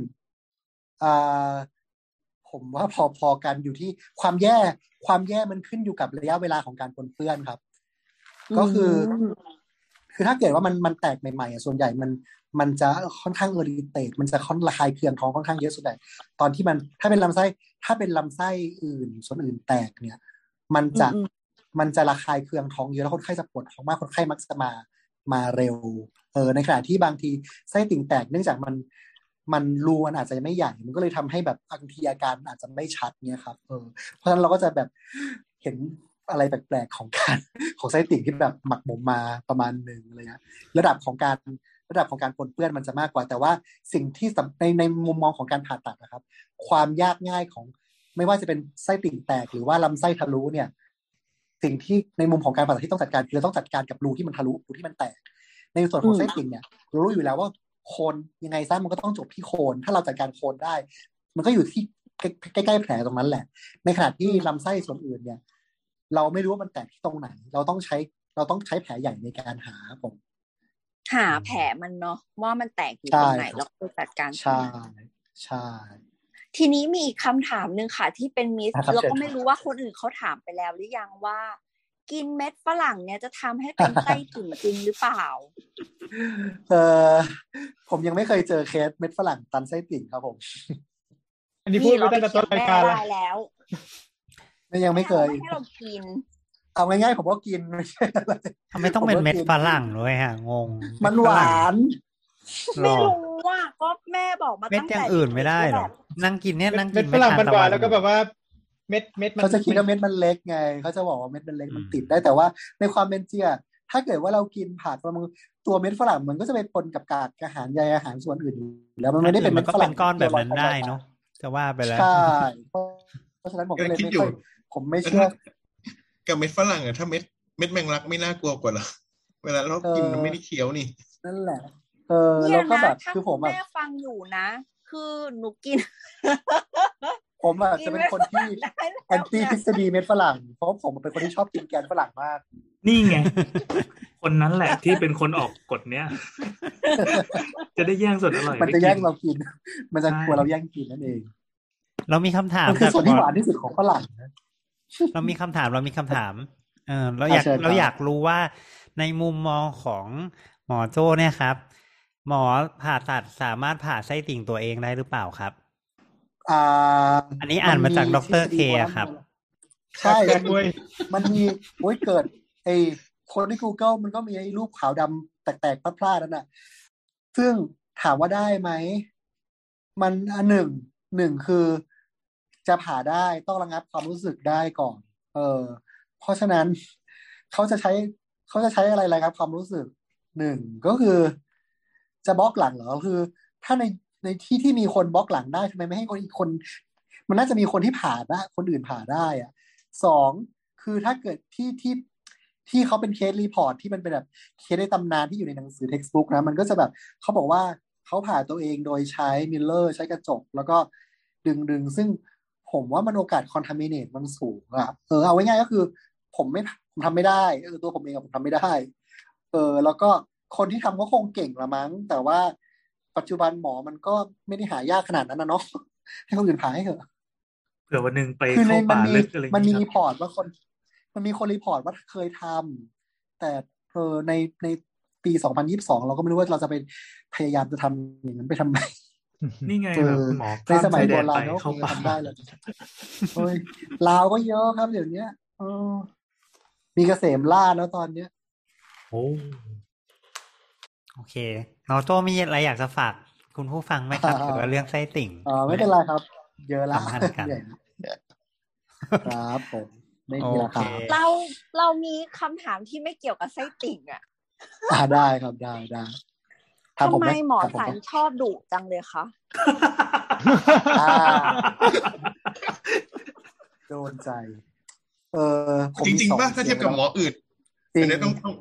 อ่าผมว่าพอๆกันอยู่ที่ความแย่ความแย่มันขึ้นอยู่กับระยะเวลาของการปนเปื้อนครับ ก็คืออมคือถ้าเกิดว่ามันมันแตกใหม่ๆอะส่วนใหญ่มัน มันจะค่อนข้างเอริเตตมันจะค่อนระคายเคืองท้องค่อนข้างเยอะส่วนใหญ่ตอนที่มันถ้าเป็นลำไส้ถ้าเป็นลำไส้อื่น ส่วนอื่นแตกเนี่ย มันจะอืมมันจะระคายเคืองท้องเยอะแล้วคนไข้จะปวดท้องมากคนไข้มักจะมามาเร็ว เออในขณะที่บางทีไส้ติ่งแตกเนื่องจากมันมันรูมันอาจจะไม่ใหญ่ มันก็เลยทำให้แบบบางทีอาการอาจจะไม่ชัดเนี่ยครับ เออ เพราะฉะนั้นเราก็จะแบบเห็นอะไรแปลกๆของการของไส้ติ่งที่แบบหมักหมมมาประมาณหนึ่งอะไรเงี้ยระดับของการ ระดับของการปนเปื้อนมันจะมากกว่า แต่ว่าสิ่งที่สำในในมุมมองของการผ่าตัดนะครับ ความยากง่ายของไม่ว่าจะเป็นไส้ติ่งแตกหรือว่าลำไส้ทะลุเนี่ย สิ่งที่ในมุมของการผ่าตัดที่ต้องจัดการคือเราต้องจัดการกับรูที่มันทะลุรูที่มันแตก ในส่วนของอืมไส้ติ่งเนี่ยเรารู้อยู่แล้วว่าโคนยังไงซะมันก็ต้องจบที่โคน ถ้าเราจัดการโคนได้ มันก็อยู่ที่ใกล้ๆแผลตรงนั้นแหละ ในขณะที่ลำไส้ส่วนอื่นเนี่ย เราไม่รู้ว่ามันแตกที่ตรงไหน เราต้องใช้เราต้องใช้แผลใหญ่ในการหาผม หาแผลมันเนาะว่ามันแตกอยู่ตรงไหนใช่ครับแล้วก็จัดการใช่ใช่ทีนี้มีอีกคำถามหนึ่งค่ะ ที่เป็นมิสนะครับแล้วเชิก็ญไม่รู้ว่าคนอื่นเขาถามไปแล้วหรือยังว่า กินเม็ดฝรั่งเนี่ยจะทำให้เป็นไส้ติ่งจริงหรือเปล่า เออผมยังไม่เคยเจอเคสเม็ดฝรั่งตันไส้ติ่งครับผม อันนี้พูดไปตั้งแต่ต้นรายการแม่แล้วได้แล้วไม่ยังไม่เคยแให้เรากิน เอาง่ายๆผมก็กินไม่ใช่อะไรทำไมต้องเป็นเม็ดฝรั่งด้วยฮะ งง มันหวานหรไม่อรู้ว่าก็แม่บอกมาเม็ดตั้งอย่าแต่งอื่นไม่ได้หรอแบบนั่งกินเนี่ยนั่งเม็กิดนฝรั่งมันหวานทแล้วก็แบบว่าเม็ดเม็ดมันเขาจะคิดว่าเม็ดมันเล็กไงเขาจะบอกว่าเม็ดมันเล็กมันติดได้แต่ว่าในความเป็นจริงอะถ้าเกิดว่าเรากินผักแล้วมันตัวเม็ดฝรั่งมันก็จะไปปนกับกากอาหารใยอาหารส่วนอื่นอยู่แล้วมันไม่ได้เป็นมัเม็นดก็ฝเป็รั่งนก้อนแบบนั้นได้เนาะจะว่าไปแล้วใช่เพราะเพราะฉะนั้นผมก็เลยคิดไม่อยู่ค่อยผมไม่เชื่อ กับเม็ดฝรั่งอะถ้าเม็ดเม็ดแมงลักไม่น่ากลัวกว่าเหรอเวลาเรากินเออมันไม่ได้เคี้ยวนี่ นั่นแหละ เออเนี่แล้ยวก็นะแบบถ้าคือผคุมณแบบแม่ฟังอยู่นะ คือหนูกิน ผมอะจะเป็นคนที่แอนตี้ทฤษฎีเม็ดฝรั่งเพราะผมเป็นคนที่ชอบกินแกนฝรั่งมาก นี่ไง คนนั้นแหละที่เป็นคนออกกฎเนี้ยจะได้แย่งส่วนอร่อยมันจะได้กิแย่งเรากิน มันจะใช่กลัวเราแย่งกินนั่นเอง เรามีคำถามมันคือจากส่วนที่หมหอวานที่สุดของฝรั่งนะ เรามีคำถามเรามีคำถาม เออเราอยากอะเชิญครับเราอยากรู้ว่าในมุมมองของหมอโจ้เนี่ยครับ หมอผ่าตัดสามารถผ่าไส้ติ่งตัวเองได้หรือเปล่าครับอ่าอันนี้อ่านมาจากดรทฤษฎีเคอะครับ ใช่กันด้วยมันมีโอ้ยเกิดไอ้คนที่ Google มันก็มีไอ้รูปขาวดำแตกๆพลาดๆนั่นน่ะ ซึ่งถามว่าได้ไหม มันอันหนึ่งหนึ่งคือ จะผ่าได้ต้องระงับความรู้สึกได้ก่อน เออ เพราะฉะนั้นเขาจะใช้เขาจะใช้อะไรระงับความรู้สึกหนึ่งก็คือ จะบล็อกหลังเหรอคือ ถ้าในในที่ที่มีคนบล็อกหลังได้ทำไมไม่ให้คนอีกคน มันน่าจะมีคนที่ผ่าได้คนอื่นผ่าได้อะสองคือถ้าเกิดที่ที่ที่เขาเป็น case report ที่มันเป็นแบบเคสในตำนานที่อยู่ในหนังสือ textbook นะ มันก็จะแบบเขาบอกว่าเขาผ่าตัวเองโดยใช้ mirror ใช้กระจก แล้วก็ดึงดึงซึ่ง ผมว่ามันโอกาส contaminate มันสูงอะเออเอาไว้ง่ายก็คือ ผมไม่ผมทำไม่ได้เออตัวผมเองอะผมทำไม่ได้ เออ แล้วก็คนที่ทำก็คงเก่งละมั้ง แต่ว่าปัจจุบันหมอมันก็ไม่ได้หายากขนาดนั้นนะเนาะให้คนอื่นผ่าให้เถอะเผื่อวันหนึ่งไปคือในเข้ามันป่ามีลึกอะไรอย่างมันมีเงี้รียพอร์ตว่าคน มันมีคนรีพอร์ตว่าเคยทำแต่เออในในปีสองพันยี่สองเราก็ไม่รู้ว่าเราจะไปพยายามจะทำอย่างนั้นไปทำไม นี่ไงเอแบบอคุณหมอในสมัยข้โบชแดนราณไปก็คเข้างจะป่าทำได้เลยเฮ้ยลาวก็เยอะครับเดี๋ยวนี้เออมีเกษมล่าแล้วตอนเนี้ยโอ้โอเคหมอโจ้มีอะไรอยากจะฝากคุณผู้ฟังไหมครับเกี่ยวกับเรื่องไส้ติ่งเออไม่เป็นไรครับ เยอะละสำคัญกันใหญ่ครับผมไม่มีราคาโอเคเราเรามีคำถามที่ไม่เกี่ยวกับไส้ติ่งอะอ่าได้ครับได้ได้ถา ทำผไมหมอถาผสันไหชอบดุจังเลยคะอ่าโดนใจ เออผมจมีริงสอๆป่ะถ้าเทียบกับหมออื่นจริงอันนี้ต้องต้อง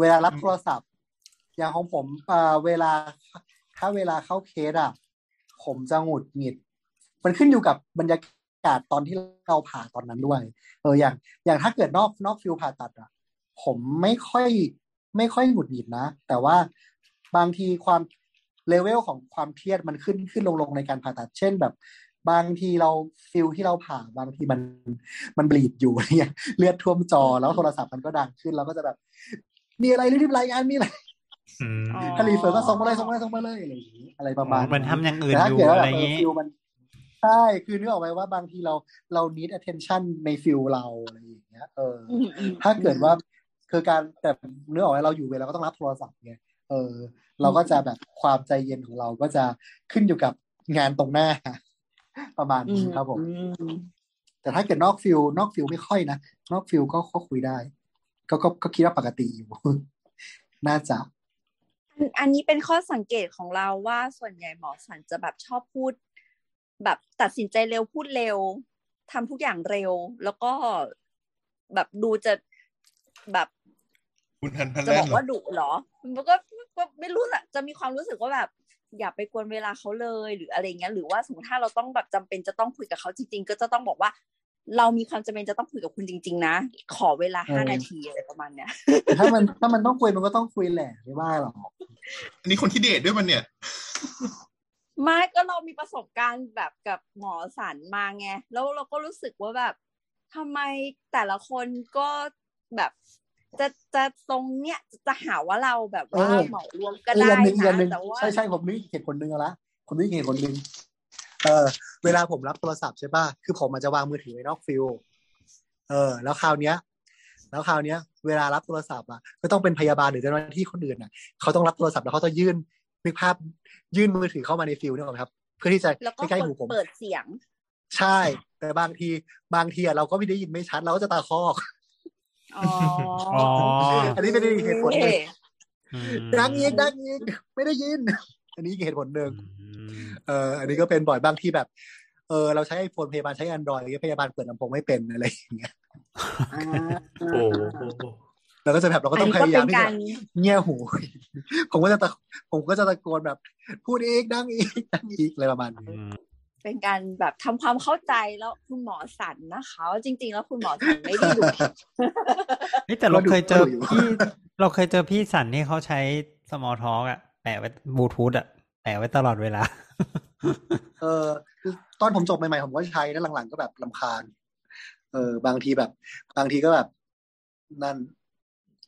เวลารับโทรศัพท์ อย่างของผมเอ่อเวลา ถ้าเวลาเข้าเคสอะ ผมจะหงุดหงิด มันขึ้นอยู่กับบรรยากาศตอนที่เราผ่าตอนนั้นด้วย เอออย่าง อย่างถ้าเกิดนอกนอกฟิวผ่าตัดอะ ผมไม่ค่อย ไม่ค่อยหงุดหงิดนะ แต่ว่า บางทีความเลเวลของความเครียดมันขึ้นขึ้นลงลงในการผ่าตัด เช่นแบบ บางทีเรา field ที่เราผ่าบางทีมันมัน bleed อยู่เนี่ยเลือดท่วมจอแล้วโทรศัพท์มันก็ดังขึ้นเราก็จะแบบ มีอะไรรีบรายงานมีอะไรอืมอ๋อถ้า refer ก็ส่งมาเลยส่งมาเลยส่งมาเลยอะไรอย่างนี้อะไรประมาณมันทำอย่างอื่นแต่ถ้าอยู่เกิดว่าอะแบไรบอย่างเอองี้ field มันใช่คือนึกออกไหมว่าบางทีเราเรา need attention ใน field เราอะไรอย่างเงี้ยเออออืมอืมถ้าเกิดว่าคือการแต่นึกออกไหมเราอยู่เวลาก็ต้องรับโทรศัพท์ไง เออ เราก็จะแบบความใจเย็นของเราก็จะขึ้นอยู่กับงานตรงหน้า ประมาณนี้ครับผมอืมแต่ถ้าเกิดนอก field นอก field ไม่ค่อยนะ นอก field ก็ก็คุยได้ ก็ก็ก็คิดว่าปกติอยู่ น่าจะ อันอันนี้เป็นข้อสังเกตของเราว่าส่วนใหญ่หมอศัลย์จะแบบชอบพูด แบบตัดสินใจเร็วพูดเร็วทำทุกอย่างเร็ว แล้วก็แบบดูจะแบบคุณทันพันจะแรบกอกเหรอว่าดุเหรอ มันก็ ก็ไม่รู้อะจะมีความรู้สึกว่าแบบ อย่าไปกวนเวลาเขาเลยหรืออะไรเงี้ยหรือว่าสมมติถ้าเราต้องแบบจำเป็นจะต้องคุยกับเขาจริง ๆ ก็จะต้องบอกว่า เรามีความจำเป็นจะต้องคุยกับคุณจริง ๆ นะ ขอเวลาห้าเออนาทีอะไรประมาณเนี้ยแต่ถ้ามันถ้ามันต้องคุยมันก็ต้องคุยแหละไม่ว่าหรอกอันนี้คนที่เดทด้วยมันเนี่ยไม่ก็เรามีประสบการณ์แบบกับหมอสันมาไงแล้วเราก็รู้สึกว่าแบบทำไมแต่ละคนก็แบบ จะจะตรงเนี้ยจะหาว่าเราแบบว่าเหมารวมก็เออได้อันหนึ่งอีกอันหนึ่นะงแต่ว่าใช่ใช่ผมนึกอีกเหตุผลหนึ่งเอาละผมนึกอีกเหตุผลหนึ่งเออเวลาผมรับโทรศัพท์ใช่ป่ะคือผมอาจจะวางมือถือไว้นอก field เออ แล้วคราวเนี้ย แล้วคราวเนี้ย เวลารับโทรศัพท์อะก็ต้องเป็นพยาบาลหรือเจ้าหน้าที่คนอื่นอะเขาต้องรับโทรศัพท์แล้วเขาจะยื่นนึกภาพยื่นมือถือเข้ามาใน field นึกออกไหมครับ เพื่อที่จะแล้วก็ใกล้ๆหูผมเปิดเสียง ใช่ แต่บางทีบางทีอะเราก็ไม่ได้ยินไม่ชัดเราก็จะตาคอก อ๋ออ๋ออันนี้เป็นอีกเหตุผลหนึ่งอืมดังอีกดังอีกไม่ได้ยิน อันนี้อีกเหตุผลหนึ่งอืมเอออันนี้ก็เป็นบ่อยบางที่แบบ เออ เราใช้ไอโฟนพยาบาลใช้ Android พยาบาลเปิดลำโพงไม่เป็นอะไรอย่างเงี้ยอ่าโอ้โหเราก็จะแบบเราก็อันต้องนี้พก็ยายาเป็มนที่กาจะรเงี่ยหู ผมก็จะตะผมก็จะตะโกนแบบ พูดอีกดังอีกดังอีกอะไรประมาณนี้อืม เป็นการแบบทำความเข้าใจแล้วคุณหมอสันนะคะว่าจริง ๆ แล้วคุณหมอสันไม่ได้ดุนี่แต่เราเคยเจอก็ดูอยู่พี่เราเคยเจอพี่สันที่เขาใช้ small talk อะแปะไว้บลูทูธอะแปะไว้ตลอดเวลา เออคือตอนผมจบใหม่ๆ ผมก็ใช้แล้วหลังๆ ก็แบบลำคาญ เออ บางทีแบบ บางทีก็แบบ นั่น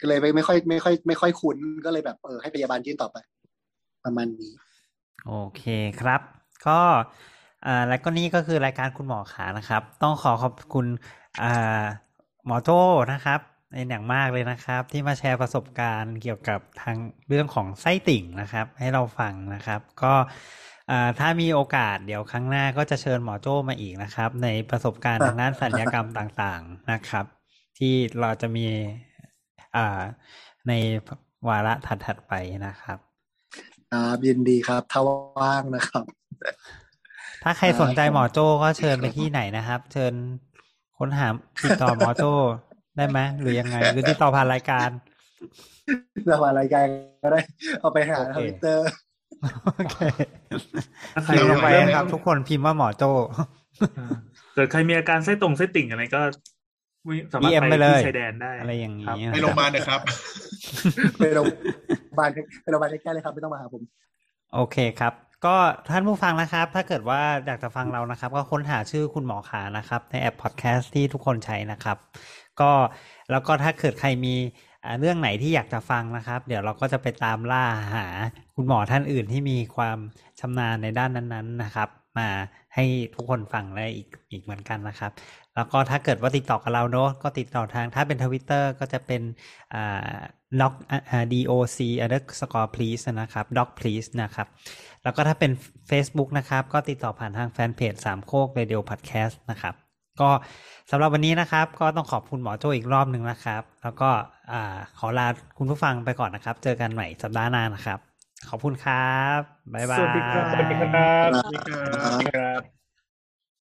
ก็เลยไม่ไม่ค่อย ไม่ค่อย ไม่ค่อยคุ้นก็เลยแบบเออให้พยาบาลยื่นต่อไป ประมาณนี้ โอเคครับ ก็ อ่าแล้วก็นี่ก็คือรายการคุณหมอขานะครับ ต้องขอขอบคุณอ่าหมอโจ้นะครับเป็นอย่างมากเลยนะครับ ที่มาแชร์ประสบการณ์เกี่ยวกับทางเรื่องของไส้ติ่งนะครับ ให้เราฟังนะครับ ก็อ่าถ้ามีโอกาสเดี๋ยวครั้งหน้าก็จะเชิญหมอโจ้มาอีกนะครับ ในประสบการณ์ทางด้านสัญญกรรมต่างๆนะครับ ที่เราจะมีอ่าในวาระถัดๆไปนะครับครับยินดีครับ ถ้าว่างนะครับ ถ้าใครสนใจหมอโจ้ก็เชิญไปที่ไหนนะครับ เชิญค้นหาติดต่อหมอโจ้ได้ไหมหรือยังไง หรือติดต่อผ่านรายการระหว่างรายการก็ได้ เอาไปหาโอทเควิตเตอร์โอเคถ้าใครพิมพ์ไปเริ่มนะครับ ทุกคนพิมพ์ว่าหมอโจ้เกิดใครมีอาการไส้ตรงไส้ติ่งอะไรก็สามารถ DM ไปไปเลยที่ชายแดนได้อะไรอย่างนี้ครับไปโรงพยาบาลเถอะครับไปโรงพยาบาลไปโรงพยาบาลใกล้ๆเลยครับ ไม่ต้องมาหาผม โอเคครับ ก็ท่านผู้ฟังนะครับ ถ้าเกิดว่าอยากจะฟังเรานะครับ ก็ค้นหาชื่อคุณหมอขานะครับ ในแอปพอดแคสต์ที่ทุกคนใช้นะครับ ก็แล้วก็ถ้าเกิดใครมีเรื่องไหนที่อยากจะฟังนะครับ เดี๋ยวเราก็จะไปตามล่าหาคุณหมอท่านอื่นที่มีความชำนาญในด้านนั้นๆนะครับ มาให้ทุกคนฟังได้อีกอีกเหมือนกันนะครับ แล้วก็ถ้าเกิดว่าติดต่อกับเราเนอะก็ติดต่อทางถ้าเป็นทวิตเตอร์ก็จะเป็นอ่า doc อ่า doc underscore please นะครับ doc please นะครับ แล้วก็ถ้าเป็น Facebook นะครับ ก็ติดต่อผ่านทางแฟนเพจสามโคก Radio Podcast นะครับ ก็สำหรับวันนี้นะครับ ก็ต้องขอบคุณหมอโจอีกรอบหนึ่งนะครับ แล้วก็อ่าขอลาคุณผู้ฟังไปก่อนนะครับ เจอกันใหม่สัปดาห์หน้านะครับ ขอบคุณครับ บ๊ายบาย สวัสดีครับ สวัสดีครับสวัสดีครับครับ